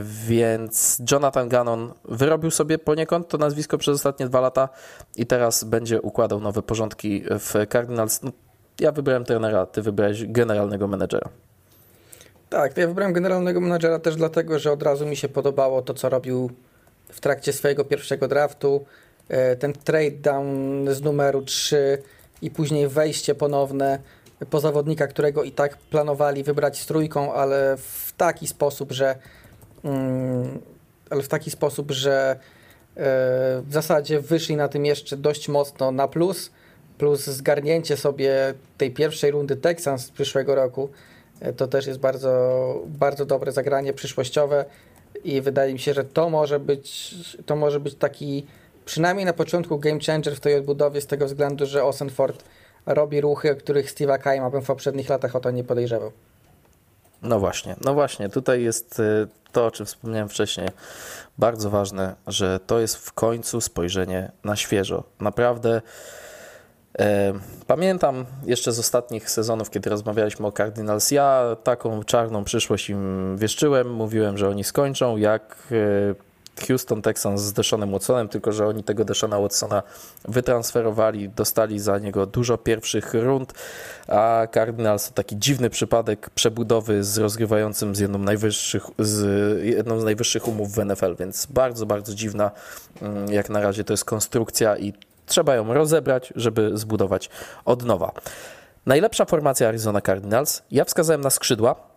więc Jonathan Gannon wyrobił sobie poniekąd to nazwisko przez ostatnie dwa lata i teraz będzie układał nowe porządki w Cardinals. No, ja wybrałem trenera, ty wybrałeś generalnego menedżera. Tak, ja wybrałem generalnego menedżera też dlatego, że od razu mi się podobało to, co robił w trakcie swojego pierwszego draftu. E, ten trade down z numeru 3 i później wejście ponowne po zawodnika, którego i tak planowali wybrać z trójką, ale w taki sposób, że mm, ale w taki sposób, że e, w zasadzie wyszli na tym jeszcze dość mocno na plus, plus zgarnięcie sobie tej pierwszej rundy Texans z przyszłego roku, e, to też jest bardzo, bardzo dobre zagranie przyszłościowe i wydaje mi się, że to może być, to może być taki przynajmniej na początku game changer w tej odbudowie z tego względu, że Osenford robi ruchy, o których Steve'a Kaima bym w poprzednich latach o to nie podejrzewał. No właśnie, no właśnie, tutaj jest y, to, o czym wspomniałem wcześniej, bardzo ważne, że to jest w końcu spojrzenie na świeżo. Naprawdę e, pamiętam jeszcze z ostatnich sezonów, kiedy rozmawialiśmy o Cardinals, ja taką czarną przyszłość im wieszczyłem, mówiłem, że oni skończą, jak e, Houston Texans z Deshanem Watsonem, tylko że oni tego Deshana Watsona wytransferowali, dostali za niego dużo pierwszych rund, a Cardinals to taki dziwny przypadek przebudowy z rozgrywającym z jedną, najwyższych, z jedną z najwyższych umów w NFL, więc bardzo, bardzo dziwna mm, jak na razie to jest konstrukcja i trzeba ją rozebrać, żeby zbudować od nowa. Najlepsza formacja Arizona Cardinals. Ja wskazałem na skrzydła,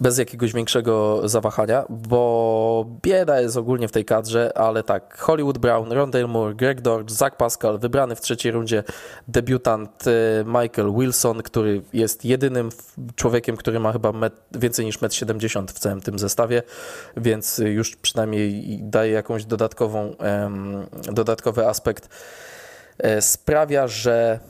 bez jakiegoś większego zawahania, bo bieda jest ogólnie w tej kadrze, ale tak, Hollywood Brown, Rondale Moore, Greg Dortch, Zach Pascal, wybrany w trzeciej rundzie debiutant y, Michael Wilson, który jest jedynym człowiekiem, który ma chyba met, więcej niż 1,70 m w całym tym zestawie, więc już przynajmniej daje jakąś dodatkową, dodatkowy aspekt. E, sprawia, że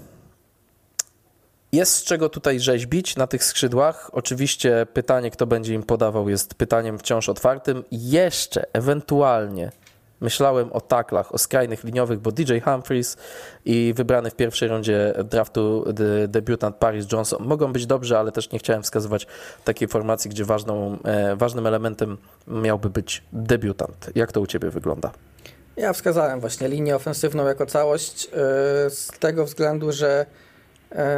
jest z czego tutaj rzeźbić na tych skrzydłach. Oczywiście pytanie, kto będzie im podawał, jest pytaniem wciąż otwartym. Jeszcze ewentualnie myślałem o taklach, o skrajnych liniowych, bo DJ Humphries i wybrany w pierwszej rundzie draftu de debiutant Paris Johnson mogą być dobrze, ale też nie chciałem wskazywać takiej formacji, gdzie ważną, e, ważnym elementem miałby być debiutant. Jak to u Ciebie wygląda? Ja wskazałem właśnie linię ofensywną jako całość e, z tego względu, że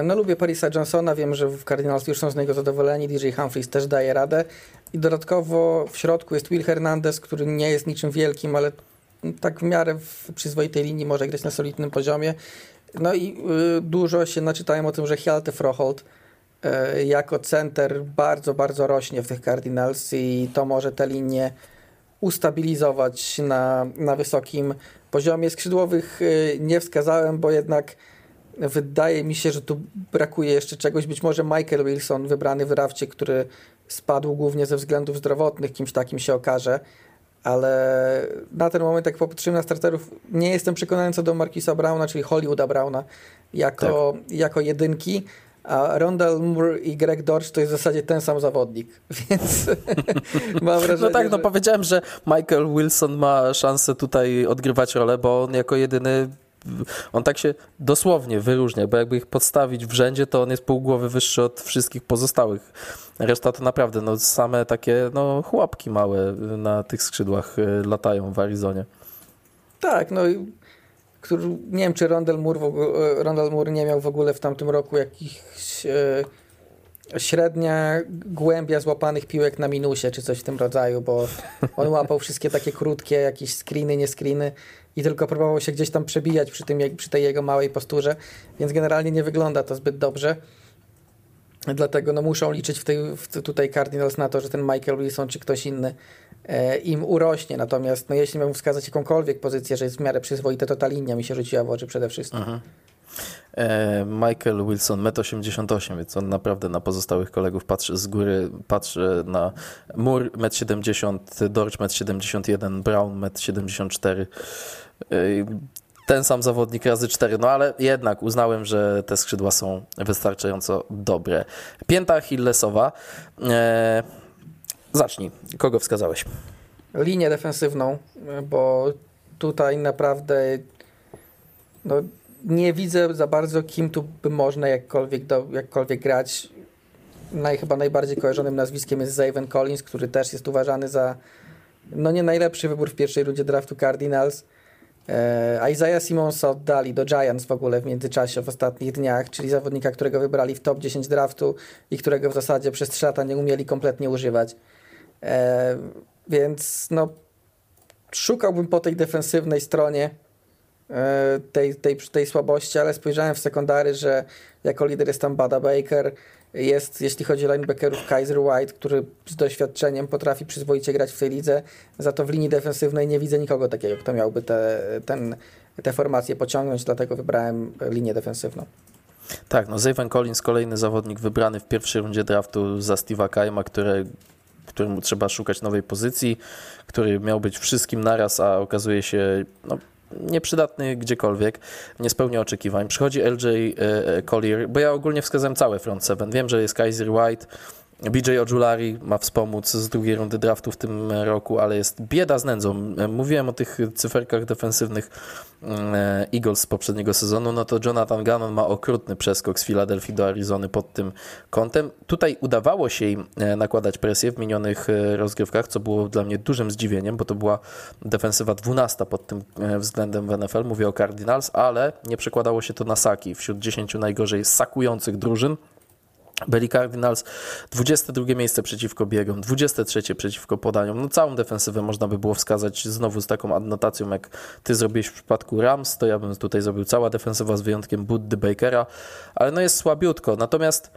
no lubię Parisa Johnsona, wiem, że w Cardinals już są z niego zadowoleni, DJ Humphries też daje radę i dodatkowo w środku jest Will Hernandez, który nie jest niczym wielkim, ale tak w miarę w przyzwoitej linii może grać na solidnym poziomie. No i y, dużo się naczytałem o tym, że Hjalte Froholt y, jako center bardzo, bardzo rośnie w tych Cardinals i to może tę linię ustabilizować na, na wysokim poziomie. Skrzydłowych y, nie wskazałem, bo jednak wydaje mi się, że tu brakuje jeszcze czegoś. Być może Michael Wilson, wybrany w rafcie, który spadł głównie ze względów zdrowotnych, kimś takim się okaże. Ale na ten moment, jak popatrzymy na starterów, nie jestem przekonany co do Markisa Browna, czyli Hollywooda Browna, jako, tak. jako jedynki. A Rondell Moore i Greg Dortch to jest w zasadzie ten sam zawodnik, więc mam wrażenie, No tak, no że... powiedziałem, że Michael Wilson ma szansę tutaj odgrywać rolę, bo on jako jedyny on tak się dosłownie wyróżnia, bo jakby ich podstawić w rzędzie, to on jest pół głowy wyższy od wszystkich pozostałych. Reszta to naprawdę no, same takie no, chłopki małe na tych skrzydłach y, latają w Arizonie. Tak, no który, nie wiem, czy Rondell Moore, ogóle, Rondell Moore nie miał w ogóle w tamtym roku jakichś e, średnia głębia złapanych piłek na minusie, czy coś w tym rodzaju, bo on łapał wszystkie takie krótkie, jakieś screeny, nie screeny i tylko próbował się gdzieś tam przebijać przy, tym, przy tej jego małej posturze, więc generalnie nie wygląda to zbyt dobrze. Dlatego no, muszą liczyć w tej, w tutaj Cardinals na to, że ten Michael Wilson czy ktoś inny e, im urośnie. Natomiast no, jeśli miałbym wskazać jakąkolwiek pozycję, że jest w miarę przyzwoite, to ta linia mi się rzuciła w oczy przede wszystkim. E, Michael Wilson, 1,88 m, więc on naprawdę na pozostałych kolegów patrzy z góry, patrzy na Moore 1,70 m, Dorch 1,71 m, Brown 1,74 m. E, ten sam zawodnik razy 4, no ale jednak uznałem, że te skrzydła są wystarczająco dobre. Pięta Achillesowa. E, zacznij. Kogo wskazałeś? Linię defensywną, bo tutaj naprawdę no, nie widzę za bardzo, kim tu by można jakkolwiek, do, jakkolwiek grać. Naj, chyba najbardziej kojarzonym nazwiskiem jest Zaven Collins, który też jest uważany za no nie najlepszy wybór w pierwszej rundzie draftu Cardinals. E, Isaiah Simonsa oddali do Giants w ogóle w międzyczasie, w ostatnich dniach, czyli zawodnika, którego wybrali w top 10 draftu i którego w zasadzie przez 3 lata nie umieli kompletnie używać. E, więc no szukałbym po tej defensywnej stronie E, tej, tej, tej słabości, ale spojrzałem w sekundary, że jako lider jest tam Bada Baker, jest, jeśli chodzi o linebackerów, Kaiser White, który z doświadczeniem potrafi przyzwoicie grać w tej lidze, za to w linii defensywnej nie widzę nikogo takiego, kto miałby te, ten, te formacje pociągnąć, dlatego wybrałem linię defensywną. Tak, no Zayvon Collins, kolejny zawodnik wybrany w pierwszej rundzie draftu za Steve'a Kaima, który któremu trzeba szukać nowej pozycji, który miał być wszystkim naraz, a okazuje się no, nieprzydatny gdziekolwiek, nie spełnia oczekiwań. Przychodzi LJ e, Collier, bo ja ogólnie wskazałem całe front seven. Wiem, że jest Kaiser White, BJ Ojulari ma wspomóc z drugiej rundy draftu w tym roku, ale jest bieda z nędzą. Mówiłem o tych cyferkach defensywnych e, Eagles z poprzedniego sezonu, no to Jonathan Gannon ma okrutny przeskok z Filadelfii do Arizony pod tym kątem. Tutaj udawało się im e, nakładać presję w minionych e, rozgrywkach, co było dla mnie dużym zdziwieniem, bo to była defensywa 12 pod tym względem w NFL, mówię o Cardinals, ale nie przekładało się to na saki wśród 10 najgorzej sakujących drużyn. Belly Cardinals 22 miejsce przeciwko biegom, 23 przeciwko podaniom. No całą defensywę można by było wskazać znowu z taką adnotacją, jak ty zrobiłeś w przypadku Rams, to ja bym tutaj zrobił cała defensywa z wyjątkiem Buddy Bakera, ale no jest słabiutko. Natomiast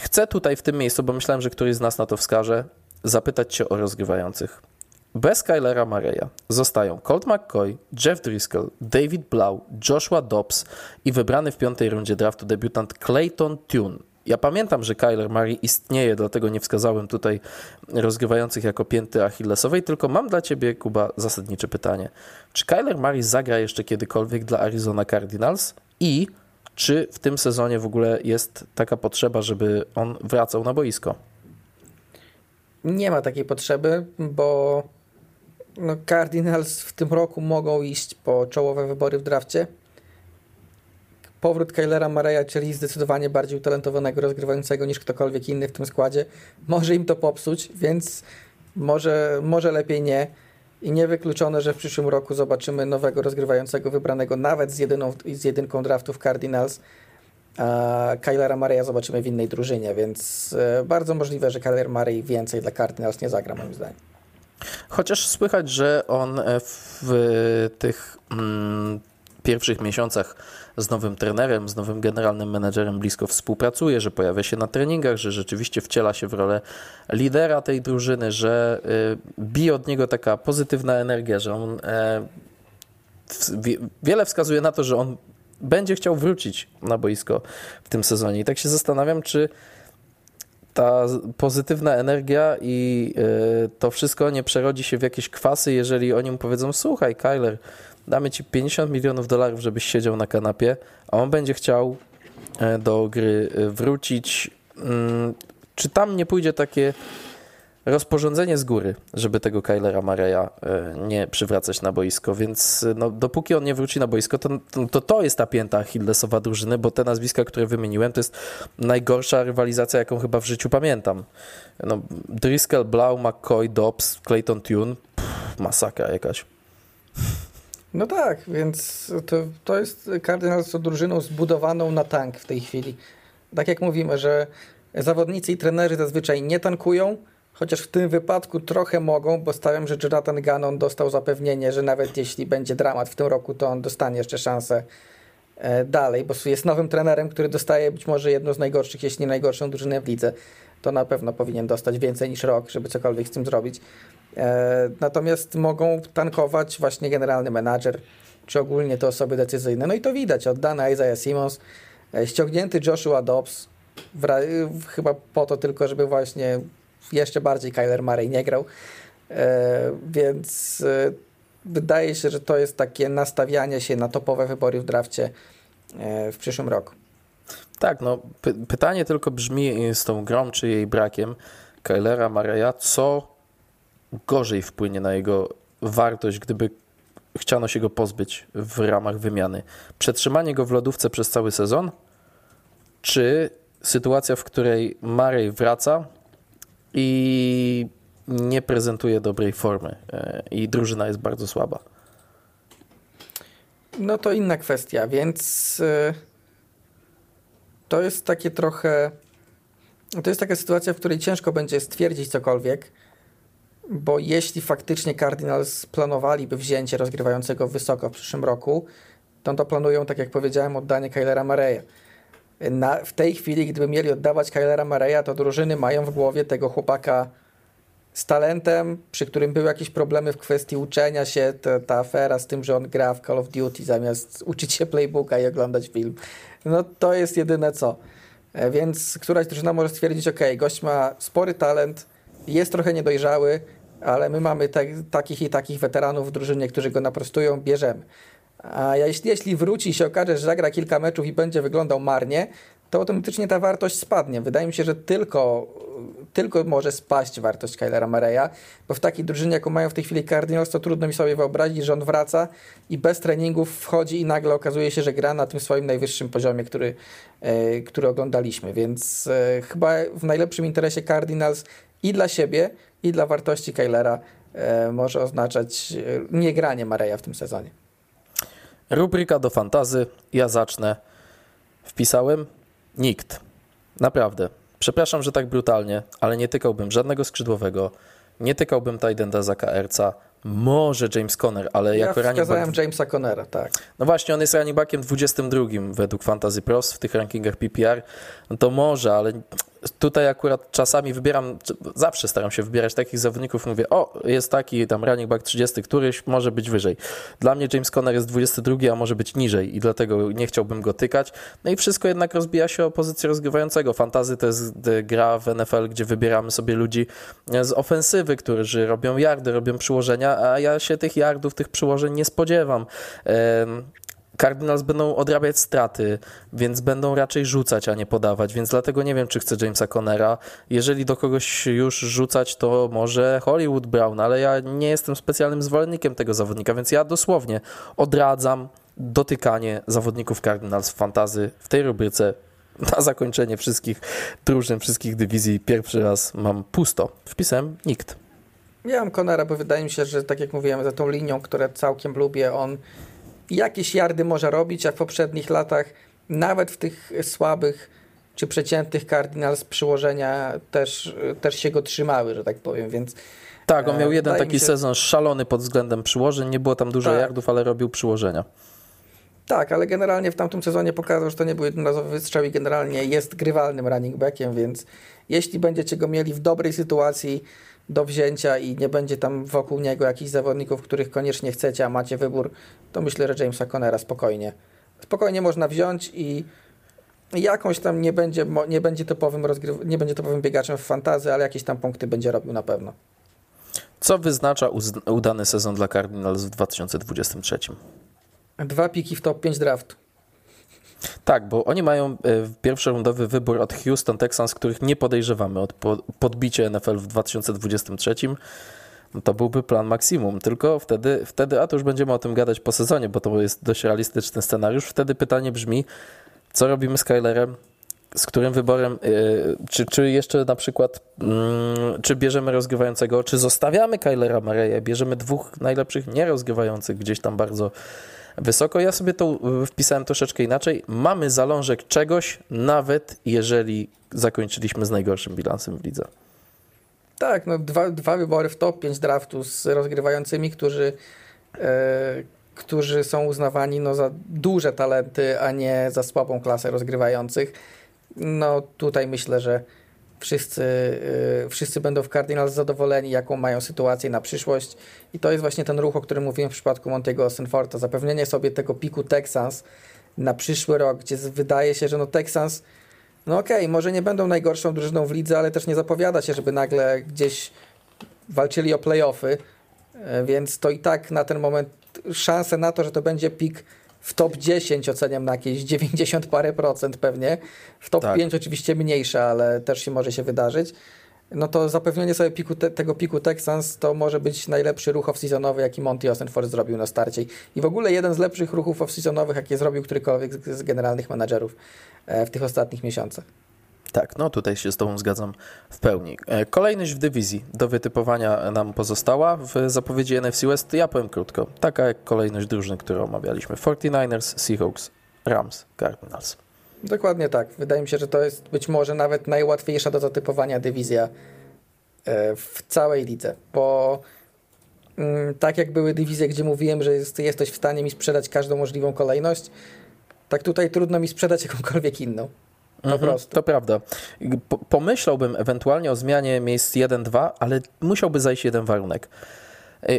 chcę tutaj w tym miejscu, bo myślałem, że któryś z nas na to wskaże, zapytać Cię o rozgrywających. Bez Kylera Mareya zostają Colt McCoy, Jeff Driscoll, David Blau, Joshua Dobbs i wybrany w piątej rundzie draftu debiutant Clayton Tune. Ja pamiętam, że Kyler Murray istnieje, dlatego nie wskazałem tutaj rozgrywających jako pięty achillesowej, tylko mam dla ciebie, Kuba, zasadnicze pytanie. Czy Kyler Murray zagra jeszcze kiedykolwiek dla Arizona Cardinals i czy w tym sezonie w ogóle jest taka potrzeba, żeby on wracał na boisko? Nie ma takiej potrzeby, bo no Cardinals w tym roku mogą iść po czołowe wybory w drafcie. Powrót Kylera Mareya, czyli zdecydowanie bardziej utalentowanego rozgrywającego niż ktokolwiek inny w tym składzie, może im to popsuć, więc może, może lepiej nie. I niewykluczone, że w przyszłym roku zobaczymy nowego rozgrywającego wybranego nawet z, jedyną, z jedynką draftów Cardinals. A Kylera Mareya zobaczymy w innej drużynie, więc e, bardzo możliwe, że Kyler Murray więcej dla Cardinals nie zagra moim zdaniem. Chociaż słychać, że on w tych mm, pierwszych miesiącach z nowym trenerem, z nowym generalnym menedżerem blisko współpracuje, że pojawia się na treningach, że rzeczywiście wciela się w rolę lidera tej drużyny, że y, bije od niego taka pozytywna energia, że on e, wiele wskazuje na to, że on będzie chciał wrócić na boisko w tym sezonie. I tak się zastanawiam, czy ta pozytywna energia i y, to wszystko nie przerodzi się w jakieś kwasy, jeżeli oni mu powiedzą: Słuchaj, Kyler, damy ci 50 milionów dolarów, żebyś siedział na kanapie, a on będzie chciał e, do gry e, wrócić. Mm, czy tam nie pójdzie takie rozporządzenie z góry, żeby tego Kylera Mareya e, nie przywracać na boisko, więc no, dopóki on nie wróci na boisko, to, to to jest ta pięta Achillesowa drużyny, bo te nazwiska, które wymieniłem, to jest najgorsza rywalizacja, jaką chyba w życiu pamiętam. No, Driscoll, Blau, McCoy, Dobbs, Clayton Tune, pff, masakra jakaś. No tak, więc to, to jest Cardinals z drużyną zbudowaną na tank w tej chwili. Tak jak mówimy, że zawodnicy i trenerzy zazwyczaj nie tankują, chociaż w tym wypadku trochę mogą, bo stawiam, że Jonathan Gannon dostał zapewnienie, że nawet jeśli będzie dramat w tym roku, to on dostanie jeszcze szansę e, dalej, bo jest nowym trenerem, który dostaje być może jedną z najgorszych, jeśli nie najgorszą drużynę w lidze. To na pewno powinien dostać więcej niż rok, żeby cokolwiek z tym zrobić. E, natomiast mogą tankować właśnie generalny menadżer, czy ogólnie te osoby decyzyjne. No i to widać, oddany Isaiah Simmons, e, ściągnięty Joshua Dobbs, chyba po to tylko, żeby właśnie jeszcze bardziej Kyler Murray nie grał. E, więc wydaje się, że to jest takie nastawianie się na topowe wybory w drafcie w przyszłym roku. Tak, no py pytanie tylko brzmi z tą grą, czy jej brakiem Kylera Murray'a, co gorzej wpłynie na jego wartość, gdyby chciano się go pozbyć w ramach wymiany. Przetrzymanie go w lodówce przez cały sezon, czy sytuacja, w której Murray wraca i nie prezentuje dobrej formy e, i drużyna jest bardzo słaba. No to inna kwestia, więc e, to jest takie trochę. To jest taka sytuacja, w której ciężko będzie stwierdzić cokolwiek bo jeśli faktycznie Cardinals planowaliby wzięcie rozgrywającego wysoko w przyszłym roku, to, to planują, tak jak powiedziałem, oddanie Kylera Mareya. Na, w tej chwili, gdyby mieli oddawać Kylera Mareya, to drużyny mają w głowie tego chłopaka z talentem, przy którym były jakieś problemy w kwestii uczenia się, ta, ta afera z tym, że on gra w Call of Duty zamiast uczyć się playbooka i oglądać film. No to jest jedyne co. E, więc któraś drużyna może stwierdzić, ok, gość ma spory talent, jest trochę niedojrzały, ale my mamy te, takich i takich weteranów w drużynie, którzy go naprostują, bierzemy. A jeśli, jeśli wróci i się okaże, że zagra kilka meczów i będzie wyglądał marnie, to automatycznie ta wartość spadnie. Wydaje mi się, że tylko, tylko może spaść wartość Kylera Mareya, bo w takiej drużynie, jaką mają w tej chwili Cardinals, to trudno mi sobie wyobrazić, że on wraca i bez treningów wchodzi i nagle okazuje się, że gra na tym swoim najwyższym poziomie, który, e, który oglądaliśmy. Więc e, chyba w najlepszym interesie Cardinals i dla siebie, i dla wartości Kylera e, może oznaczać e, niegranie Mareja w tym sezonie. Rubryka do fantazy. Ja zacznę. Wpisałem nikt. Naprawdę. Przepraszam, że tak brutalnie, ale nie tykałbym żadnego skrzydłowego. Nie tykałbym Tidenda za KRca. Może James Conner, ale ja jako running back... Jamesa Connera, tak. No właśnie, on jest running backiem 22 według Fantasy Pros w tych rankingach PPR. No to może, ale tutaj akurat czasami wybieram, zawsze staram się wybierać takich zawodników, mówię, o, jest taki tam running back 30 któryś, może być wyżej. Dla mnie James Conner jest 22, a może być niżej i dlatego nie chciałbym go tykać. No i wszystko jednak rozbija się o pozycję rozgrywającego. Fantazy to jest gra w NFL, gdzie wybieramy sobie ludzi z ofensywy, którzy robią yardy, robią przyłożenia, a ja się tych yardów, tych przyłożeń nie spodziewam. Cardinals będą odrabiać straty, więc będą raczej rzucać, a nie podawać, więc dlatego nie wiem, czy chcę Jamesa Connera. Jeżeli do kogoś już rzucać, to może Hollywood Brown, ale ja nie jestem specjalnym zwolennikiem tego zawodnika, więc ja dosłownie odradzam dotykanie zawodników Cardinals w fantazy w tej rubryce na zakończenie wszystkich drużyn, wszystkich dywizji. Pierwszy raz mam pusto. Wpisem nikt. Ja mam Conera, bo wydaje mi się, że tak jak mówiłem, za tą linią, które całkiem lubię, on jakieś jardy może robić, a w poprzednich latach nawet w tych słabych czy przeciętnych Cardinals przyłożenia też, też się go trzymały, że tak powiem, więc tak, on miał e, jeden taki się... sezon szalony pod względem przyłożeń, nie było tam dużo tak. yardów, ale robił przyłożenia. Tak, ale generalnie w tamtym sezonie pokazał, że to nie był jednorazowy wystrzał i generalnie jest grywalnym running backiem, więc jeśli będziecie go mieli w dobrej sytuacji, do wzięcia i nie będzie tam wokół niego jakichś zawodników, których koniecznie chcecie, a macie wybór, to myślę, że Jamesa Conera spokojnie. Spokojnie można wziąć i jakąś tam nie będzie, nie będzie topowym rozgryw- nie będzie topowym biegaczem w fantazy, ale jakieś tam punkty będzie robił na pewno. Co wyznacza udany sezon dla Cardinals w 2023? Dwa piki w top 5 draftu. Tak, bo oni mają e, pierwszorundowy wybór od Houston Texans, których nie podejrzewamy od podbicia NFL w 2023. No to byłby plan maksimum, tylko wtedy, wtedy, a to już będziemy o tym gadać po sezonie, bo to jest dość realistyczny scenariusz. Wtedy pytanie brzmi, co robimy z Kylerem, z którym wyborem, yy, czy, czy jeszcze na przykład, yy, czy bierzemy rozgrywającego, czy zostawiamy Kylera Mareya, bierzemy dwóch najlepszych nierozgrywających gdzieś tam bardzo wysoko. Ja sobie to y, wpisałem troszeczkę inaczej. Mamy zalążek czegoś, nawet jeżeli zakończyliśmy z najgorszym bilansem w lidze. Tak, no dwa, dwa wybory w top 5 draftu z rozgrywającymi, którzy, e, którzy są uznawani no, za duże talenty, a nie za słabą klasę rozgrywających. No tutaj myślę, że wszyscy, y, wszyscy będą w Cardinals zadowoleni, jaką mają sytuację na przyszłość. I to jest właśnie ten ruch, o którym mówiłem w przypadku Montego Osenforta. Zapewnienie sobie tego piku Texans na przyszły rok, gdzie wydaje się, że no Texans, no okej, okay, może nie będą najgorszą drużyną w lidze, ale też nie zapowiada się, żeby nagle gdzieś walczyli o playoffy, y, więc to i tak na ten moment szanse na to, że to będzie pik w top 10 oceniam na jakieś 90 parę procent pewnie. W top tak. 5 oczywiście mniejsze, ale też się może się wydarzyć. No to zapewnienie sobie piku te, tego piku Texans to może być najlepszy ruch off-seasonowy, jaki Monty Osenford zrobił na starcie. I w ogóle jeden z lepszych ruchów off-seasonowych, jakie zrobił którykolwiek z, z generalnych menadżerów e, w tych ostatnich miesiącach. Tak, no tutaj się z Tobą zgadzam w pełni. E, kolejność w dywizji do wytypowania nam pozostała. W zapowiedzi NFC West ja powiem krótko. Taka jak kolejność drużyn, którą omawialiśmy. 49ers, Seahawks, Rams, Cardinals. Dokładnie tak. Wydaje mi się, że to jest być może nawet najłatwiejsza do zatypowania dywizja e, w całej lidze, bo mm, tak jak były dywizje, gdzie mówiłem, że jesteś w stanie mi sprzedać każdą możliwą kolejność, tak tutaj trudno mi sprzedać jakąkolwiek inną. Po mhm, prostu. To prawda. Pomyślałbym ewentualnie o zmianie miejsc 1-2, ale musiałby zajść jeden warunek.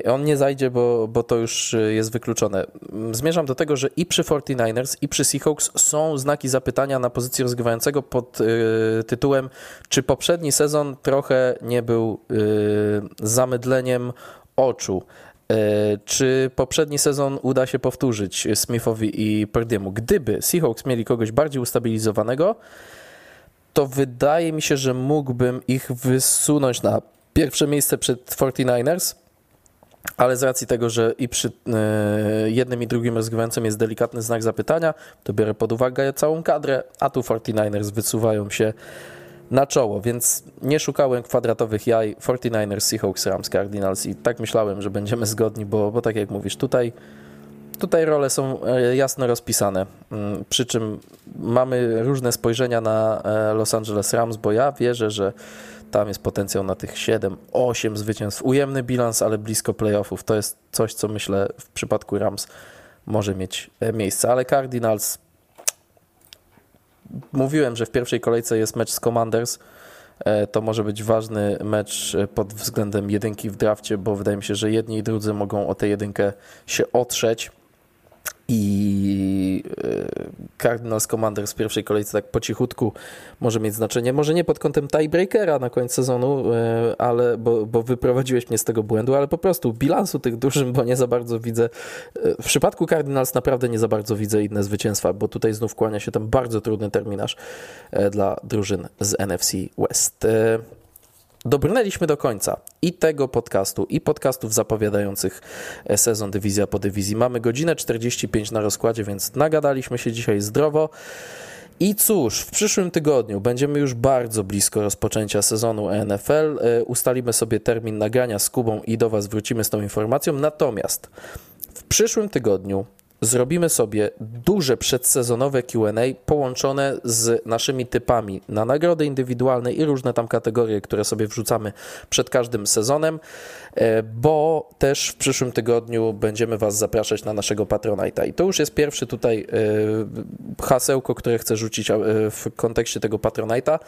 On nie zajdzie, bo, bo to już y, jest wykluczone. Zmierzam do tego, że i przy 49ers, i przy Seahawks są znaki zapytania na pozycję rozgrywającego pod y, tytułem, czy poprzedni sezon trochę nie był y, zamydleniem oczu. Y, czy poprzedni sezon uda się powtórzyć Smithowi i Perdiemu? Gdyby Seahawks mieli kogoś bardziej ustabilizowanego, to wydaje mi się, że mógłbym ich wysunąć na pierwsze miejsce przed 49ers, ale z racji tego, że i przy y, jednym i drugim rozgrywającym jest delikatny znak zapytania, to biorę pod uwagę całą kadrę, a tu 49ers wysuwają się na czoło, więc nie szukałem kwadratowych jaj 49ers, Seahawks, Rams, Cardinals i tak myślałem, że będziemy zgodni, bo, bo tak jak mówisz, tutaj, tutaj role są e, jasno rozpisane, mm, przy czym mamy różne spojrzenia na e, Los Angeles Rams, bo ja wierzę, że tam jest potencjał na tych 7, 8 zwycięstw. Ujemny bilans, ale blisko playoffów. To jest coś, co myślę w przypadku Rams może mieć e, miejsce, ale Cardinals mówiłem, że w pierwszej kolejce jest mecz z Commanders. E, to może być ważny mecz e, pod względem jedynki w drafcie, bo wydaje mi się, że jedni i drudzy mogą o tę jedynkę się otrzeć i e, Cardinals Commanders w pierwszej kolejce tak po cichutku może mieć znaczenie. Może nie pod kątem tiebreakera na koniec sezonu, e, ale, bo, bo wyprowadziłeś mnie z tego błędu, ale po prostu bilansu tych dużym, bo nie za bardzo widzę. E, w przypadku Cardinals naprawdę nie za bardzo widzę inne zwycięstwa, bo tutaj znów kłania się tam bardzo trudny terminarz dla drużyn z NFC West dobrnęliśmy do końca i tego podcastu, i podcastów zapowiadających e, sezon dywizja po dywizji. Mamy godzinę 45 na rozkładzie, więc nagadaliśmy się dzisiaj zdrowo. I cóż, w przyszłym tygodniu będziemy już bardzo blisko rozpoczęcia sezonu NFL. E, ustalimy sobie termin nagrania z Kubą i do Was wrócimy z tą informacją. Natomiast w przyszłym tygodniu zrobimy sobie duże przedsezonowe QA połączone z naszymi typami na nagrody indywidualne i różne tam kategorie, które sobie wrzucamy przed każdym sezonem, e, bo też w przyszłym tygodniu będziemy Was zapraszać na naszego Patronite'a. I to już jest pierwszy tutaj e, hasełko, które chcę rzucić e, w kontekście tego Patronite'a.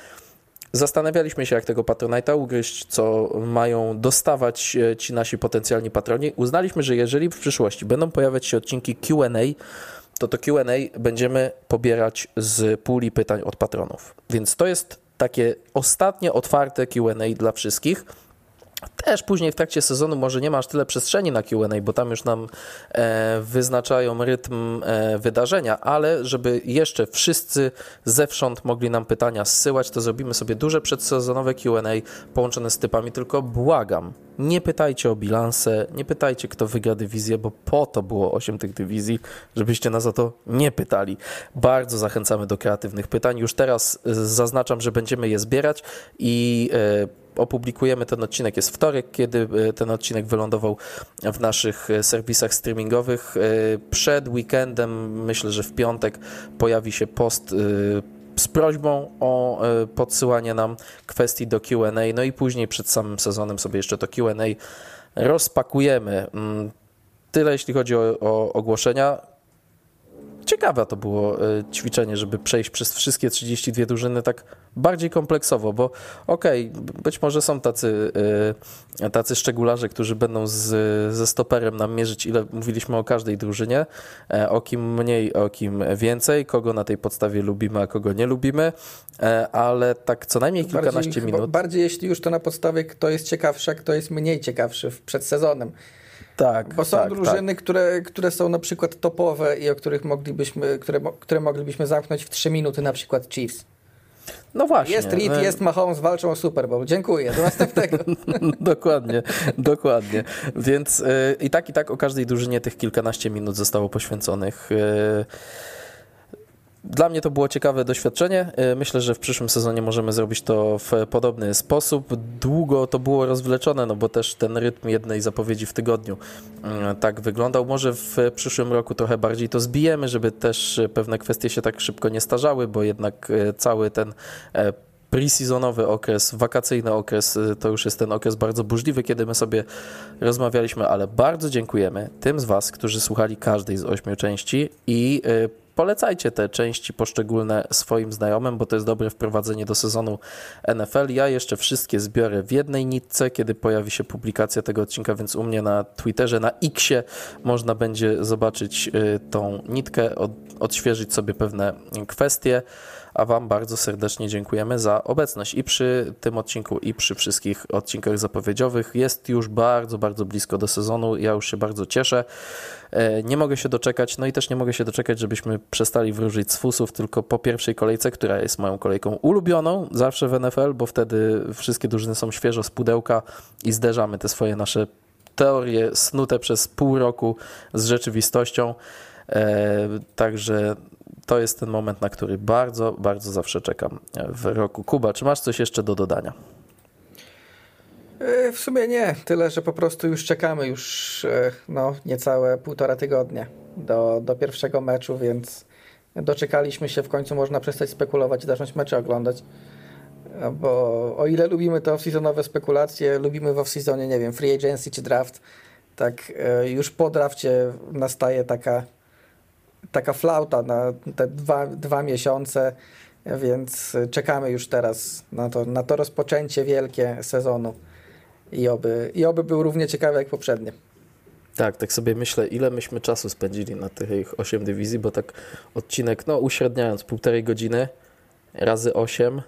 Zastanawialiśmy się, jak tego Patronite'a ugryźć, co mają dostawać e, ci nasi potencjalni patroni. Uznaliśmy, że jeżeli w przyszłości będą pojawiać się odcinki QA, to to QA będziemy pobierać z puli pytań od patronów. Więc to jest takie ostatnie otwarte QA dla wszystkich. Też później w trakcie sezonu może nie masz tyle przestrzeni na QA, bo tam już nam e, wyznaczają rytm e, wydarzenia, ale żeby jeszcze wszyscy zewsząd mogli nam pytania zsyłać, to zrobimy sobie duże przedsezonowe QA połączone z typami. Tylko błagam, nie pytajcie o bilanse, nie pytajcie, kto wygra dywizję, bo po to było 8 tych dywizji, żebyście nas o to nie pytali. Bardzo zachęcamy do kreatywnych pytań. Już teraz e, zaznaczam, że będziemy je zbierać i e, opublikujemy ten odcinek, jest wtorek, kiedy e, ten odcinek wylądował w naszych e, serwisach streamingowych. E, przed weekendem, myślę, że w piątek pojawi się post z prośbą o podsyłanie nam kwestii do QA, no i później przed samym sezonem sobie jeszcze to QA rozpakujemy. Mm, tyle jeśli chodzi o, o ogłoszenia ciekawe to było e, ćwiczenie, żeby przejść przez wszystkie 32 drużyny tak bardziej kompleksowo, bo okej, okay, być może są tacy, e, tacy szczególarze, którzy będą z, ze stoperem nam mierzyć, ile mówiliśmy o każdej drużynie, e, o kim mniej, o kim więcej, kogo na tej podstawie lubimy, a kogo nie lubimy, ale tak co najmniej kilkanaście bardziej, minut. Bardziej jeśli już to na podstawie kto jest ciekawszy, a kto jest mniej ciekawszy przed sezonem. Tak, Bo są tak, drużyny, tak. Które, które są na przykład topowe i o których moglibyśmy, które, które moglibyśmy zamknąć w 3 minuty, na przykład Chiefs. No właśnie. Jest Reed, no. jest Mahomes, walczą o Super Bowl. Dziękuję. Do następnego. dokładnie, dokładnie. Więc yy, i tak, i tak o każdej drużynie tych kilkanaście minut zostało poświęconych. Yy, dla mnie to było ciekawe doświadczenie. Y, myślę, że w przyszłym sezonie możemy zrobić to w podobny sposób. Długo to było rozwleczone, no bo też ten rytm jednej zapowiedzi w tygodniu y, tak wyglądał. Może w przyszłym roku trochę bardziej to zbijemy, żeby też pewne kwestie się tak szybko nie starzały, bo jednak y, cały ten e, pre-seasonowy okres, wakacyjny okres, to już jest ten okres bardzo burzliwy, kiedy my sobie rozmawialiśmy, ale bardzo dziękujemy tym z Was, którzy słuchali każdej z ośmiu części i polecajcie te części poszczególne swoim znajomym, bo to jest dobre wprowadzenie do sezonu NFL. Ja jeszcze wszystkie zbiorę w jednej nitce, kiedy pojawi się publikacja tego odcinka, więc u mnie na Twitterze, na Xie można będzie zobaczyć y, tą nitkę, odświeżyć sobie pewne kwestie a Wam bardzo serdecznie dziękujemy za obecność i przy tym odcinku, i przy wszystkich odcinkach zapowiedziowych. Jest już bardzo, bardzo blisko do sezonu. Ja już się bardzo cieszę. E, nie mogę się doczekać, no i też nie mogę się doczekać, żebyśmy przestali wróżyć z fusów tylko po pierwszej kolejce, która jest moją kolejką ulubioną zawsze w NFL, bo wtedy wszystkie drużyny są świeżo z pudełka i zderzamy te swoje nasze teorie snute przez pół roku z rzeczywistością. E, także to jest ten moment, na który bardzo, bardzo zawsze czekam w roku. Kuba, czy masz coś jeszcze do dodania? E, w sumie nie, tyle, że po prostu już czekamy już e, no, niecałe półtora tygodnia do, do pierwszego meczu, więc doczekaliśmy się, w końcu można przestać spekulować i zacząć mecze oglądać. Bo o ile lubimy te off-seasonowe spekulacje, lubimy w off-seasonie, nie wiem, free agency czy draft, tak e, już po drafcie nastaje taka taka flauta na te dwa, dwa miesiące, Więc czekamy już teraz na to, na to rozpoczęcie wielkie sezonu i oby, i oby był równie ciekawy jak poprzednie. Tak, tak sobie myślę, ile myśmy czasu spędzili na tych 8 dywizji, bo tak odcinek, no uśredniając, półtorej godziny razy 8,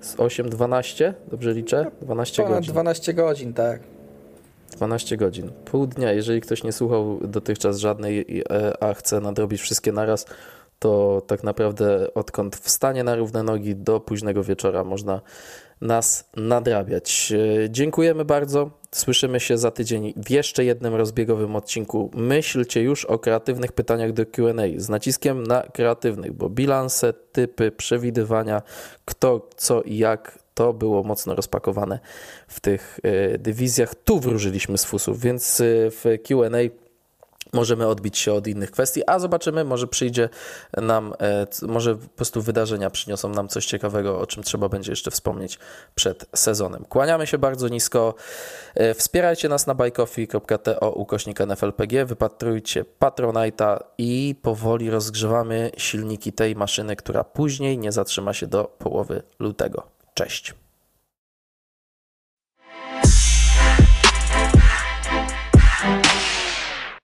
z 8, 12, dobrze liczę? 12 Ponad godzin. 12 godzin, tak. 12 godzin. Pół dnia. Jeżeli ktoś nie słuchał dotychczas żadnej, e, a chce nadrobić wszystkie naraz, to tak naprawdę odkąd wstanie na równe nogi do późnego wieczora można nas nadrabiać. E, dziękujemy bardzo. Słyszymy się za tydzień w jeszcze jednym rozbiegowym odcinku. Myślcie już o kreatywnych pytaniach do QA z naciskiem na kreatywnych, bo bilanse, typy, przewidywania, kto, co i jak to było mocno rozpakowane w tych e, dywizjach. Tu wróżyliśmy z fusów, więc e, w QA możemy odbić się od innych kwestii, a zobaczymy, może przyjdzie nam, e, może po prostu wydarzenia przyniosą nam coś ciekawego, o czym trzeba będzie jeszcze wspomnieć przed sezonem. Kłaniamy się bardzo nisko. Wspierajcie nas na buycoffee.to ukośnik NFLPG, wypatrujcie Patronite'a i powoli rozgrzewamy silniki tej maszyny, która później nie zatrzyma się do połowy lutego. Cześć.